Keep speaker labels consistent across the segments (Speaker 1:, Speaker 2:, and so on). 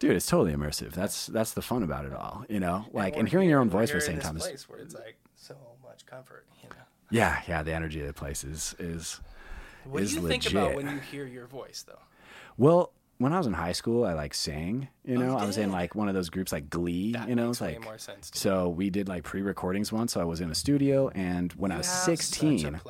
Speaker 1: dude, it's totally immersive. That's that's the fun about it all, you know. Like and
Speaker 2: we're
Speaker 1: hearing your own voice at the same time is
Speaker 2: place where it's like so much comfort. You know.
Speaker 1: yeah, yeah. The energy of the place is is
Speaker 2: What
Speaker 1: is
Speaker 2: do you
Speaker 1: legit.
Speaker 2: think about when you hear your voice, though?
Speaker 1: well. When I was in high school, I like sang. You oh, know,
Speaker 2: you
Speaker 1: I was in like one of those groups like Glee.
Speaker 2: That
Speaker 1: you know,
Speaker 2: makes
Speaker 1: it's like
Speaker 2: more sense.
Speaker 1: So we did like pre-recordings once. So I was in a studio, and when I was sixteen,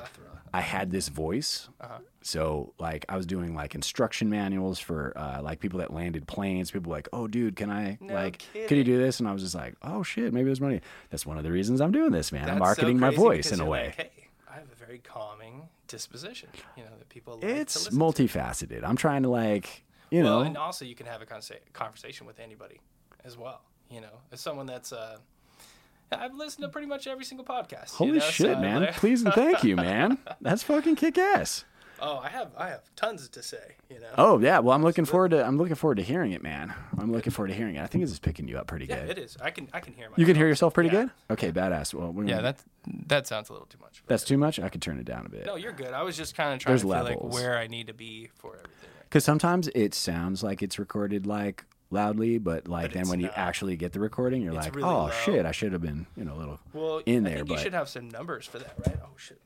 Speaker 1: I had this voice.
Speaker 2: Uh-huh.
Speaker 1: So like I was doing like instruction manuals for uh, like people that landed planes. People were like, oh dude, can I
Speaker 2: No
Speaker 1: like can you do this? And I was just like, oh shit, maybe there's money. That's one of the reasons I'm doing this, man. I'm
Speaker 2: That's so
Speaker 1: marketing my voice in a way.
Speaker 2: Like, hey, I have a very calming disposition. You know that people like
Speaker 1: it's
Speaker 2: listen to.
Speaker 1: multifaceted. I'm trying to like you
Speaker 2: well,
Speaker 1: know
Speaker 2: and also you can have a conversa- conversation with anybody as well. You know, as someone that's uh, I've listened to pretty much every single podcast. you
Speaker 1: holy
Speaker 2: know,
Speaker 1: shit,
Speaker 2: I'm
Speaker 1: man.
Speaker 2: like-
Speaker 1: Please and thank you, man. That's fucking kick ass.
Speaker 2: oh, I have I have tons to say. You know.
Speaker 1: Oh yeah, well I'm looking forward to I'm looking forward to hearing it, man. I'm looking forward to hearing it. I think this is picking you up pretty
Speaker 2: yeah,
Speaker 1: good.
Speaker 2: it is. I can I can hear myself.
Speaker 1: You can hear yourself pretty
Speaker 2: Yeah.
Speaker 1: good? Okay, badass. Well, we're
Speaker 2: Yeah,
Speaker 1: gonna-
Speaker 2: that that sounds a little too much.
Speaker 1: that's too much. I could turn it down a bit.
Speaker 2: no, you're good. I was just kind of trying
Speaker 1: There's
Speaker 2: to feel
Speaker 1: levels.
Speaker 2: like where I need to be for everything.
Speaker 1: Because sometimes it sounds like it's recorded like loudly, but like
Speaker 2: But
Speaker 1: then when you actually get the recording, you're
Speaker 2: It's
Speaker 1: like,
Speaker 2: really
Speaker 1: oh
Speaker 2: low.
Speaker 1: shit, I should have been, you know, a little
Speaker 2: Well,
Speaker 1: in
Speaker 2: I
Speaker 1: there.
Speaker 2: think
Speaker 1: But
Speaker 2: you should have some numbers for that, right? Oh shit.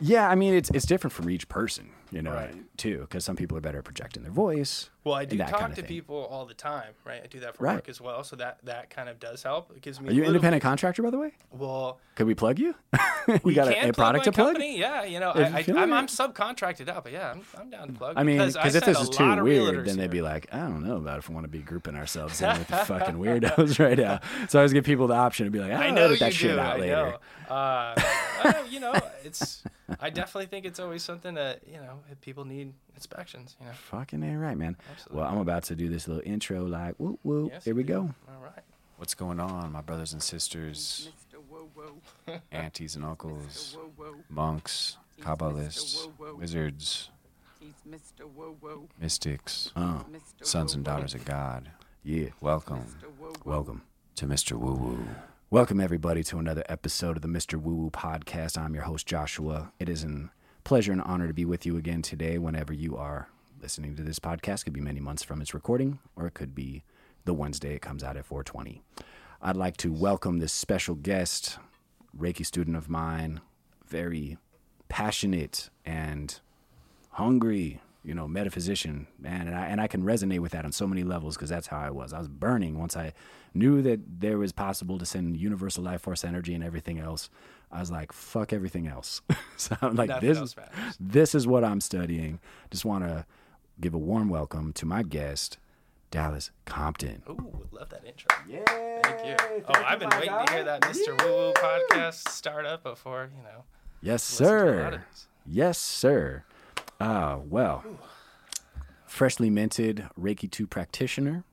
Speaker 1: Yeah, I mean, it's it's different from each person, you know,
Speaker 2: Right.
Speaker 1: too. Because some people are better at projecting their voice.
Speaker 2: Well, I do talk
Speaker 1: kinda
Speaker 2: to
Speaker 1: thing.
Speaker 2: people all the time, right? I do that for
Speaker 1: Right.
Speaker 2: work as well, so that that kind of does help. It gives me.
Speaker 1: Are you an independent contractor, by the way?
Speaker 2: Well,
Speaker 1: Could we plug you?
Speaker 2: we
Speaker 1: you got a, a product to plug?
Speaker 2: company. Yeah, you know,
Speaker 1: If
Speaker 2: I, I, I'm. I'm subcontracted out, but yeah, I'm, I'm down to plug.
Speaker 1: I mean, because if this is too weird, then they'd be like, I don't know about if we want to be grouping ourselves in with the fucking weirdos right now. So I always give people the option to be like,
Speaker 2: I
Speaker 1: I'll
Speaker 2: know
Speaker 1: edit that shit
Speaker 2: do.
Speaker 1: out later.
Speaker 2: Know. Uh, you know, it's. I definitely think it's always something that you know if people need inspections. You know.
Speaker 1: Fucking A right, man.
Speaker 2: Absolutely.
Speaker 1: Well, I'm about to do this little intro, like, whoop, whoop.
Speaker 2: Yes,
Speaker 1: Here we
Speaker 2: do.
Speaker 1: go.
Speaker 2: All right.
Speaker 3: What's going on, my brothers and sisters,
Speaker 4: Mr. Whoa Whoa.
Speaker 3: aunties and uncles,
Speaker 4: Whoa Whoa.
Speaker 3: monks,
Speaker 4: He's
Speaker 3: kabbalists,
Speaker 4: Mr. Whoa Whoa.
Speaker 3: wizards,
Speaker 4: He's Mr. Whoa Whoa.
Speaker 3: mystics,
Speaker 1: Oh,
Speaker 3: sons and daughters of God.
Speaker 1: yeah.
Speaker 3: Welcome
Speaker 4: Mr. Whoa Whoa.
Speaker 1: Welcome.
Speaker 3: to Mr. Woo Woo.
Speaker 1: Welcome, everybody, to another episode of the Mr. Woo Woo podcast. I'm your host, Joshua. It is a pleasure and honor to be with you again today whenever you are listening to this podcast. Could be many months from its recording, or it could be the Wednesday it comes out at 420. I'd like to welcome this special guest, Reiki student of mine, very passionate and hungry, you know, metaphysician, man. And I, and I can resonate with that on so many levels because that's how I was. I was burning once I knew that there was possible to send universal life force energy and everything else. I was like, fuck everything else. so I'm like,
Speaker 2: Nothing
Speaker 1: this is,
Speaker 2: matters.
Speaker 1: this is what I'm studying. Just want to give a warm welcome to my guest, Dallas Compton.
Speaker 2: Ooh, love that intro.
Speaker 1: Yeah.
Speaker 2: Thank you. Oh, I've been waiting to hear that Mr. Woo Woo podcast start up before, you know.
Speaker 1: Yes,
Speaker 2: listen to a lot
Speaker 1: sir. Yes, sir. Uh, well, freshly minted Reiki 2 practitioner,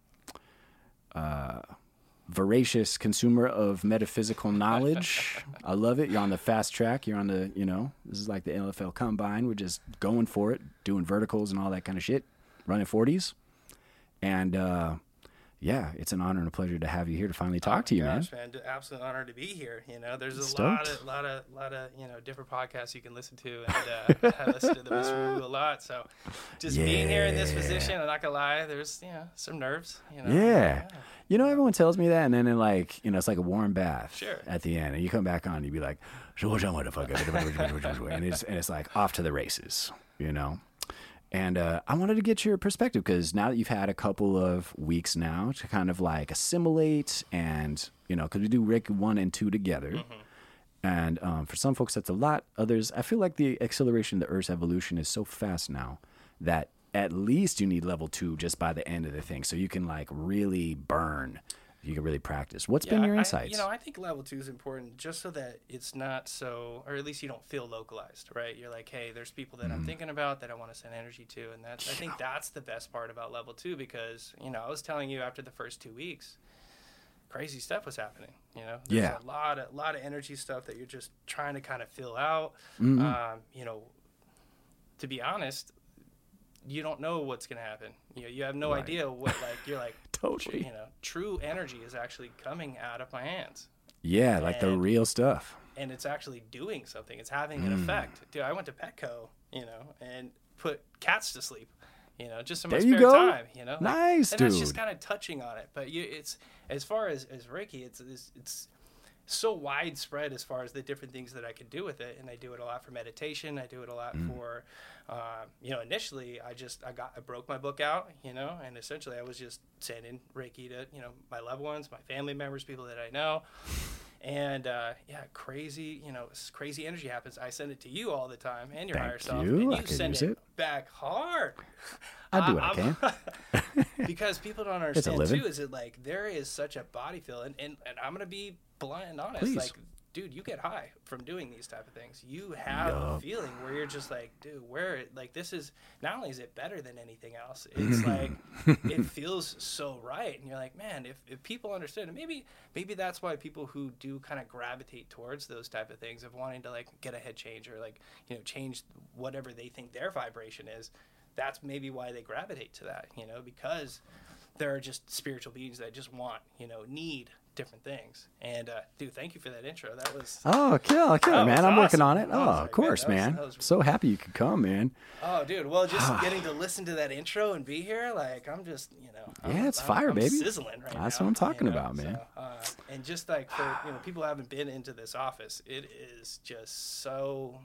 Speaker 1: uh, voracious consumer of metaphysical knowledge. I love it. You're on the fast track. You're on the, you know, this is like the NFL combine. We're just going for it, doing verticals and all that kind of shit, running 40s. And, uh, yeah, it's an honor and a pleasure to have you here to finally talk to you, man.
Speaker 2: Gosh, man, d- absolute honor to be here. You know, there's a
Speaker 1: Stoked.
Speaker 2: lot of, lot of, lot of, you know, different podcasts you can listen to, and uh, I listen to the Woo a lot. So, just being here in this position, I'm not gonna lie, there's, you know, some nerves. You know.
Speaker 1: Yeah. You know, everyone tells me that, and then it like, you know, it's like a warm bath
Speaker 2: Sure.
Speaker 1: at the end, and you come back on, and you be like, "Sure, sure, motherfucker," and it's and it's like off to the races, you know. And uh, I wanted to get your perspective because now that you've had a couple of weeks now to kind of like assimilate, and you know, because we do Reiki one and two together. And um, for some folks, that's a lot. Others, I feel like the acceleration of the Earth's evolution is so fast now that at least you need level two just by the end of the thing, so you can like really burn. You can really practice. What's been
Speaker 2: Yeah,
Speaker 1: your
Speaker 2: I-
Speaker 1: insights?
Speaker 2: you know, I think level two is important just so that it's not so, or at least you don't feel localized, right? You're like, hey, there's people that
Speaker 1: Mm.
Speaker 2: I'm thinking about that I want to send energy to, and that's I think that's the best part about level two because you know I was telling you after the first two weeks, crazy stuff was happening. You know, there's
Speaker 1: Yeah.
Speaker 2: a lot of lot of energy stuff that you're just trying to kind of fill out.
Speaker 1: Mhm.
Speaker 2: Um, you know, to be honest. You don't know what's gonna happen. You know, you have no
Speaker 1: Right.
Speaker 2: idea what like you're like.
Speaker 1: Totally.
Speaker 2: You know, true energy is actually coming out of my hands
Speaker 1: yeah, like the real stuff.
Speaker 2: and it's actually doing something. It's having an
Speaker 1: Mm.
Speaker 2: effect. Dude, I went to Petco, you know, and put cats to sleep. You know, just in
Speaker 1: There
Speaker 2: my
Speaker 1: you
Speaker 2: spare
Speaker 1: go.
Speaker 2: time. You know, Like,
Speaker 1: Nice,
Speaker 2: and that's just kind of touching on it. But you, it's as far as as Reiki, it's it's, it's so widespread as far as the different things that I can do with it, and I do it a lot for meditation. I do it a lot
Speaker 1: Mm.
Speaker 2: for, uh, you know, initially I just I got I broke my book out, you know, and essentially I was just sending Reiki to you know my loved ones, my family members, people that I know, and uh, yeah, crazy, you know, crazy energy happens. I send it to you all the time and your
Speaker 1: Thank
Speaker 2: higher self,
Speaker 1: you.
Speaker 2: and you
Speaker 1: can
Speaker 2: send it,
Speaker 1: it.
Speaker 2: back hard.
Speaker 1: I do what I can.
Speaker 2: because people don't understand too is it like there is such a body feel and, and, and i'm gonna be blunt and honest
Speaker 1: Please.
Speaker 2: like dude you get high from doing these type of things. You have a feeling where you're just like dude where like this is not only is it better than anything else it's like it feels so right. And you're like man if, if people understood and maybe maybe that's why people who do kind of gravitate towards those type of things of wanting to like get a head change or like you know change whatever they think their vibration is that's maybe why they gravitate to that you know because there are just spiritual beings that just want you know need different things and uh dude thank you for that intro that was
Speaker 1: Oh, kill, kill, man! I'm working on it. Oh, of
Speaker 2: like,
Speaker 1: course,
Speaker 2: man, was- was-
Speaker 1: So happy you could come, man.
Speaker 2: Oh, dude. Well, just getting to listen to that intro and be here, like I'm just, you know. I'm-
Speaker 1: Yeah, it's
Speaker 2: I'm-
Speaker 1: fire,
Speaker 2: I'm
Speaker 1: baby.
Speaker 2: Sizzling right
Speaker 1: That's
Speaker 2: now,
Speaker 1: what I'm talking
Speaker 2: you know,
Speaker 1: about, man.
Speaker 2: so, uh, and just like for you know people who haven't been into this office, it is just so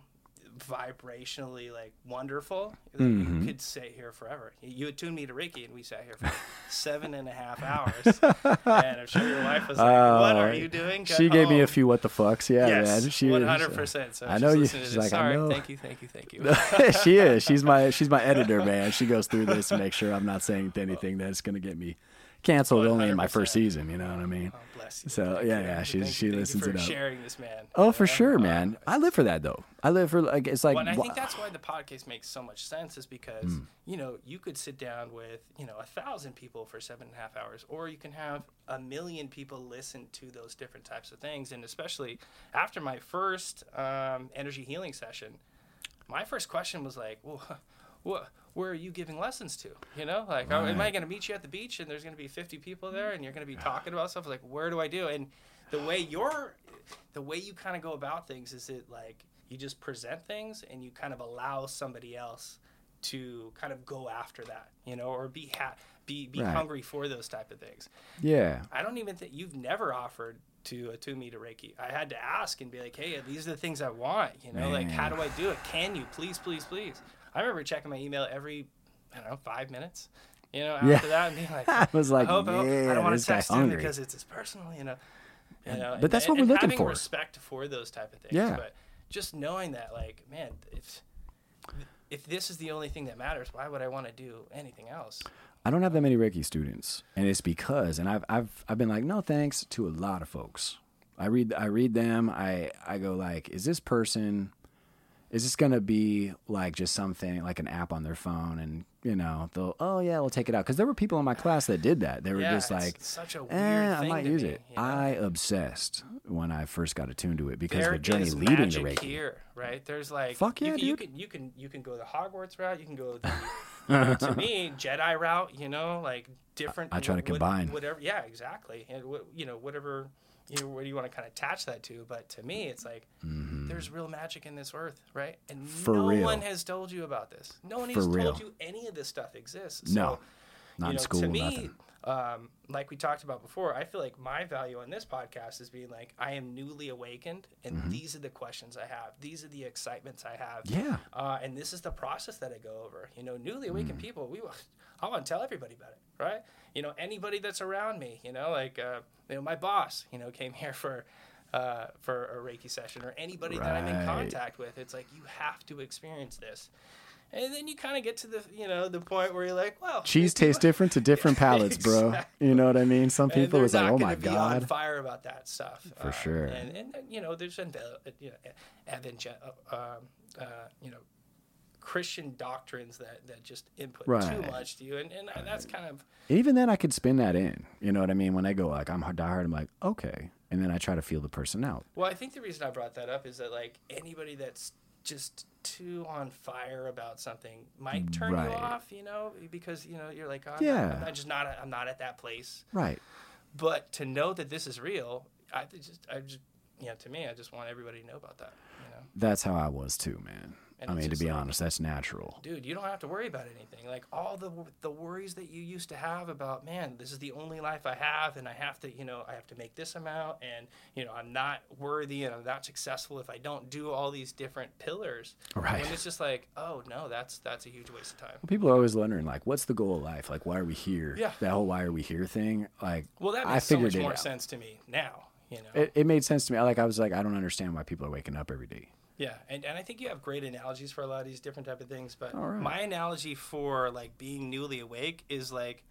Speaker 2: vibrationally like wonderful. that
Speaker 1: Mhm.
Speaker 2: You could sit here forever. You attuned me to Reiki, and we sat here for seven and a half hours. and I'm sure your wife was like, "What are
Speaker 1: Oh,
Speaker 2: you doing?" Get
Speaker 1: She gave me a few what the fucks. Yeah,
Speaker 2: Yes,
Speaker 1: man. She
Speaker 2: one hundred percent. So
Speaker 1: I know you- she's like, I
Speaker 2: Sorry,
Speaker 1: know.
Speaker 2: thank you, thank you, thank you.
Speaker 1: she is. She's my she's my editor, man. She goes through this to make sure I'm not saying anything that's gonna get me canceled only in my first season. You know what I mean?
Speaker 2: Oh,
Speaker 1: So,
Speaker 2: Thank
Speaker 1: yeah,
Speaker 2: you.
Speaker 1: yeah,
Speaker 2: Thank
Speaker 1: she
Speaker 2: you, you
Speaker 1: listens
Speaker 2: for
Speaker 1: it up.
Speaker 2: sharing this, man.
Speaker 1: Oh, for sure,
Speaker 2: Uh,
Speaker 1: man. I live for that though. I live for like it's like.
Speaker 2: Well, and I think that's why the podcast makes so much sense is because
Speaker 1: Hmm.
Speaker 2: you know you could sit down with you know a thousand people for seven and a half hours, or you can have a million people listen to those different types of things. And especially after my first um, energy healing session, my first question was like, "Well, what? Where are you giving lessons to? You know, like, oh, am I going to meet you at the beach and there's going to be 50 people there and you're going to be talking about stuff? Like, where do I do? And the way you're, the way you kind of go about things is it like you just present things and you kind of allow somebody else to kind of go after that, you know, or be ha- be be
Speaker 1: Right.
Speaker 2: hungry for those type of things.
Speaker 1: yeah.
Speaker 2: I don't even think you've never offered to attune me to Reiki. I had to ask and be like, hey, these are the things I want. You know, like how do I do it? Can you please, please, please? I remember checking my email every, I don't know, five minutes. You know, after
Speaker 1: Yeah.
Speaker 2: that and being like,
Speaker 1: I was like,
Speaker 2: I hope, I, hope- I don't want to text him because it's his personal, you know. You know,
Speaker 1: but
Speaker 2: and-
Speaker 1: that's what
Speaker 2: and
Speaker 1: we're looking
Speaker 2: having
Speaker 1: for.
Speaker 2: respect for those type of things.
Speaker 1: Yeah.
Speaker 2: But just knowing that, like, man, if if this is the only thing that matters, why would I want to do anything else?
Speaker 1: I don't have that many Reiki students, and it's because, and I've I've I've been like, no thanks to a lot of folks. I read I read them. I I go like, is this person, is this gonna be like just something like an app on their phone, and you know they'll oh yeah we'll take it out because there were people in my class that did that. They were
Speaker 2: Yeah,
Speaker 1: just like.
Speaker 2: such a weird
Speaker 1: Eh, I
Speaker 2: thing
Speaker 1: might
Speaker 2: to
Speaker 1: use
Speaker 2: me,
Speaker 1: it.
Speaker 2: you know?
Speaker 1: I obsessed when I first got attuned to it because
Speaker 2: there
Speaker 1: the journey leading to Reiki.
Speaker 2: here, right? There's like
Speaker 1: Fuck yeah,
Speaker 2: you, can, you can you can you can go the Hogwarts route. You can go the to me Jedi route. You know, like different.
Speaker 1: I try to combine.
Speaker 2: whatever. Yeah, exactly. And you know, whatever you know, what do you want to kind of attach that to? But to me, it's like there's real magic in this earth, right? And
Speaker 1: Mm-hmm. For
Speaker 2: no
Speaker 1: real.
Speaker 2: one has told you about this. No one
Speaker 1: For
Speaker 2: has
Speaker 1: real.
Speaker 2: told you any of this stuff exists.
Speaker 1: No. Not
Speaker 2: you
Speaker 1: in
Speaker 2: know,
Speaker 1: school,
Speaker 2: to me,
Speaker 1: nothing.
Speaker 2: Um, like we talked about before, I feel like my value on this podcast is being like, I am newly awakened, and these are the questions I have. These are the excitements I have.
Speaker 1: Mm-hmm. Yeah.
Speaker 2: Uh, and this is the process that I go over. You know, newly awakened
Speaker 1: Mm.
Speaker 2: people, we, I want to tell everybody about it, right? You know, anybody that's around me, you know, like, uh, you know, my boss, you know, came here for, uh, for a Reiki session, or anybody that I'm in contact with. It's like you have to experience this. And then you kind of get to the, you know, the point where you're like, well,
Speaker 1: Cheese tastes different to different palates, bro. You know what I mean? Some people it's like, oh my
Speaker 2: be on
Speaker 1: god.
Speaker 2: fire about that stuff
Speaker 1: For
Speaker 2: Uh,
Speaker 1: sure.
Speaker 2: And, and you know, there's been uh, you know, evangel- uh, um, uh, you know, Christian doctrines that that just input too much to you, and and that's kind of
Speaker 1: Even then, I could spin that in. You know what I mean? When I go like I'm diehard, I'm like okay, and then I try to feel the person out.
Speaker 2: well. I think the reason I brought that up is that like anybody that's just too on fire about something might turn
Speaker 1: Right.
Speaker 2: you off, you know, because you know you're like, oh, I'm, not,
Speaker 1: Yeah.
Speaker 2: I'm not just not I'm not at that place.
Speaker 1: Right.
Speaker 2: But to know that this is real, I just I just you know to me I just want everybody to know about that. You know.
Speaker 1: That's how I was too, man.
Speaker 2: And
Speaker 1: I mean, to be
Speaker 2: like,
Speaker 1: honest, that's natural.
Speaker 2: dude, you don't have to worry about anything. Like all the the worries that you used to have about, man, this is the only life I have, and I have to, you know, I have to make this amount, and you know, I'm not worthy and I'm not successful if I don't do all these different pillars.
Speaker 1: Right.
Speaker 2: And it's just like, oh no, that's that's a huge waste of time.
Speaker 1: People are always wondering, like, what's the goal of life? Like, why are we here?
Speaker 2: Yeah.
Speaker 1: That whole "why are we here" thing. Like,
Speaker 2: Well, that
Speaker 1: I
Speaker 2: makes so much more
Speaker 1: out.
Speaker 2: sense to me now. You know.
Speaker 1: It, it made sense to me. Like, I was like, I don't understand why people are waking up every day.
Speaker 2: Yeah, and, and I think you have great analogies for a lot of these different type of things. But
Speaker 1: right.
Speaker 2: my analogy for like being newly awake is like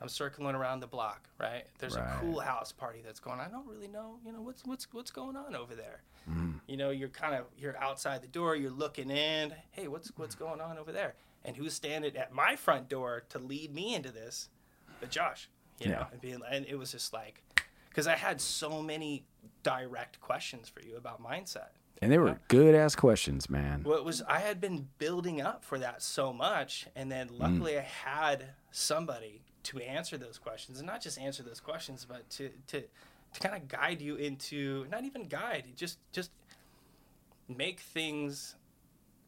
Speaker 2: I'm circling around the block, right? There's
Speaker 1: Right.
Speaker 2: a cool house party that's going. on. I don't really know, you know, what's what's what's going on over there.
Speaker 1: Mm.
Speaker 2: You know, you're kind of you're outside the door, you're looking in. Hey, what's what's going on over there? And who's standing at my front door to lead me into this? But Josh, you know, and being and it was just like because I had so many direct questions for you about mindset.
Speaker 1: And they were good ass questions, man.
Speaker 2: Well, it was I had been building up for that so much, and then luckily I had somebody to answer those questions, and not just answer those questions, but to to to kind of guide you into not even guide, just just make things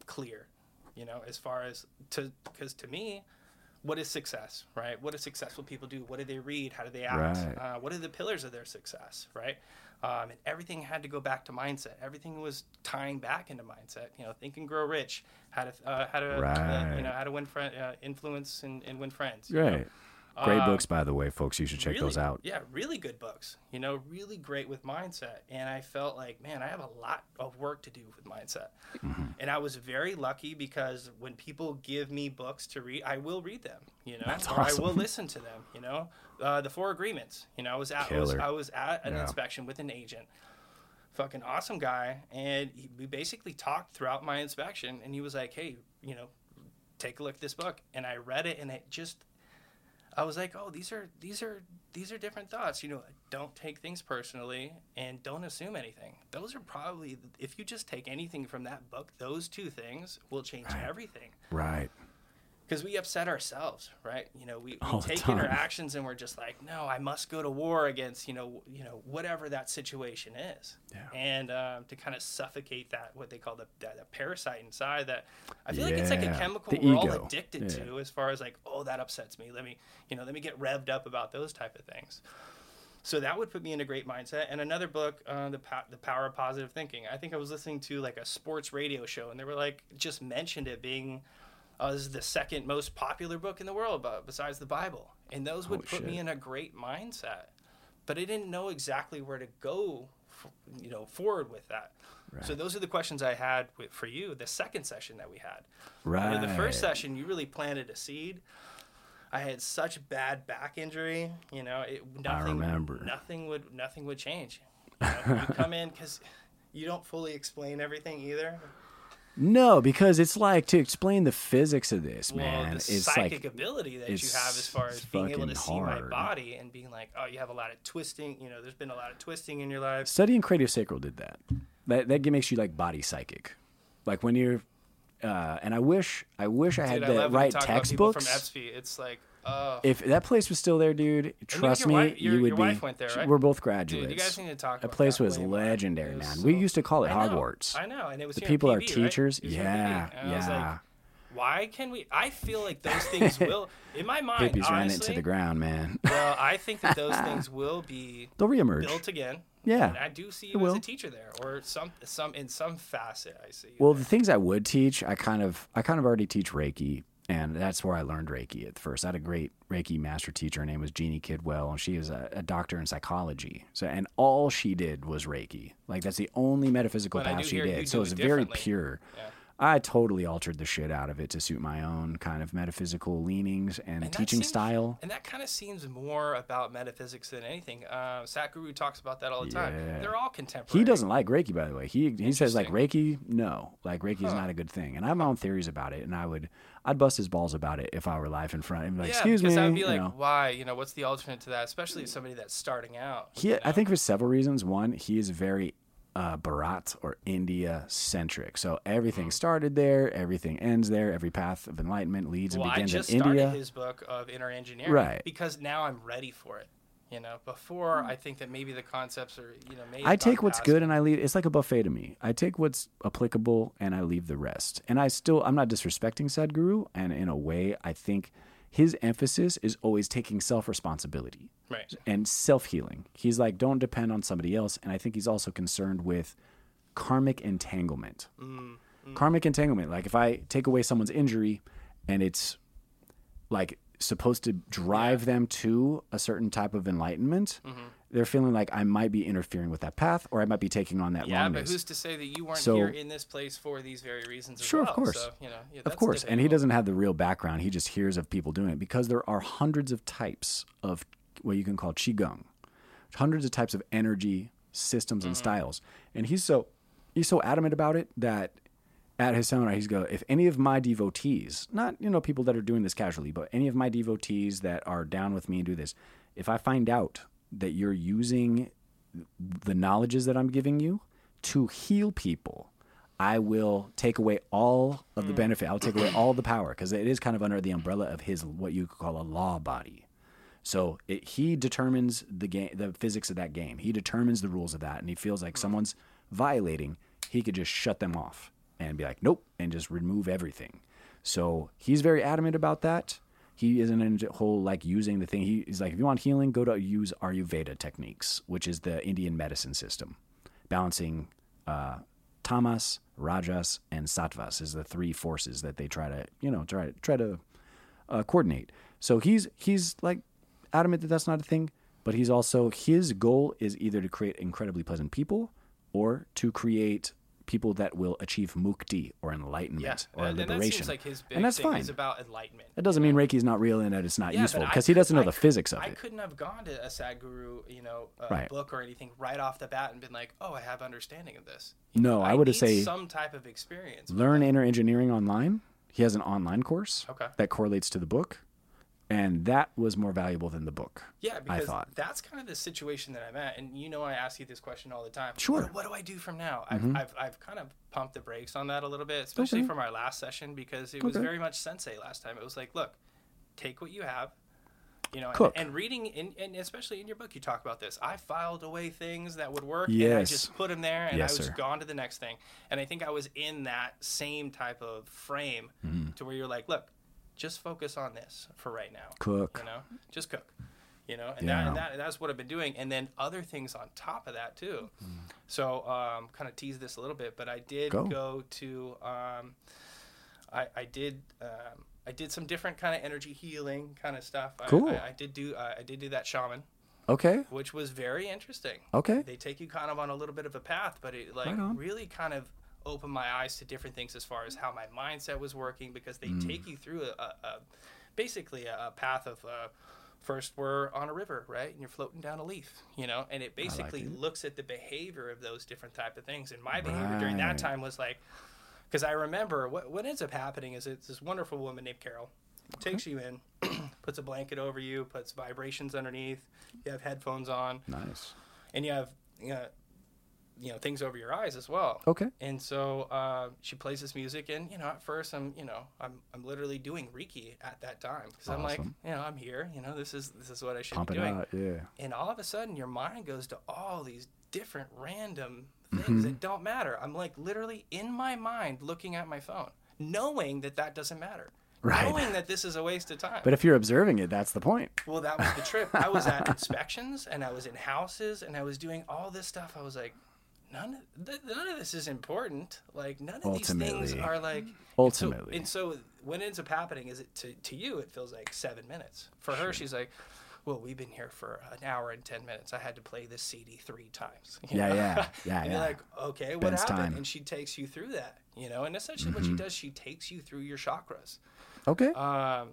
Speaker 2: clear, you know, as far as to because to me. What is success, right? What do successful people do? What do they read? How do they act?
Speaker 1: Right.
Speaker 2: Uh, what are the pillars of their success, right? Um, and everything had to go back to mindset. Everything was tying back into mindset. You know, think and grow rich. How to uh, how to uh, you know how to win friend uh, influence and, and win friends. you know?
Speaker 1: Right. Great
Speaker 2: Um,
Speaker 1: books, by the way, folks. You should check
Speaker 2: really-
Speaker 1: those out.
Speaker 2: Yeah, really good books. You know, really great with mindset. And I felt like, man, I have a lot of work to do with mindset.
Speaker 1: Mm-hmm.
Speaker 2: And I was very lucky because when people give me books to read, I will read them. You know,
Speaker 1: That's
Speaker 2: or I will listen to them. You know, uh, the Four Agreements. You know, I was at I was, I was at an
Speaker 1: Yeah.
Speaker 2: inspection with an agent. Fucking awesome guy, and he, we basically talked throughout my inspection. And he was like, "Hey, you know, take a look at this book." And I read it, and it just I was like, oh, these are these are these are different thoughts. You know, don't take things personally and don't assume anything. Those are probably if you just take anything from that book, those two things will change everything.
Speaker 1: Right.
Speaker 2: Because we upset ourselves, right? You know, we, we take interactions and we're just like, no, I must go to war against you know you know whatever that situation is,
Speaker 1: Yeah.
Speaker 2: and um, to kind of suffocate that what they call the, the, the parasite inside that I feel like it's like a chemical
Speaker 1: the
Speaker 2: we're all addicted
Speaker 1: Yeah.
Speaker 2: to as far as like, oh, that upsets me. Let me, you know, let me get revved up about those type of things. So that would put me in a great mindset. And another book, uh, the po- the power of positive thinking. I think I was listening to like a sports radio show, and they were like just mentioned it being uh, is the second most popular book in the world, besides the Bible. And those would
Speaker 1: Holy
Speaker 2: put me in a great mindset. But I didn't know exactly where to go, you know, forward with that. So those are the questions I had with, for you. The second session that we had.
Speaker 1: Right.
Speaker 2: In the first session, you really planted a seed. I had such bad back injury, you know, it nothing
Speaker 1: remember.
Speaker 2: nothing would nothing would change. You, know, you come in cuz you don't fully explain everything either.
Speaker 1: No, because it's like to explain the physics of this,
Speaker 2: Well,
Speaker 1: man.
Speaker 2: the
Speaker 1: It's
Speaker 2: psychic
Speaker 1: like
Speaker 2: ability that you
Speaker 1: it's-
Speaker 2: have as far as being able to see my
Speaker 1: hard.
Speaker 2: body and being like, oh, you have a lot of twisting, you know, there's been a lot of twisting in your life.
Speaker 1: studying craniosacral did that. That that makes you like body psychic. Like when you're, uh, and I wish I wish I had
Speaker 2: Dude, I
Speaker 1: the
Speaker 2: love when you
Speaker 1: right
Speaker 2: about from
Speaker 1: textbooks.
Speaker 2: It's like, oh,
Speaker 1: If that place was still there, dude, trust me,
Speaker 2: wife- your-
Speaker 1: you would be.
Speaker 2: there, right?
Speaker 1: We're both
Speaker 2: dude,
Speaker 1: graduates.
Speaker 2: you guys need to talk
Speaker 1: That place was legendary, man.
Speaker 2: so-
Speaker 1: we used to call it
Speaker 2: I
Speaker 1: Hogwarts.
Speaker 2: I know, and it was
Speaker 1: the people are
Speaker 2: PB, right?
Speaker 1: teachers.
Speaker 2: It was
Speaker 1: Yeah,
Speaker 2: PB. And I was like,
Speaker 1: yeah.
Speaker 2: why can we? I feel like those things will, in my mind,
Speaker 1: Hippies ran
Speaker 2: honestly.
Speaker 1: into the ground, man.
Speaker 2: well, I think that those things will be
Speaker 1: They'll reemerge.
Speaker 2: built again.
Speaker 1: Yeah,
Speaker 2: And I do see
Speaker 1: it
Speaker 2: you as a teacher there, or some some in some facet. I see. You
Speaker 1: Well,
Speaker 2: there.
Speaker 1: the things I would teach, I kind of, I kind of already teach Reiki, and that's where I learned Reiki at first. I had a great Reiki master teacher. Her name was Jeannie Kidwell, and she is a, a doctor in psychology. So, and all she did was Reiki. Like that's the only metaphysical
Speaker 2: But
Speaker 1: path she did. So
Speaker 2: it
Speaker 1: was
Speaker 2: very
Speaker 1: pure.
Speaker 2: Yeah.
Speaker 1: I totally altered the shit out of it to suit my own kind of metaphysical leanings and,
Speaker 2: And
Speaker 1: teaching
Speaker 2: seems-
Speaker 1: style.
Speaker 2: And that kind of seems more about metaphysics than anything. Uh, Sadhguru talks about that all the time. They're all contemporary.
Speaker 1: He doesn't like Reiki, by the way. He he says like Reiki, no, like Reiki is
Speaker 2: Huh.
Speaker 1: not a good thing. And I have my own theories about it, and I would I'd bust his balls about it if I were live in front. And be like,
Speaker 2: yeah,
Speaker 1: excuse
Speaker 2: because
Speaker 1: me,
Speaker 2: I'd be
Speaker 1: you
Speaker 2: like,
Speaker 1: know.
Speaker 2: why? You know, what's the alternate to that? Especially somebody that's starting out.
Speaker 1: He, I think for several reasons. One, he is very uh, Bharat or India centric. So everything
Speaker 2: Hmm.
Speaker 1: started there, everything ends there. Every path of enlightenment leads
Speaker 2: Well,
Speaker 1: and
Speaker 2: I
Speaker 1: begins
Speaker 2: just
Speaker 1: in
Speaker 2: started
Speaker 1: India.
Speaker 2: his book of inner engineering,
Speaker 1: Right.
Speaker 2: Because now I'm ready for it. You know, before hmm. I think that maybe the concepts are, you know, maybe
Speaker 1: I take what's good and I leave. It's like a buffet to me. I take what's applicable and I leave the rest. And I still, I'm not disrespecting Sadhguru. And in a way, I think his emphasis is always taking self responsibility
Speaker 2: Right.
Speaker 1: and self healing. He's like, don't depend on somebody else. And I think he's also concerned with karmic entanglement. Mm, mm. Karmic entanglement. Like if I take away someone's injury and it's like supposed to drive them to a certain type of enlightenment,
Speaker 2: Mm-hmm.
Speaker 1: they're feeling like I might be interfering with that path or I might be taking on that
Speaker 2: Yeah,
Speaker 1: wrongness.
Speaker 2: but who's to say that you weren't
Speaker 1: So-
Speaker 2: here in this place for these very reasons? As
Speaker 1: Sure, of course.
Speaker 2: So, you know, yeah,
Speaker 1: Of course. And he doesn't have the real background. He just hears of people doing it because there are hundreds of types of what you can call qigong, hundreds of types of energy systems and styles. And he's so he's so adamant about it that at his seminar he's go if any of my devotees, not you know people that are doing this casually, but any of my devotees that are down with me and do this, if I find out that you're using the knowledges that I'm giving you to heal people, I will take away all of the mm. benefit. I'll take away all the power because it is kind of under the umbrella of his what you could call a law body. So it, he determines the game, the physics of that game. He determines the rules of that, and he feels like mm. someone's violating. He could just shut them off and be like, nope, and just remove everything. So he's very adamant about that. He isn't in the whole like using the thing. He, he's like, if you want healing, go to use Ayurveda techniques, which is the Indian medicine system, balancing uh, tamas, rajas, and sattvas is the three forces that they try to, you know, try to try to uh, coordinate. So he's he's like adamant that that's not a thing, but he's also his goal is either to create incredibly pleasant people or to create people that will achieve mukti or enlightenment
Speaker 2: yeah,
Speaker 1: or
Speaker 2: and, and that
Speaker 1: liberation.
Speaker 2: seems like his big
Speaker 1: and that's fine.
Speaker 2: is about enlightenment.
Speaker 1: That doesn't mean Reiki is not real and that it's not
Speaker 2: Yeah,
Speaker 1: useful because he doesn't know
Speaker 2: I
Speaker 1: the
Speaker 2: could-
Speaker 1: physics of
Speaker 2: I
Speaker 1: it.
Speaker 2: I couldn't have gone to a Sadhguru, you know, a
Speaker 1: Right.
Speaker 2: book or anything right off the bat and been like, "Oh, I have understanding of this."
Speaker 1: No, I would
Speaker 2: need
Speaker 1: say
Speaker 2: some type of experience.
Speaker 1: learn inner engineering online. He has an online course
Speaker 2: Okay.
Speaker 1: that correlates to the book, and that was more valuable than the book.
Speaker 2: Yeah,
Speaker 1: I
Speaker 2: because
Speaker 1: thought.
Speaker 2: that's kind of the situation that I'm at, and you know, I ask you this question all the time.
Speaker 1: Sure.
Speaker 2: What, what do I do from now? I've, I've, I've kind of pumped the brakes on that a little bit, especially
Speaker 1: Okay.
Speaker 2: from our last session because it was
Speaker 1: Okay.
Speaker 2: very much sensei last time. It was like, look, take what you have, you know, and,
Speaker 1: Cook.
Speaker 2: and reading, in, and especially in your book, you talk about this. I filed away things that would work, and I just put them there, and
Speaker 1: Yes,
Speaker 2: I was
Speaker 1: sir.
Speaker 2: gone to the next thing. And I think I was in that same type of frame
Speaker 1: Mm-hmm.
Speaker 2: to where you're like, look, just focus on this for right now
Speaker 1: Cook.
Speaker 2: you know just cook you know and,
Speaker 1: Yeah.
Speaker 2: that, and that that's what i've been doing and then other things on top of that too so um, kind of tease this a little bit but i did
Speaker 1: Go.
Speaker 2: go, to um, I, I did um, i did some different kind of energy healing kind of stuff
Speaker 1: Cool.
Speaker 2: I, I did do uh, i did do that shaman
Speaker 1: Okay.
Speaker 2: which was very interesting
Speaker 1: Okay.
Speaker 2: they take you kind of on a little bit of a path, but it like
Speaker 1: Right
Speaker 2: really kind of opened my eyes to different things as far as how my mindset was working because they
Speaker 1: Mm.
Speaker 2: take you through a, a, a basically a, a path of uh, first we're on a river right? And you're floating down a leaf you know? And it basically
Speaker 1: it.
Speaker 2: looks at the behavior of those different type of things. And my behavior during that time was like because i remember what, what ends up happening is it's this wonderful woman named carol takes you in puts a blanket over you puts vibrations underneath. You have headphones on.
Speaker 1: Nice.
Speaker 2: and you have you know, you know things over your eyes as well.
Speaker 1: Okay.
Speaker 2: And so uh, she plays this music, and you know, at first I'm, you know, I'm, I'm literally doing Reiki at that time because I'm like, you know, I'm here, you know, this is this is what I should
Speaker 1: Pump
Speaker 2: be doing.
Speaker 1: out. Yeah.
Speaker 2: And all of a sudden, your mind goes to all these different random
Speaker 1: Mm-hmm.
Speaker 2: things that don't matter. I'm like literally in my mind looking at my phone, knowing that that doesn't matter.
Speaker 1: Right.
Speaker 2: Knowing that this is a waste of time.
Speaker 1: But if you're observing it, that's the point.
Speaker 2: Well, that was the trip. I was at inspections and I was in houses and I was doing all this stuff. I was like, none of th- none of this is important. Like none of these things are like
Speaker 1: Ultimately.
Speaker 2: And so, and so what ends up happening is it to to you it feels like seven minutes. For her, she's like. Well, we've been here for an hour and ten minutes. I had to play this CD three times. you
Speaker 1: Yeah,
Speaker 2: know?
Speaker 1: yeah, yeah,
Speaker 2: and
Speaker 1: yeah.
Speaker 2: you're like, okay, what
Speaker 1: Ben's
Speaker 2: happened?
Speaker 1: time.
Speaker 2: And she takes you through that, you know. And essentially, what she does, she takes you through your chakras.
Speaker 1: Okay.
Speaker 2: Um,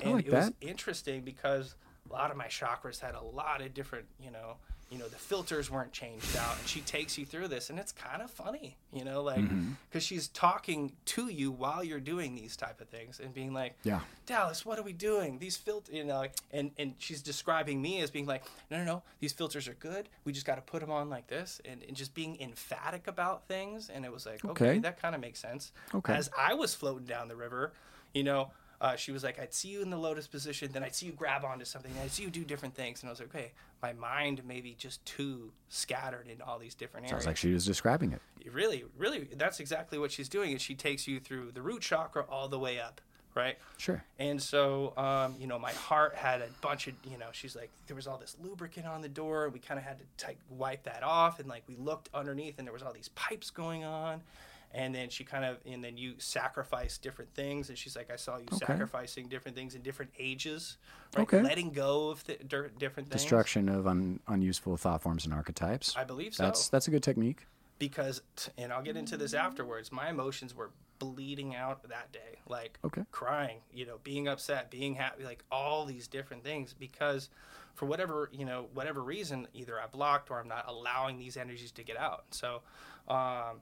Speaker 2: and
Speaker 1: like
Speaker 2: it was interesting because a lot of my chakras had a lot of different, you know, you know, the filters weren't changed out, and she takes you through this, and it's kind of funny, you know, like
Speaker 1: Mm-hmm.
Speaker 2: because she's talking to you while you're doing these type of things and being like,
Speaker 1: Yeah.
Speaker 2: Dallas, what are we doing? These filters, you know, like, and and she's describing me as being like, no, no, no, these filters are good. We just got to put them on like this, and, and just being emphatic about things. And it was like, okay,
Speaker 1: Okay.
Speaker 2: that kind of makes sense.
Speaker 1: Okay.
Speaker 2: As I was floating down the river, you know, uh, she was like, I'd see you in the lotus position, then I'd see you grab onto something, and I'd see you do different things. And I was like, okay, my mind may be just too scattered in all these different areas.
Speaker 1: Sounds like she was describing it.
Speaker 2: really, really, that's exactly what she's doing. Is she takes you through the root chakra all the way up, right?
Speaker 1: Sure.
Speaker 2: And so, um, you know, my heart had a bunch of, you know, she's like, there was all this lubricant on the door. And we kind of had to like wipe that off. And like, we looked underneath and there was all these pipes going on. And then she kind of, and then you sacrifice different things. And she's like, I saw you
Speaker 1: Okay.
Speaker 2: sacrificing different things in different ages, right?
Speaker 1: Okay.
Speaker 2: Letting go of th- different things.
Speaker 1: Destruction of un- unuseful thought forms and archetypes.
Speaker 2: I believe so.
Speaker 1: That's that's a good technique.
Speaker 2: because and I'll get into this afterwards. My emotions were bleeding out that day, like
Speaker 1: Okay.
Speaker 2: crying, you know, being upset, being happy, like all these different things because for whatever, you know, whatever reason, either I blocked or I'm not allowing these energies to get out. So, um,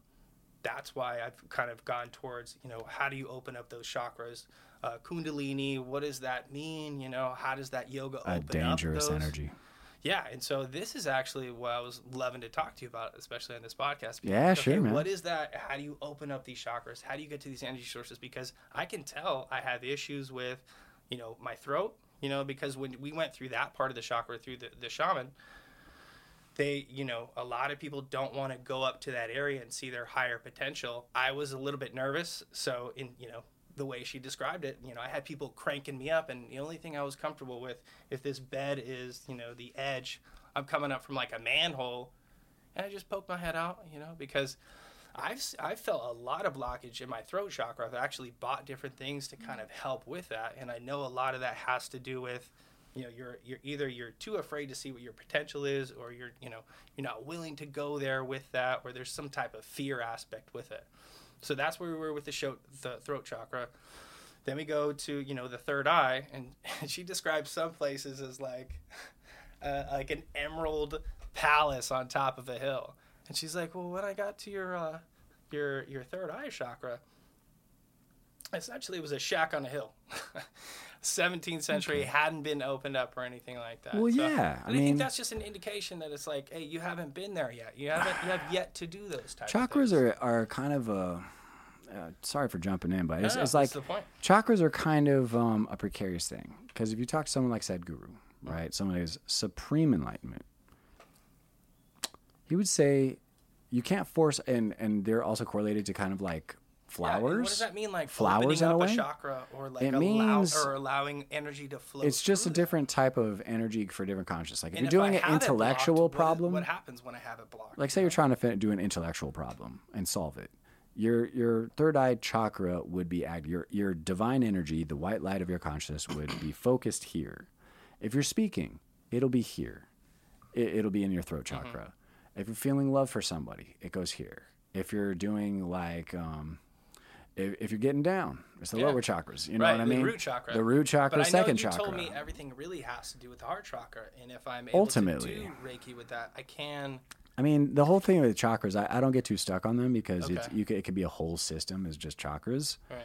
Speaker 2: that's why I've kind of gone towards, you know, how do you open up those chakras? Uh, kundalini, what does that mean? You know, how does that yoga
Speaker 1: A
Speaker 2: open
Speaker 1: dangerous
Speaker 2: up those?
Speaker 1: energy.
Speaker 2: Yeah, and so this is actually what I was loving to talk to you about, especially on this podcast.
Speaker 1: Yeah, sure, man.
Speaker 2: What is that? How do you open up these chakras? How do you get to these energy sources? Because I can tell I have issues with, you know, my throat. You know, because when we went through that part of the chakra through the, the shaman, they, you know, a lot of people don't want to go up to that area and see their higher potential. I was a little bit nervous, so in you know the way she described it, you know, I had people cranking me up, and the only thing I was comfortable with, if this bed is, you know, the edge, I'm coming up from like a manhole, and I just poked my head out, you know, because I've I've felt a lot of blockage in my throat chakra. I've actually bought different things to kind mm. of help with that, and I know a lot of that has to do with, you know, you're you're either you're too afraid to see what your potential is, or you're you know you're not willing to go there with that, or there's some type of fear aspect with it. So that's where we were with the show, the throat chakra. Then we go to you know the third eye, and she describes some places as like uh, like an emerald palace on top of a hill. And she's like, "Well, when I got to your uh, your your third eye chakra, essentially it was a shack on a hill. 17th century hadn't been opened up or anything like that.
Speaker 1: Well, yeah, I
Speaker 2: I,
Speaker 1: mean-
Speaker 2: think that's just an indication that it's like, hey, you haven't been there yet. You haven't you have yet to do those types.
Speaker 1: Chakras
Speaker 2: things.
Speaker 1: are, are kind of a. Uh, sorry for jumping in, but it's,
Speaker 2: No, no,
Speaker 1: it's like
Speaker 2: the point.
Speaker 1: chakras are kind of um, a precarious thing because if you talk to someone like Sadhguru, right, someone who's supreme enlightenment, he would say you can't force, and and they're also correlated to kind of like
Speaker 2: Yeah,
Speaker 1: flowers.
Speaker 2: what does that mean? Like
Speaker 1: Flowers in a way?
Speaker 2: chakra or like
Speaker 1: It
Speaker 2: allow,
Speaker 1: means-
Speaker 2: or allowing energy to flow.
Speaker 1: It's just a
Speaker 2: that?
Speaker 1: different type of energy for different consciousness. Like if
Speaker 2: And
Speaker 1: you're
Speaker 2: I
Speaker 1: doing an intellectual
Speaker 2: blocked,
Speaker 1: problem,
Speaker 2: what happens when I have it blocked?
Speaker 1: like say you're trying to do an intellectual problem and solve it your your third eye chakra would be act your your divine energy the white light of your consciousness would be focused here if you're speaking it'll be here it, it'll be in your throat
Speaker 2: Mm-hmm.
Speaker 1: chakra if you're feeling love for somebody it goes here if you're doing like um if, if you're getting down it's the
Speaker 2: Yeah.
Speaker 1: lower chakras you know
Speaker 2: right,
Speaker 1: what i mean?
Speaker 2: the root chakra.
Speaker 1: the root chakra
Speaker 2: but I
Speaker 1: second
Speaker 2: know you
Speaker 1: chakra
Speaker 2: told me everything really has to do with the heart chakra, and if I'm able
Speaker 1: Ultimately.
Speaker 2: to do Reiki with that, I can.
Speaker 1: I mean, the whole thing with chakras, I, I don't get too stuck on them because it's
Speaker 2: Okay.
Speaker 1: you could, it could be a whole system as just chakras.
Speaker 2: Right.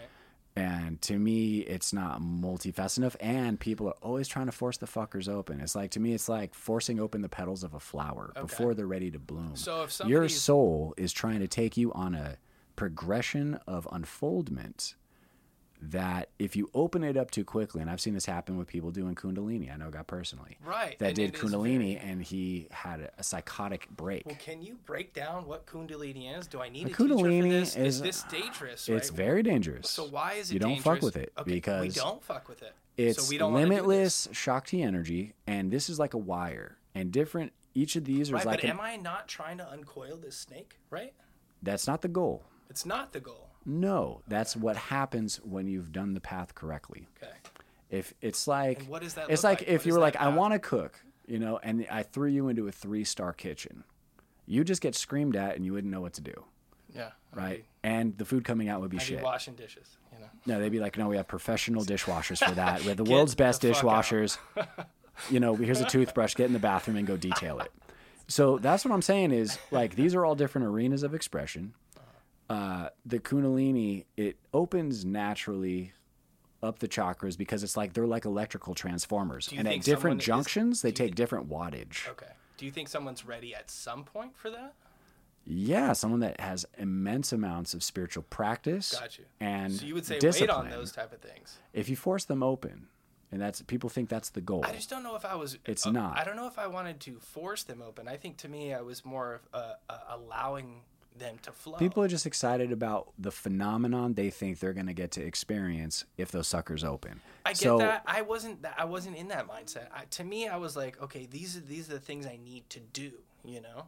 Speaker 1: And to me, it's not multifaceted enough. And people are always trying to force the fuckers open. It's like to me, it's like forcing open the petals of a flower before they're ready to bloom.
Speaker 2: So if
Speaker 1: your soul is trying to take you on a progression of unfoldment, that if you open it up too quickly, and I've seen this happen with people doing Kundalini. I know a guy personally
Speaker 2: Right,
Speaker 1: that
Speaker 2: and
Speaker 1: did Kundalini,
Speaker 2: very-
Speaker 1: and he had a, psychotic break.
Speaker 2: Well, can you break down what Kundalini is? Do I need
Speaker 1: A
Speaker 2: a teacher
Speaker 1: Kundalini
Speaker 2: this?
Speaker 1: is-
Speaker 2: is uh, this dangerous?
Speaker 1: It's
Speaker 2: right?
Speaker 1: very dangerous.
Speaker 2: So why is it
Speaker 1: you don't
Speaker 2: dangerous?
Speaker 1: fuck with it
Speaker 2: okay, we
Speaker 1: because
Speaker 2: don't fuck with it.
Speaker 1: it's
Speaker 2: so we don't wanna do this.
Speaker 1: limitless Shakti energy, and this is like a wire, and different. Each of these are
Speaker 2: Right,
Speaker 1: like
Speaker 2: but
Speaker 1: an-
Speaker 2: am I not trying to uncoil this snake? Right?
Speaker 1: that's not the goal.
Speaker 2: It's not the goal.
Speaker 1: No, that's what happens when you've done the path correctly.
Speaker 2: Okay.
Speaker 1: If it's like
Speaker 2: And what does that
Speaker 1: it's like
Speaker 2: like?
Speaker 1: if
Speaker 2: What
Speaker 1: you were like, I want to cook, you know, and I threw you into a three star kitchen, you just get screamed at and you wouldn't know what to do,
Speaker 2: Yeah.
Speaker 1: right? And the food coming out would be
Speaker 2: I'd be
Speaker 1: shit.
Speaker 2: washing dishes. You know.
Speaker 1: No, they'd be like, no, we have professional dishwashers for that. We have the world's best
Speaker 2: the
Speaker 1: dishwashers. you know, here's a toothbrush. Get in the bathroom and go detail it. So that's what I'm saying is like these are all different arenas of expression. Uh, the Kundalini it opens naturally up the chakras because it's like they're like electrical transformers, and at different
Speaker 2: someone is-
Speaker 1: junctions they take different wattage.
Speaker 2: Okay. Do you think someone's ready at some point for that?
Speaker 1: Yeah, someone that has immense amounts of spiritual practice.
Speaker 2: Got you.
Speaker 1: And
Speaker 2: So you would say
Speaker 1: discipline.
Speaker 2: wait on those type of things.
Speaker 1: If you force them open, and that's people think that's the goal.
Speaker 2: I just don't know if I was.
Speaker 1: It's
Speaker 2: uh,
Speaker 1: not.
Speaker 2: I don't know if I wanted to force them open. I think to me, I was more of uh, uh, allowing them to flow.
Speaker 1: People are just excited about the phenomenon they think they're going to get to experience if those suckers open.
Speaker 2: I get
Speaker 1: so,
Speaker 2: that. I wasn't. That, I wasn't in that mindset. I, to me, I was like, okay, these are these are the things I need to do. You know.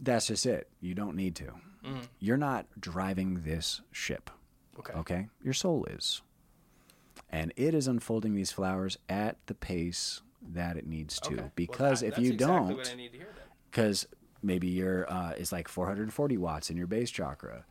Speaker 1: That's just it. You don't need to. Mm. You're not driving this ship.
Speaker 2: Okay.
Speaker 1: Okay? Your soul is. And it is unfolding these flowers at the pace that it needs to.
Speaker 2: Okay. Well,
Speaker 1: Because
Speaker 2: that-
Speaker 1: if you
Speaker 2: exactly
Speaker 1: don't,
Speaker 2: what I need to hear then.
Speaker 1: because maybe your uh, is like 440 watts in your base chakra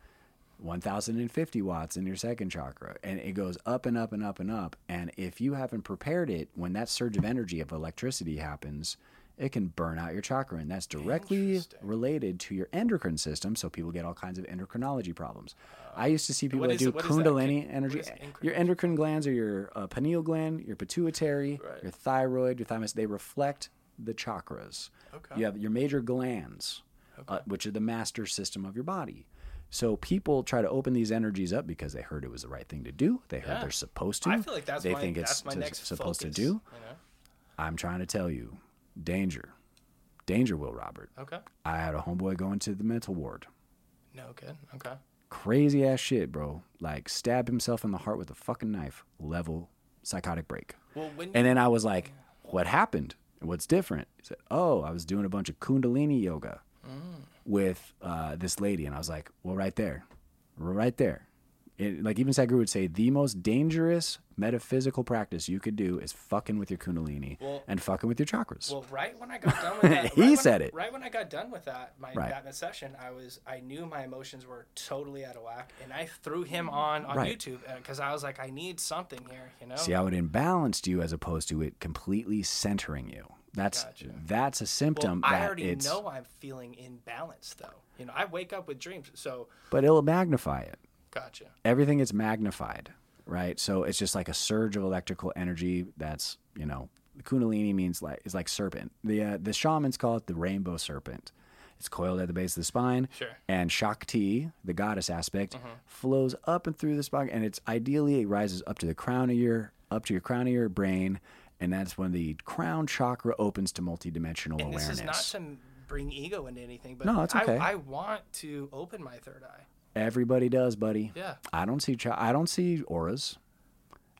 Speaker 1: 1050 watts in your second chakra. And it goes up and up and up and up. And if you haven't prepared it when that surge of energy of electricity happens it can burn out your chakra. And that's directly related to your endocrine system. So people get all kinds of endocrinology problems. I used to see people that do
Speaker 2: it- is that?
Speaker 1: kundalini energy.
Speaker 2: endocrine?
Speaker 1: your endocrine glands are your uh, pineal gland your pituitary
Speaker 2: Right.
Speaker 1: your thyroid your thymus. They reflect the chakras
Speaker 2: Okay.
Speaker 1: you have your major glands, uh, which are the master system of your body. So people try to open these energies up because they heard it was the right thing to do. They heard
Speaker 2: Yeah.
Speaker 1: they're supposed to.
Speaker 2: I feel like that's
Speaker 1: they
Speaker 2: my,
Speaker 1: think it's
Speaker 2: my next
Speaker 1: supposed
Speaker 2: focus,
Speaker 1: to do.
Speaker 2: You know?
Speaker 1: I'm trying to tell you, danger, danger, Will Robert.
Speaker 2: Okay.
Speaker 1: I had a homeboy going to the mental ward.
Speaker 2: No good. Okay.
Speaker 1: Crazy ass shit, bro. Like stabbed himself in the heart with a fucking knife. Level psychotic break.
Speaker 2: Well, when
Speaker 1: And then I was like, what happened? What's different? He said, oh, I was doing a bunch of Kundalini yoga with uh, this lady. And I was like, well, right there, right there. It, like even Sadhguru would say, the most dangerous metaphysical practice you could do is fucking with your Kundalini
Speaker 2: Well-
Speaker 1: and fucking with your chakras.
Speaker 2: Well, right when I got done with that,
Speaker 1: He
Speaker 2: right
Speaker 1: said
Speaker 2: I-
Speaker 1: it.
Speaker 2: Right when I got done with that, my
Speaker 1: Right.
Speaker 2: that session, I was I knew my emotions were totally out of whack, and I threw him on on
Speaker 1: Right.
Speaker 2: YouTube uh, because I was like, I need something here, you know.
Speaker 1: See how it imbalanced you as opposed to it completely centering you. That's
Speaker 2: Gotcha.
Speaker 1: that's a symptom.
Speaker 2: well,
Speaker 1: I
Speaker 2: already know I'm feeling imbalanced, though. You know, I wake up with dreams, so
Speaker 1: but it'll magnify it.
Speaker 2: Gotcha.
Speaker 1: everything is magnified, right? So it's just like a surge of electrical energy. That's you know, the Kundalini means like is like serpent. The uh, the shamans call it the rainbow serpent. It's coiled at the base of the spine,
Speaker 2: Sure. Mm-hmm.
Speaker 1: and Shakti, the goddess aspect, flows up and through the spine, and it's ideally it rises up to the crown of your up to your crown of your brain, and that's when the crown chakra opens to multidimensional
Speaker 2: And
Speaker 1: awareness.
Speaker 2: this is not to bring ego into anything, but
Speaker 1: No, it's okay.
Speaker 2: I, I want to open my third eye.
Speaker 1: Everybody does, buddy.
Speaker 2: Yeah.
Speaker 1: I don't see chi- I don't see auras.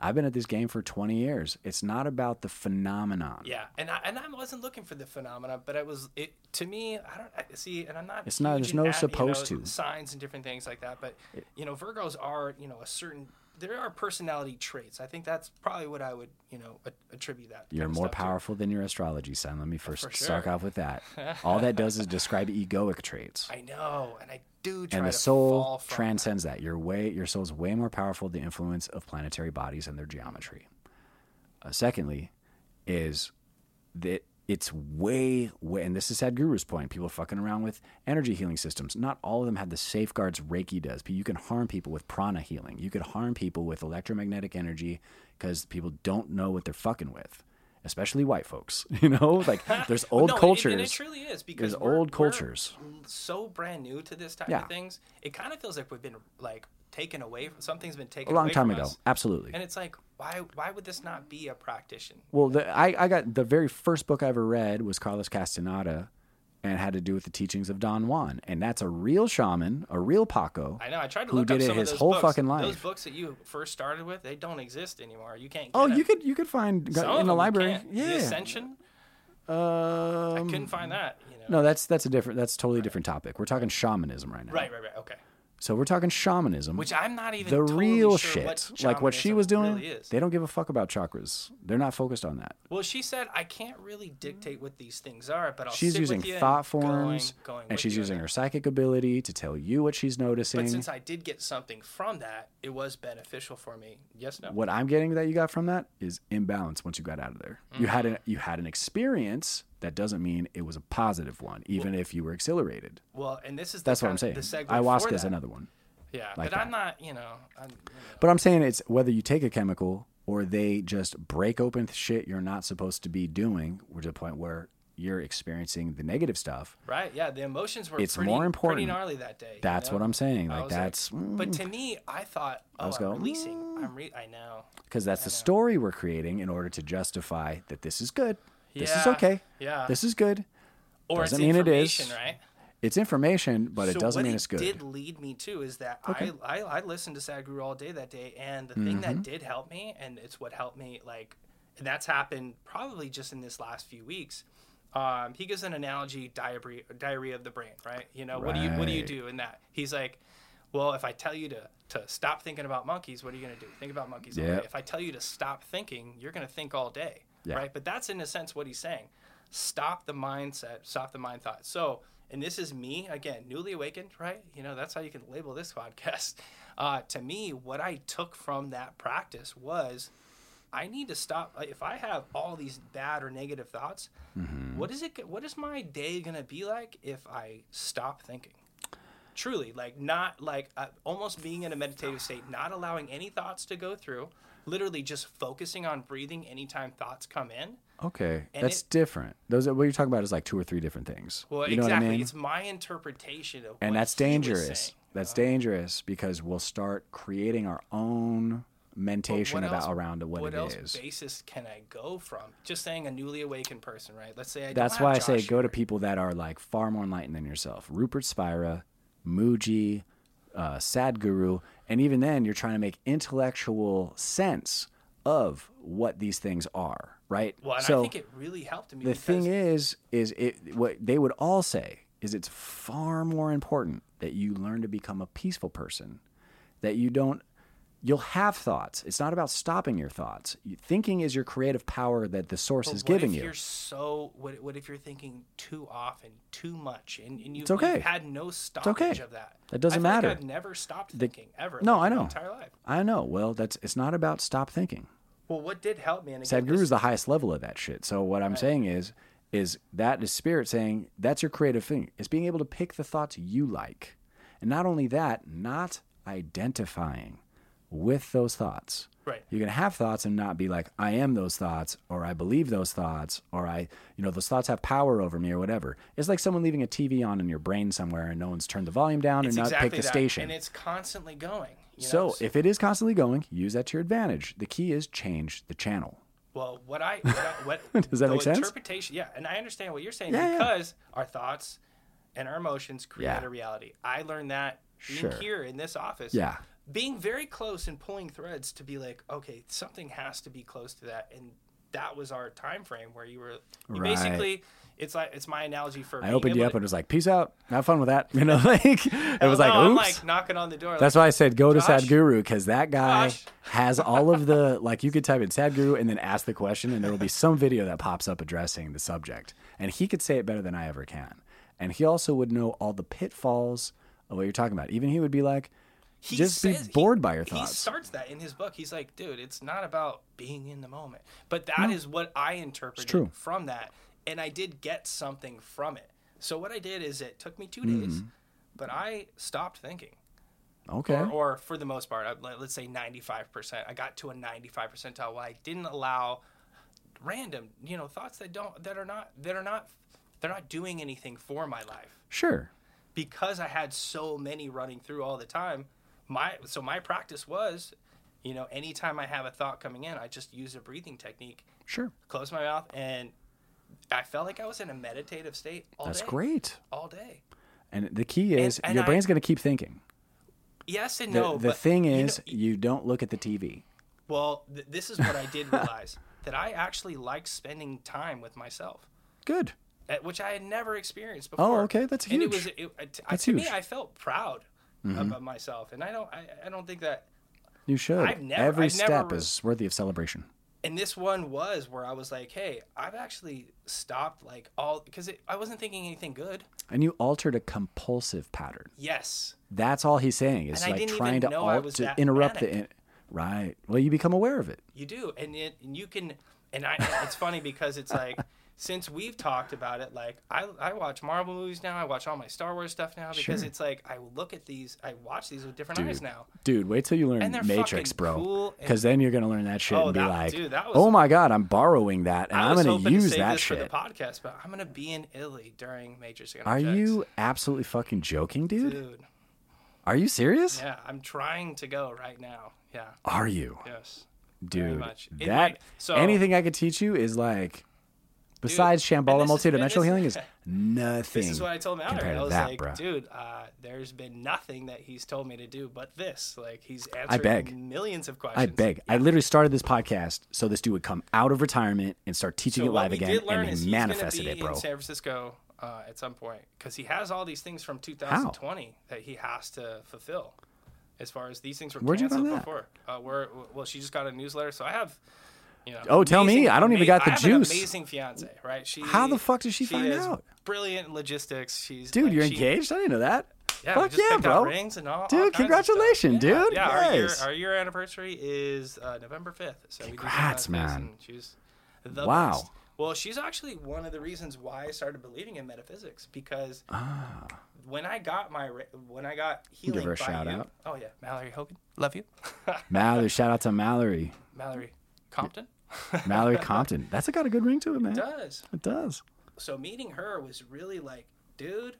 Speaker 1: I've been at this game for 20 years. It's not about the phenomenon.
Speaker 2: Yeah, and I, and I wasn't looking for the phenomena, but it was it to me. I don't I, see, and I'm not.
Speaker 1: It's not- there's no
Speaker 2: at-
Speaker 1: supposed
Speaker 2: you know,
Speaker 1: to.
Speaker 2: signs and different things like that. But you know, Virgos are you know a certain. There are personality traits. I think that's probably what I would you know a- attribute that.
Speaker 1: You're more
Speaker 2: stuff to.
Speaker 1: powerful than your astrology sign. Let me oh, first
Speaker 2: For
Speaker 1: start off with that. All that does is describe egoic traits.
Speaker 2: I know, and I do
Speaker 1: And the soul transcends that. Your way your soul's way more powerful than the influence of planetary bodies and their geometry. Uh, secondly, is that it's way, way, and this is Sadhguru's point. People fucking around with energy healing systems. Not all of them have the safeguards Reiki does. But you can harm people with prana healing. You could harm people with electromagnetic energy because people don't know what they're fucking with, especially white folks. You know, like there's old
Speaker 2: no,
Speaker 1: cultures.
Speaker 2: and it truly is because
Speaker 1: There's old cultures.
Speaker 2: so brand new to this type
Speaker 1: Yeah.
Speaker 2: of things. It kind of feels like we've been like taken away. From, something's been taken away from
Speaker 1: a long time ago,
Speaker 2: us.
Speaker 1: absolutely.
Speaker 2: And it's like, why why would this not be a practitioner?
Speaker 1: Well, the, I, I got the very first book I ever read was Carlos Castaneda and had to do with the teachings of Don Juan. And that's a real shaman, a real Paco.
Speaker 2: I know. I tried to look up some of those
Speaker 1: whole
Speaker 2: books.
Speaker 1: fucking life.
Speaker 2: Those books that you first started with, they don't exist anymore. You can't. Get
Speaker 1: Oh,
Speaker 2: them.
Speaker 1: you could you could find
Speaker 2: Some
Speaker 1: in the library. Yeah.
Speaker 2: The Ascension. I
Speaker 1: Um,
Speaker 2: couldn't find that. You know.
Speaker 1: no, that's that's a different that's a totally different topic. We're talking shamanism right now.
Speaker 2: Right, right, right. Okay.
Speaker 1: So we're talking shamanism.
Speaker 2: Which I'm not even
Speaker 1: the
Speaker 2: totally
Speaker 1: real
Speaker 2: sure
Speaker 1: shit,
Speaker 2: what
Speaker 1: like what she was doing,
Speaker 2: Really is.
Speaker 1: they don't give a fuck about chakras. They're not focused on that.
Speaker 2: Well, she said I can't really dictate what these things are, but I'll
Speaker 1: she's using
Speaker 2: with you and
Speaker 1: thought
Speaker 2: going-
Speaker 1: forms,
Speaker 2: going
Speaker 1: and she's using her psychic ability to tell you what she's noticing.
Speaker 2: But since I did get something from that, it was beneficial for me. Yes, no.
Speaker 1: what I'm getting that you got from that is imbalance once you got out of there. You had
Speaker 2: Mm-hmm.
Speaker 1: an you had an experience that doesn't mean it was a positive one, even if you were exhilarated.
Speaker 2: Well, and this is the
Speaker 1: That's what I'm saying.
Speaker 2: The
Speaker 1: Ayahuasca is another one.
Speaker 2: Yeah,
Speaker 1: like
Speaker 2: but I'm not. You know, I'm, you know.
Speaker 1: But I'm saying it's whether you take a chemical or they just break open shit you're not supposed to be doing, to the point where you're experiencing the negative stuff.
Speaker 2: Right. Yeah. The emotions were
Speaker 1: It's
Speaker 2: pretty,
Speaker 1: more
Speaker 2: pretty
Speaker 1: important.
Speaker 2: gnarly that day. you
Speaker 1: That's
Speaker 2: know?
Speaker 1: what I'm saying.
Speaker 2: I
Speaker 1: Like that's
Speaker 2: But to mm. me, I thought, oh,
Speaker 1: was
Speaker 2: I'm
Speaker 1: going,
Speaker 2: releasing. I'm mm. re. I know.
Speaker 1: because that's the story we're creating in order to justify that this is good. This is okay.
Speaker 2: yeah.
Speaker 1: This is good.
Speaker 2: Or
Speaker 1: Doesn't
Speaker 2: it's
Speaker 1: mean it is.
Speaker 2: information, right?
Speaker 1: It's information, but it doesn't mean
Speaker 2: it
Speaker 1: it's good.
Speaker 2: What did lead me to is that I, I I listened to Sadhguru all day that day, and the thing
Speaker 1: Mm-hmm.
Speaker 2: that did help me, and it's what helped me, like, and that's happened probably just in this last few weeks. Um, he gives an analogy diarrhea diarrhea of the brain, right? You know, what do you what do you do in that? He's like, well, if I tell you to to stop thinking about monkeys, what are you gonna do? Think about monkeys all
Speaker 1: Yep.
Speaker 2: day. If I tell you to stop thinking, you're gonna think all day,
Speaker 1: Yeah.
Speaker 2: right? But that's in a sense what he's saying. Stop the mindset, stop the mind thought. So, and this is me again, newly awakened, right? You know, that's how you can label this podcast. Uh, to me, what I took from that practice was I need to stop. If I have all these bad or negative thoughts, what is it? What is my day gonna be like if I stop thinking? Truly, like not like uh, almost being in a meditative state, not allowing any thoughts to go through, literally just focusing on breathing anytime thoughts come in.
Speaker 1: Okay,
Speaker 2: And
Speaker 1: that's
Speaker 2: it-
Speaker 1: different. Those are, what you're talking about is like two or three different things.
Speaker 2: Well,
Speaker 1: you know
Speaker 2: exactly.
Speaker 1: what I mean?
Speaker 2: It's my interpretation of
Speaker 1: and
Speaker 2: what
Speaker 1: that's dangerous. That's dangerous because we'll start creating our own mentation about
Speaker 2: else-
Speaker 1: around what, it is.
Speaker 2: what
Speaker 1: it
Speaker 2: else
Speaker 1: is.
Speaker 2: basis can I go from? Just saying a newly awakened person, right? Let's say I
Speaker 1: That's why I say go to people that are like far more enlightened than yourself. Rupert Spira, Mooji, uh, Sadhguru, and even then you're trying to make intellectual sense of what these things are, right?
Speaker 2: Well, and
Speaker 1: so
Speaker 2: I think it really helped me.
Speaker 1: the thing is, is it what they would all say is it's far more important that you learn to become a peaceful person, that you don't. You'll have thoughts. It's not about stopping your thoughts. Thinking is your creative power that the source
Speaker 2: But
Speaker 1: is giving
Speaker 2: if
Speaker 1: you.
Speaker 2: You're so. What, what if you're thinking too often, too much, and, and you've,
Speaker 1: It's okay.
Speaker 2: you've had no stoppage
Speaker 1: okay.
Speaker 2: of that?
Speaker 1: That doesn't matter.
Speaker 2: Like I've never stopped thinking ever.
Speaker 1: No,
Speaker 2: like,
Speaker 1: I
Speaker 2: my
Speaker 1: know.
Speaker 2: entire life.
Speaker 1: I know. Well, that's it's not about stop thinking.
Speaker 2: Well, what did help me? And again,
Speaker 1: Sadhguru is the highest level of that shit. So what I'm saying is, is that is spirit saying that's your creative thing. It's being able to pick the thoughts you like, and not only that, not identifying with those thoughts.
Speaker 2: Right.
Speaker 1: You can have thoughts and not be like, I am those thoughts, or I believe those thoughts, or I, you know, those thoughts have power over me, or whatever. It's like someone leaving a TV on in your brain somewhere and no one's turned the volume down
Speaker 2: it's
Speaker 1: and not picked the
Speaker 2: that,
Speaker 1: station.
Speaker 2: and it's constantly going. know?
Speaker 1: so if it is constantly going, use that to your advantage. The key is change the channel.
Speaker 2: Well, what I what, I, what
Speaker 1: Does that make sense?
Speaker 2: Interpretation, yeah, and I understand what you're saying
Speaker 1: Yeah, yeah.
Speaker 2: because our thoughts and our emotions create
Speaker 1: Yeah.
Speaker 2: a reality. I learned that
Speaker 1: Sure.
Speaker 2: here in this office.
Speaker 1: Yeah.
Speaker 2: Being very close and pulling threads to be like, okay, something has to be close to that, and that was our time frame where you were you
Speaker 1: Right.
Speaker 2: basically. It's like it's my analogy for.
Speaker 1: I opened you up
Speaker 2: to-
Speaker 1: and was like, "Peace out, have fun with that." You know, like it was like,
Speaker 2: no,
Speaker 1: "Oops."
Speaker 2: like knocking on the door.
Speaker 1: That's
Speaker 2: like,
Speaker 1: why I said go to
Speaker 2: Josh?
Speaker 1: Sadhguru because that guy
Speaker 2: Josh?
Speaker 1: has all of the like you could type in Sadhguru and then ask the question and there will be some video that pops up addressing the subject and he could say it better than I ever can and he also would know all the pitfalls of what you're talking about. Even he would be like,
Speaker 2: he
Speaker 1: just
Speaker 2: says-
Speaker 1: be
Speaker 2: he-
Speaker 1: bored by your thoughts.
Speaker 2: He starts that in his book. He's like, dude, it's not about being in the moment. But that is what I interpreted from that. And I did get something from it. So what I did is it took me 2
Speaker 1: Mm-hmm.
Speaker 2: days, but I stopped thinking.
Speaker 1: okay,
Speaker 2: Or, or for the most part, I- let's say 95%. I got to a 95 percentile where I didn't allow random, you know, thoughts that don't, that are not, that are not, they're not doing anything for my life
Speaker 1: sure,
Speaker 2: because I had so many running through all the time, my so my practice was, you know, anytime I have a thought coming in, I just use a breathing technique,
Speaker 1: sure,
Speaker 2: close my mouth, and I felt like I was in a meditative state all day.
Speaker 1: that's
Speaker 2: day.
Speaker 1: great.
Speaker 2: All day.
Speaker 1: And the key is
Speaker 2: and
Speaker 1: your
Speaker 2: I-
Speaker 1: brain's going to keep thinking.
Speaker 2: Yes and
Speaker 1: The,
Speaker 2: no.
Speaker 1: the thing
Speaker 2: you know,
Speaker 1: is, you don't look at the TV.
Speaker 2: well, th- this is what I did realize that I actually like spending time with myself.
Speaker 1: Good.
Speaker 2: which I had never experienced before.
Speaker 1: Oh, okay, that's
Speaker 2: And it
Speaker 1: huge.
Speaker 2: was it, it,
Speaker 1: That's
Speaker 2: to me,
Speaker 1: huge. Mm-hmm.
Speaker 2: I felt proud Mm-hmm. of, of myself, and I don't, I, I don't think that.
Speaker 1: You should.
Speaker 2: I've never-
Speaker 1: Every
Speaker 2: I've
Speaker 1: step
Speaker 2: never-
Speaker 1: is worthy of celebration.
Speaker 2: And this one was where I was like, hey, I've actually stopped like all because I wasn't thinking anything good.
Speaker 1: And you altered a compulsive pattern.
Speaker 2: Yes,
Speaker 1: That's all he's saying. Is like trying to alt to interrupt the in- right. Well, you become aware of it.
Speaker 2: you do, and it, and you can, and I. It's funny because it's like since we've talked about it, like I, I watch Marvel movies now. I watch all my Star Wars stuff now because
Speaker 1: Sure.
Speaker 2: it's like I look at these, I watch these with different eyes now.
Speaker 1: Dude, wait till you learn Matrix, bro.
Speaker 2: cool
Speaker 1: Because then you're gonna learn that shit
Speaker 2: Oh,
Speaker 1: and be
Speaker 2: that-
Speaker 1: like,
Speaker 2: dude, was-
Speaker 1: "Oh my god, I'm borrowing that, and
Speaker 2: I
Speaker 1: I'm gonna use
Speaker 2: to save
Speaker 1: that
Speaker 2: this
Speaker 1: shit."
Speaker 2: for the podcast, but I'm gonna be in Italy during Matrix.
Speaker 1: Are you absolutely fucking joking, dude?
Speaker 2: dude?
Speaker 1: Are you serious?
Speaker 2: Yeah, I'm trying to go right now. Yeah,
Speaker 1: Are you,
Speaker 2: yes.
Speaker 1: Dude?
Speaker 2: much.
Speaker 1: That
Speaker 2: might- so-
Speaker 1: anything I could teach you is like, besides Shambhala
Speaker 2: this is-
Speaker 1: multidimensional healing, is nothing.
Speaker 2: This is what I told Mallory.
Speaker 1: compared
Speaker 2: I was
Speaker 1: that,
Speaker 2: like,
Speaker 1: bruh.
Speaker 2: dude, uh, there's been nothing that he's told me to do but this. Like he's
Speaker 1: I
Speaker 2: answered
Speaker 1: beg.
Speaker 2: millions of questions.
Speaker 1: I beg. I literally started this podcast so this dude would come out of retirement and start teaching
Speaker 2: So
Speaker 1: it live again, and he manifested
Speaker 2: be
Speaker 1: it, bro.
Speaker 2: in San Francisco uh, at some point because he has all these things from 2020 that he has to fulfill. As far as these things were
Speaker 1: Where'd you
Speaker 2: canceled before, uh, we're, well, she just got a newsletter, so I have. You know,
Speaker 1: Oh, tell me. I don't even got the juice.
Speaker 2: An amazing fiance, right? She.
Speaker 1: How the fuck did she find
Speaker 2: is
Speaker 1: out?
Speaker 2: Brilliant logistics. She's
Speaker 1: Dude,
Speaker 2: like,
Speaker 1: you're
Speaker 2: she-
Speaker 1: engaged? I didn't know that.
Speaker 2: Yeah,
Speaker 1: Fuck yeah, bro.
Speaker 2: Rings and all, all
Speaker 1: Dude,
Speaker 2: stuff.
Speaker 1: congratulations,
Speaker 2: Yeah,
Speaker 1: dude.
Speaker 2: Yeah, our year, our year anniversary is uh, November 5th. So
Speaker 1: Congrats, man.
Speaker 2: She's the
Speaker 1: Wow.
Speaker 2: best. Well, she's actually one of the reasons why I started believing in metaphysics because when I got my when I got healing
Speaker 1: Ah. her a shout
Speaker 2: you,
Speaker 1: out.
Speaker 2: Oh yeah, Mallory Hogan, love you,
Speaker 1: Mallory, shout out to Mallory.
Speaker 2: Mallory Compton.
Speaker 1: Mallory Compton. That's got a good ring to it, man.
Speaker 2: It does
Speaker 1: It does.
Speaker 2: so meeting her was really like, dude,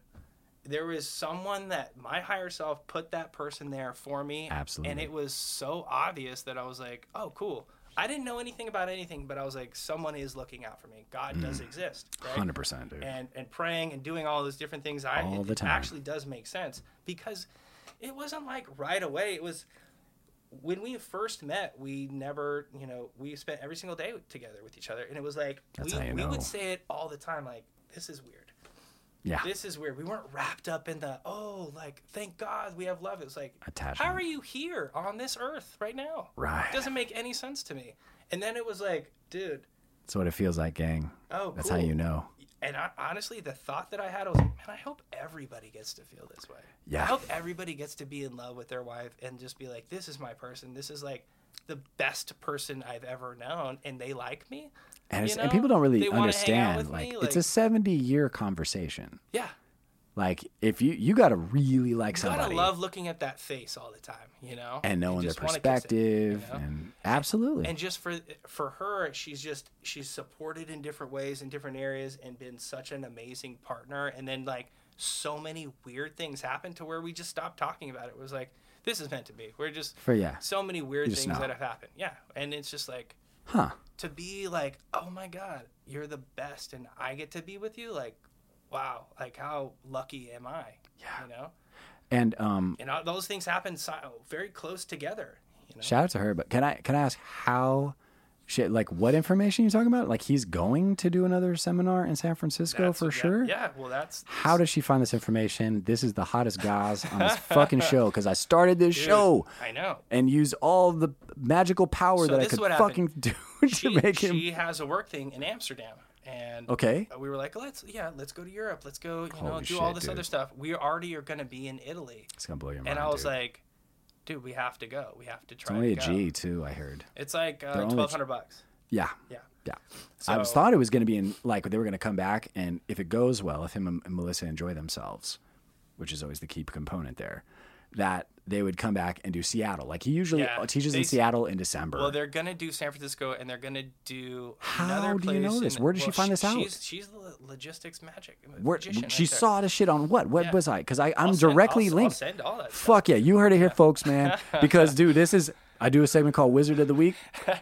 Speaker 2: there was someone that my higher self put that person there for me.
Speaker 1: Absolutely.
Speaker 2: And it was so obvious that I was like, oh, cool. I didn't know anything about anything, but I was like, someone is looking out for me. God
Speaker 1: Mm.
Speaker 2: does exist. Right?
Speaker 1: Hundred percent, dude.
Speaker 2: And and praying and doing all those different things. I
Speaker 1: All
Speaker 2: it,
Speaker 1: the time.
Speaker 2: actually does make sense because it wasn't like right away. It was when we first met, we never, you know, we spent every single day together with each other, and it was like
Speaker 1: That's
Speaker 2: we, we
Speaker 1: know.
Speaker 2: would say it all the time, like this is weird.
Speaker 1: Yeah.
Speaker 2: This is weird. We weren't wrapped up in the oh, like thank God we have love. It was like
Speaker 1: Attachment.
Speaker 2: how are you here on this earth right now?
Speaker 1: Right.
Speaker 2: It doesn't make any sense to me. And then it was like, dude,
Speaker 1: That's what it feels like, gang.
Speaker 2: oh,
Speaker 1: That's
Speaker 2: cool.
Speaker 1: how you know.
Speaker 2: And I, honestly, the thought that I had was, man, I hope everybody gets to feel this way.
Speaker 1: Yeah.
Speaker 2: I hope everybody gets to be in love with their wife and just be like, this is my person. This is like the best person I've ever known, and they like me.
Speaker 1: And, it's, and people don't really
Speaker 2: They wanna hang out
Speaker 1: understand.
Speaker 2: with
Speaker 1: Like, it's a 70 year conversation.
Speaker 2: Yeah.
Speaker 1: Like, if you you got to really like
Speaker 2: You
Speaker 1: somebody
Speaker 2: gotta love looking at that face all the time, you know,
Speaker 1: and knowing their
Speaker 2: just it, you
Speaker 1: perspective,
Speaker 2: know?
Speaker 1: and absolutely.
Speaker 2: and just for for her she's just she's supported in different ways in different areas and been such an amazing partner and then like so many weird things happened to where we just stopped talking about it, it was like this is meant to be we're just
Speaker 1: For yeah,
Speaker 2: so many weird things
Speaker 1: know.
Speaker 2: that have happened yeah and it's just like
Speaker 1: huh?
Speaker 2: to be like oh my god you're the best and i get to be with you like wow like how lucky am i
Speaker 1: Yeah.
Speaker 2: you know
Speaker 1: And um,
Speaker 2: and all, those things happen si- very close together you know
Speaker 1: shout out to her. But can I can I ask how? Shit, like what information you talking about? Like he's going to do another seminar in San Francisco
Speaker 2: That's-
Speaker 1: for
Speaker 2: yeah,
Speaker 1: sure.
Speaker 2: yeah well that's
Speaker 1: How does she find this information? This is the hottest guys on this fucking show because I started this
Speaker 2: Dude,
Speaker 1: show
Speaker 2: i know
Speaker 1: and used all the magical power
Speaker 2: So
Speaker 1: that I could fucking do
Speaker 2: she,
Speaker 1: to make him.
Speaker 2: she has a work thing in Amsterdam, and
Speaker 1: Okay.
Speaker 2: we were like, let's yeah, let's go to Europe, let's go, you know,
Speaker 1: Holy
Speaker 2: do all this
Speaker 1: dude.
Speaker 2: other stuff. We already are going to be in Italy,
Speaker 1: It's gonna blow your mind.
Speaker 2: and I was
Speaker 1: dude.
Speaker 2: like, dude, we have to go. We have to try it's
Speaker 1: only a
Speaker 2: to go.
Speaker 1: G too. I heard.
Speaker 2: It's like uh,
Speaker 1: They're only
Speaker 2: twelve hundred bucks.
Speaker 1: Yeah,
Speaker 2: Yeah.
Speaker 1: yeah. so, I was thought it was gonna be in like they were gonna come back, and if it goes well, if him and and Melissa enjoy themselves, which is always the key component there, that they would come back and do Seattle. Like he usually
Speaker 2: Yeah,
Speaker 1: teaches in Seattle in December.
Speaker 2: Well, they're gonna do San Francisco, and they're gonna do
Speaker 1: How
Speaker 2: another
Speaker 1: do you know this? Where did she find this out?
Speaker 2: She's, she's the logistics magic.
Speaker 1: Where,
Speaker 2: magician right
Speaker 1: she saw the shit on what? What
Speaker 2: Yeah.
Speaker 1: was I? Because I I'm
Speaker 2: I'll send-
Speaker 1: directly
Speaker 2: I'll,
Speaker 1: linked.
Speaker 2: I'll send all that. stuff.
Speaker 1: Fuck yeah, you heard it here, folks, man. Because dude, this is I do a segment called Wizard of the Week.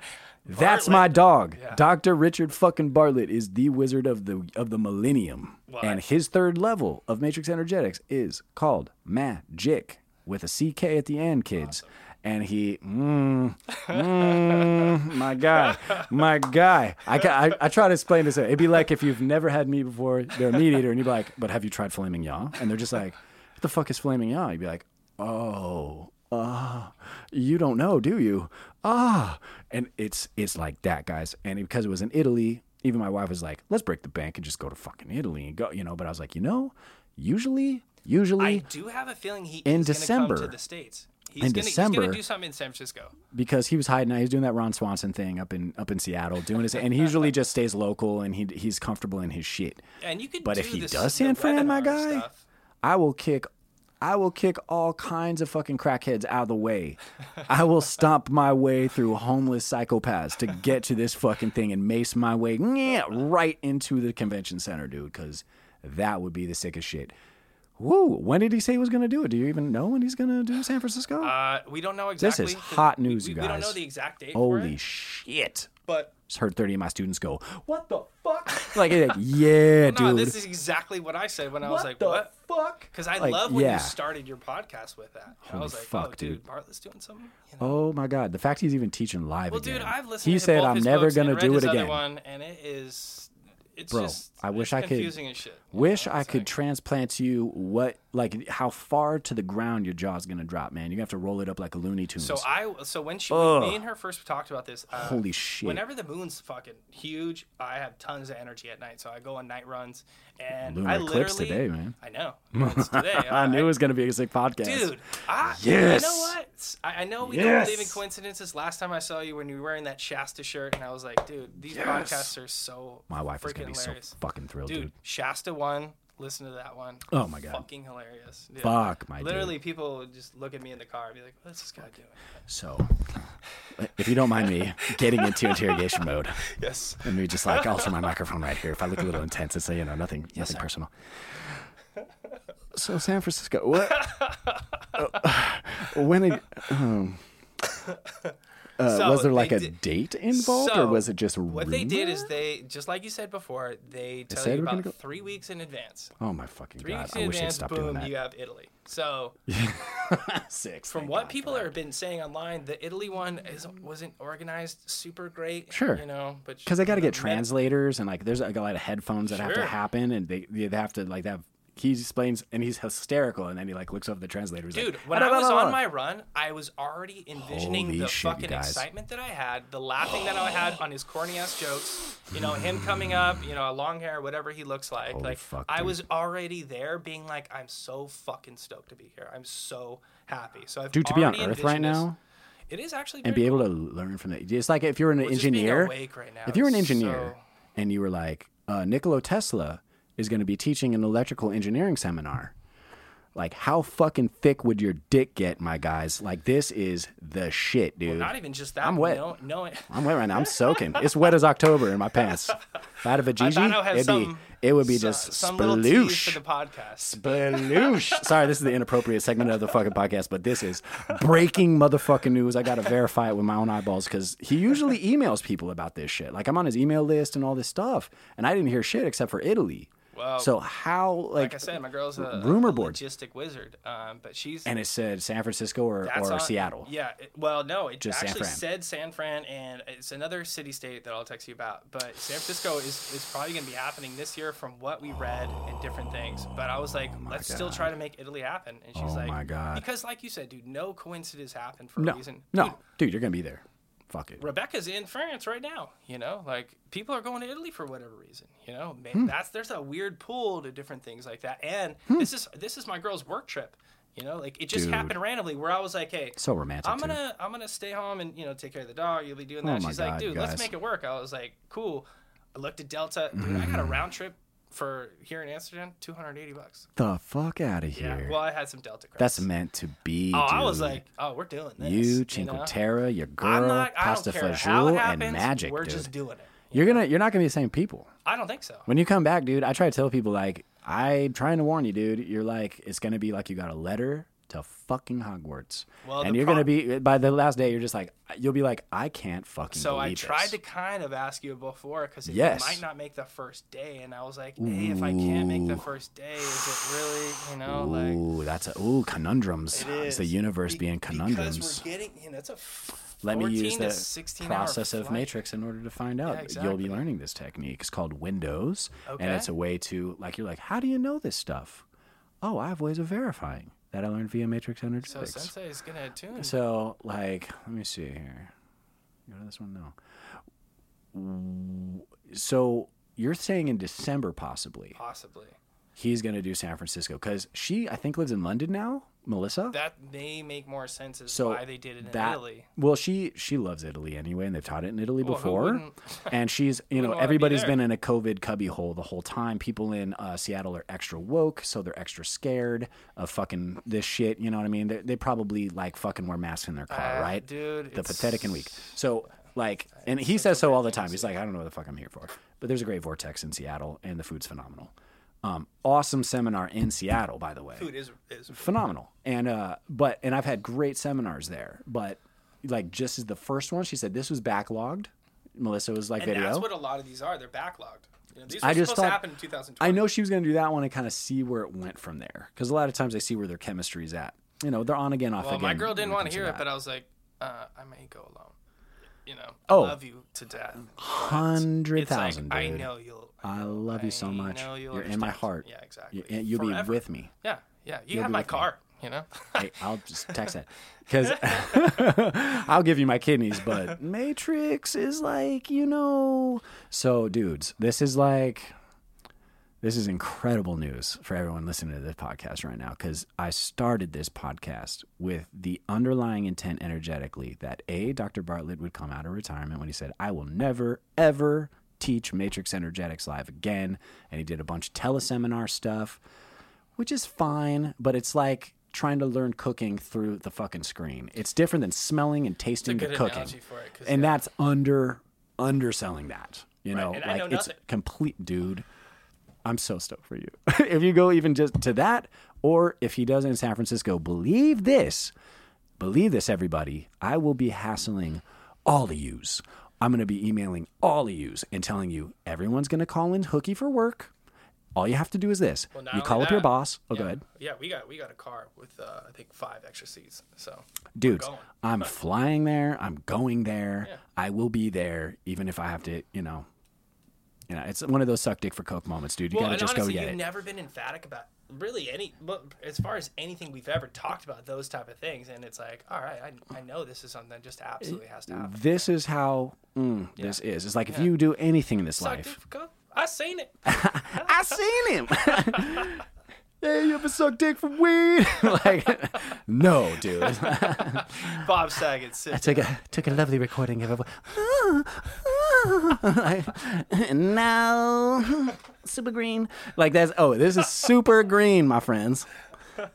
Speaker 1: That's my dog.
Speaker 2: Yeah.
Speaker 1: Dr. Richard fucking Bartlett is the wizard of the of the millennium.
Speaker 2: Well,
Speaker 1: and his third level of Matrix Energetics is called Magic with a CK at the end, kids. And he, mm, mm, my guy, my guy. I, I, I try to explain this. It'd be like if you've never had meat before, they're a meat eater, and you'd be like, but have you tried filet mignon? And they're just like, what the fuck is filet mignon? You'd be like, oh, ah, you don't know, do you? Ah, and it's it's like that, guys. And because it was in Italy, even my wife was like, let's break the bank and just go to fucking Italy and go, you know. But I was like, you know, usually, usually,
Speaker 2: I do have a feeling he
Speaker 1: In
Speaker 2: is going to come
Speaker 1: December.
Speaker 2: to the states. He's
Speaker 1: In
Speaker 2: gonna he's
Speaker 1: December-
Speaker 2: gonna do something in San Francisco.
Speaker 1: because he was hiding out. He's doing that Ron Swanson thing up in up in Seattle, doing his, and he usually just stays local and he he's comfortable in his shit.
Speaker 2: And you could
Speaker 1: But if he
Speaker 2: this,
Speaker 1: does San Fran, my guy,
Speaker 2: stuff.
Speaker 1: I will kick I will kick all kinds of fucking crackheads out of the way. I will stomp my way through homeless psychopaths to get to this fucking thing and mace my way right into the convention center, dude, because that would be the sickest shit. Woo! When did he say he was going to do it? Do you even know when he's going to do San Francisco?
Speaker 2: Uh, we don't know exactly.
Speaker 1: This
Speaker 2: is
Speaker 1: hot news,
Speaker 2: we,
Speaker 1: you guys.
Speaker 2: We don't know the exact date for
Speaker 1: Holy
Speaker 2: it,
Speaker 1: shit!
Speaker 2: but
Speaker 1: Just heard thirty of my students go, "What the fuck?" Like, like, yeah,
Speaker 2: no,
Speaker 1: dude.
Speaker 2: this is exactly what I said when I was like,
Speaker 1: the
Speaker 2: "What?"
Speaker 1: fuck?
Speaker 2: Because I
Speaker 1: Like,
Speaker 2: love when
Speaker 1: yeah.
Speaker 2: you started your podcast with that. I
Speaker 1: Holy
Speaker 2: was like,
Speaker 1: fuck,
Speaker 2: "Oh, dude,
Speaker 1: dude.
Speaker 2: Bartlett's doing something." You know?
Speaker 1: Oh my god, the fact he's even teaching live
Speaker 2: well,
Speaker 1: again.
Speaker 2: dude, I've listened.
Speaker 1: he
Speaker 2: to
Speaker 1: said, "I'm never gonna do it again."
Speaker 2: One, and it is, it's
Speaker 1: Bro,
Speaker 2: just,
Speaker 1: I wish I could-
Speaker 2: confusing as shit.
Speaker 1: Wish
Speaker 2: know?
Speaker 1: I could
Speaker 2: like-
Speaker 1: transplant to you what, like, how far to the ground your jaw's gonna drop, man. You have to roll it up like a Looney Tunes.
Speaker 2: So I so when she
Speaker 1: Ugh.
Speaker 2: me and her first talked about this. Uh,
Speaker 1: Holy shit.
Speaker 2: Whenever the moon's fucking huge, I have tons of energy at night, so I go on night runs and
Speaker 1: Lunar
Speaker 2: I
Speaker 1: eclipse today, man.
Speaker 2: I know. It's today.
Speaker 1: I knew it was gonna be a sick podcast,
Speaker 2: Dude, I,
Speaker 1: Yes.
Speaker 2: you know what? I, I know we
Speaker 1: Yes.
Speaker 2: don't believe in coincidences. Last time I saw you when you were wearing that Shasta shirt, and I was like, dude, these
Speaker 1: Yes.
Speaker 2: podcasts are so
Speaker 1: My wife is gonna be
Speaker 2: hilarious.
Speaker 1: so fucking thrilled,
Speaker 2: dude,
Speaker 1: dude.
Speaker 2: Shasta one. Listen to that one.
Speaker 1: Oh my God.
Speaker 2: fucking hilarious. dude.
Speaker 1: Fuck my dude.
Speaker 2: Literally, people would just look at me in the car and be like, "What's this guy doing?"
Speaker 1: So, if you don't mind me getting into interrogation mode,
Speaker 2: Yes.
Speaker 1: and me just like alter my microphone right here. If I look a little intense, it's you know nothing, nothing
Speaker 2: sir.
Speaker 1: personal. So San Francisco, what? uh, when it, um, uh,
Speaker 2: So
Speaker 1: was there like
Speaker 2: they
Speaker 1: a
Speaker 2: did-
Speaker 1: date involved, or was it just
Speaker 2: What they did is they, just like you said before, they tell
Speaker 1: said
Speaker 2: you about
Speaker 1: go-
Speaker 2: three weeks in advance.
Speaker 1: Oh my fucking
Speaker 2: Three
Speaker 1: god!
Speaker 2: weeks
Speaker 1: I
Speaker 2: in
Speaker 1: wish they'd
Speaker 2: advance,
Speaker 1: stop
Speaker 2: boom, you have Italy. So
Speaker 1: Six.
Speaker 2: from what
Speaker 1: God
Speaker 2: people have been saying online, the Italy one is, wasn't organized super great.
Speaker 1: Sure.
Speaker 2: You know, but
Speaker 1: because they got to get translators and like there's like, a lot of headphones that have to happen and they they have to like they have he explains and he's hysterical and then he like looks over the translator. he's like,
Speaker 2: Dude, when I was on my run, I was already envisioning
Speaker 1: Holy
Speaker 2: the
Speaker 1: shit,
Speaker 2: fucking
Speaker 1: guys.
Speaker 2: excitement that I had, the laughing that I had on his corny ass jokes. You know, him coming up, you know, a long hair, whatever he looks like.
Speaker 1: Holy
Speaker 2: like
Speaker 1: fuck,
Speaker 2: I
Speaker 1: dude.
Speaker 2: was already there, being like, I'm so fucking stoked to be here. I'm so happy. So I've
Speaker 1: dude to be on Earth right now
Speaker 2: It is actually
Speaker 1: and
Speaker 2: very
Speaker 1: be able to learn from it. It's like if you're an
Speaker 2: Well, just being
Speaker 1: engineer.
Speaker 2: awake right now
Speaker 1: if you're an engineer
Speaker 2: so-
Speaker 1: and you were like uh, Nikola Tesla is going to be teaching an electrical engineering seminar. Like, how fucking thick would your dick get, my guys? Like, this is the shit, dude.
Speaker 2: Not even just that.
Speaker 1: I'm wet.
Speaker 2: No, no,
Speaker 1: I'm wet right now. I'm soaking. It's wet as October in my pants. If I had a
Speaker 2: I thought
Speaker 1: vajiji,
Speaker 2: I have
Speaker 1: it'd be, it would be
Speaker 2: so-
Speaker 1: just
Speaker 2: some
Speaker 1: sploosh.
Speaker 2: for the podcast.
Speaker 1: Sploosh. Sorry, this is the inappropriate segment of the fucking podcast, but this is breaking motherfucking news. I got to verify it with my own eyeballs because he usually emails people about this shit. Like I'm on his email list and all this stuff, and I didn't hear shit except for Italy.
Speaker 2: Well,
Speaker 1: so how like,
Speaker 2: like I said, my girl's a,
Speaker 1: rumor
Speaker 2: a
Speaker 1: boards.
Speaker 2: logistic wizard. Um, but she's
Speaker 1: and it said San Francisco or, or
Speaker 2: on-
Speaker 1: Seattle.
Speaker 2: Yeah. it- well, no, it
Speaker 1: Just San
Speaker 2: actually
Speaker 1: Fran.
Speaker 2: said San Fran, and it's another city state that I'll text you about. But San Francisco is, is probably going to be happening this year from what we read and different things. But I was like, let's still try to make Italy happen. And she's
Speaker 1: Oh
Speaker 2: like,
Speaker 1: my God.
Speaker 2: because like you said, dude, no coincidence happened for
Speaker 1: No,
Speaker 2: a reason.
Speaker 1: no,
Speaker 2: Dude,
Speaker 1: dude, you're gonna be there. Fuck it.
Speaker 2: Rebecca's in France right now. You know, like people are going to Italy for whatever reason. You know, Man,
Speaker 1: Hmm.
Speaker 2: that's there's a weird pull to different things like that. And this is this is my girl's work trip. You know, like it just
Speaker 1: Dude.
Speaker 2: happened randomly where I was like, hey,
Speaker 1: So romantic.
Speaker 2: I'm gonna I'm gonna stay home and you know take care of the dog. You'll be doing
Speaker 1: Oh
Speaker 2: that.
Speaker 1: my
Speaker 2: She's
Speaker 1: God,
Speaker 2: like, dude, let's make it work. I was like, cool. I looked at Delta. Dude, I got a round trip for here in Amsterdam, 280 bucks.
Speaker 1: the fuck out of here! Yeah.
Speaker 2: Well, I had some Delta credits.
Speaker 1: That's meant to be.
Speaker 2: Oh, I was like, oh, we're doing this.
Speaker 1: you,
Speaker 2: know?
Speaker 1: Cinque Terre, your
Speaker 2: I'm
Speaker 1: girl,
Speaker 2: not.
Speaker 1: Pasta
Speaker 2: don't care how
Speaker 1: fajoule,
Speaker 2: happens.
Speaker 1: and magic,
Speaker 2: We're
Speaker 1: dude.
Speaker 2: just doing it.
Speaker 1: You're gonna, you're not gonna be the same people
Speaker 2: I don't think so.
Speaker 1: when you come back, dude. I try to tell people like, I'm trying to warn you, dude. You're like, it's gonna be like you got a letter to fucking Hogwarts,
Speaker 2: Well,
Speaker 1: and you're gonna be by the last day. You're just like, you'll be like, I can't fucking.
Speaker 2: So I tried
Speaker 1: this.
Speaker 2: to kind of ask you before because
Speaker 1: Yes.
Speaker 2: might not make the first day, and I was like, hey, if I can't make the first day, is it really, you know, like
Speaker 1: Ooh, that's a ooh conundrums.
Speaker 2: it
Speaker 1: It's the universe
Speaker 2: Be-
Speaker 1: being
Speaker 2: Because
Speaker 1: conundrums.
Speaker 2: we're getting, you know, it's a f-
Speaker 1: Let me use
Speaker 2: to
Speaker 1: the process of. Matrix in order to find out. You'll be learning this technique. It's called Windows, and it's a way to like you're like, how do you know this stuff? Oh, I have ways of verifying that I learned via Matrix
Speaker 2: So
Speaker 1: Energetics.
Speaker 2: Sensei is gonna tune.
Speaker 1: So, like, let me see here. Go to this one now. So you're saying in December possibly
Speaker 2: possibly.
Speaker 1: he's going to do San Francisco because she I think lives in London now Melissa.
Speaker 2: That may make more sense as
Speaker 1: so
Speaker 2: why they did it in
Speaker 1: that,
Speaker 2: Italy.
Speaker 1: Well, she she loves Italy anyway, and they've taught it in Italy
Speaker 2: Well,
Speaker 1: before. and she's you know
Speaker 2: wanna be
Speaker 1: been in a COVID cubbyhole the whole time. People in uh, Seattle are extra woke, so they're extra scared of fucking this shit. You know what I mean? They, they probably like fucking wear masks in their car,
Speaker 2: Ah,
Speaker 1: right?
Speaker 2: dude,
Speaker 1: the
Speaker 2: it's-
Speaker 1: pathetic and weak. So like, and he says so all the time. He's like, I don't know what the fuck I'm here for. But there's a great vortex in Seattle, and the food's phenomenal. Um, awesome seminar in Seattle, by the way
Speaker 2: Food is is
Speaker 1: phenomenal. And uh but and I've had great seminars there. But like just as the first one, she said this was backlogged. Melissa was like
Speaker 2: and
Speaker 1: video.
Speaker 2: that's what a lot of these are. They're backlogged. You know,
Speaker 1: I just
Speaker 2: supposed to
Speaker 1: thought-
Speaker 2: happen in 2020.
Speaker 1: I know she was going to do that one and kind of see where it went from there. Because a lot of times I see where their chemistry is at. You know, they're on again, off
Speaker 2: Well,
Speaker 1: again.
Speaker 2: my girl didn't want to hear it, but I was like, uh, I may go alone. You know,
Speaker 1: Oh.
Speaker 2: I love you to death.
Speaker 1: Hundred
Speaker 2: thousand. Like, I know you'll.
Speaker 1: I love you so much.
Speaker 2: know
Speaker 1: You're in my heart.
Speaker 2: Yeah, exactly.
Speaker 1: You, you'll be with me.
Speaker 2: Yeah, yeah. You
Speaker 1: You'll
Speaker 2: have my
Speaker 1: with me.
Speaker 2: car. You know.
Speaker 1: hey, I'll just text that because I'll give you my kidneys, but Matrix is like you know. So, dudes, this is like this is incredible news for everyone listening to this podcast right now because I started this podcast with the underlying intent energetically that a Dr. Bartlett would come out of retirement when he said, "I will never ever." Teach Matrix Energetics live again, and he did a bunch of teleseminar stuff which is fine, but it's like trying to learn cooking through the fucking screen. It's different than smelling and tasting the cooking.
Speaker 2: it,
Speaker 1: and
Speaker 2: yeah.
Speaker 1: that's under underselling that. You know,
Speaker 2: and
Speaker 1: like
Speaker 2: know
Speaker 1: it's complete dude. I'm so stoked for you. if you go even just to that, or if he does it in San Francisco, believe this. Believe this, everybody. I will be hassling all of yous. I'm going to be emailing all of yous and telling you everyone's going to call in hooky for work. All you have to do is this:
Speaker 2: Well,
Speaker 1: you call up your boss. Oh,
Speaker 2: yeah.
Speaker 1: go ahead.
Speaker 2: Yeah, we got we got a car with uh, I think five extra seats. So
Speaker 1: dudes i'm flying there i'm going there
Speaker 2: Yeah.
Speaker 1: i will be there even if i have to you know you know it's one of those suck dick for coke moments dude You
Speaker 2: well,
Speaker 1: gotta just
Speaker 2: honestly,
Speaker 1: go get
Speaker 2: you've
Speaker 1: it
Speaker 2: never been emphatic about really any as far as anything we've ever talked about those type of things, and it's like, all right, I, I know this is something that just absolutely has to happen.
Speaker 1: this is how mm, this is it's like if you do anything in this life?
Speaker 2: I seen it.
Speaker 1: i seen him hey you ever suck dick for weed like no dude
Speaker 2: Bob Saget. Sit
Speaker 1: I took a took a lovely recording of it. and now super green. Like that's oh, this is super green, my friends.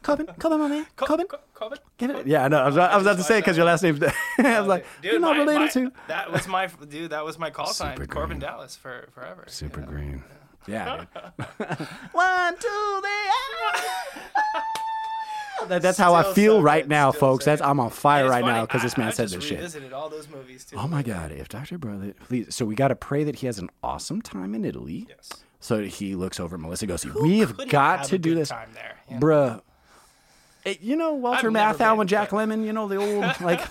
Speaker 1: Corbin, Corbin, my man, Corbin.
Speaker 2: Co- Corbin?
Speaker 1: Give it. Yeah, I know. I was, I was about to say because your last name's. I was like,
Speaker 2: Dude,
Speaker 1: you're not
Speaker 2: my-
Speaker 1: related
Speaker 2: my-
Speaker 1: to.
Speaker 2: That was my dude. That was my call sign,
Speaker 1: Super
Speaker 2: Corbin. Dallas, for forever.
Speaker 1: Super
Speaker 2: you know?
Speaker 1: green. Yeah. Dude. One, two, three. Ah! That- that's how I feel
Speaker 2: so
Speaker 1: right
Speaker 2: good,
Speaker 1: now,
Speaker 2: still
Speaker 1: folks.
Speaker 2: so
Speaker 1: That's. I'm on fire right now because this man
Speaker 2: I
Speaker 1: said this shit.
Speaker 2: all those movies too.
Speaker 1: Oh my God! If Dr. Bartlett, please. So we got to pray that he has an awesome time in Italy.
Speaker 2: Yes.
Speaker 1: So he looks over at Melissa, and goes, "We have got
Speaker 2: have
Speaker 1: to do this,
Speaker 2: time there.
Speaker 1: bruh." Eh, you know Walter
Speaker 2: I've
Speaker 1: Matthau and Jack Lemmon. You know the old like.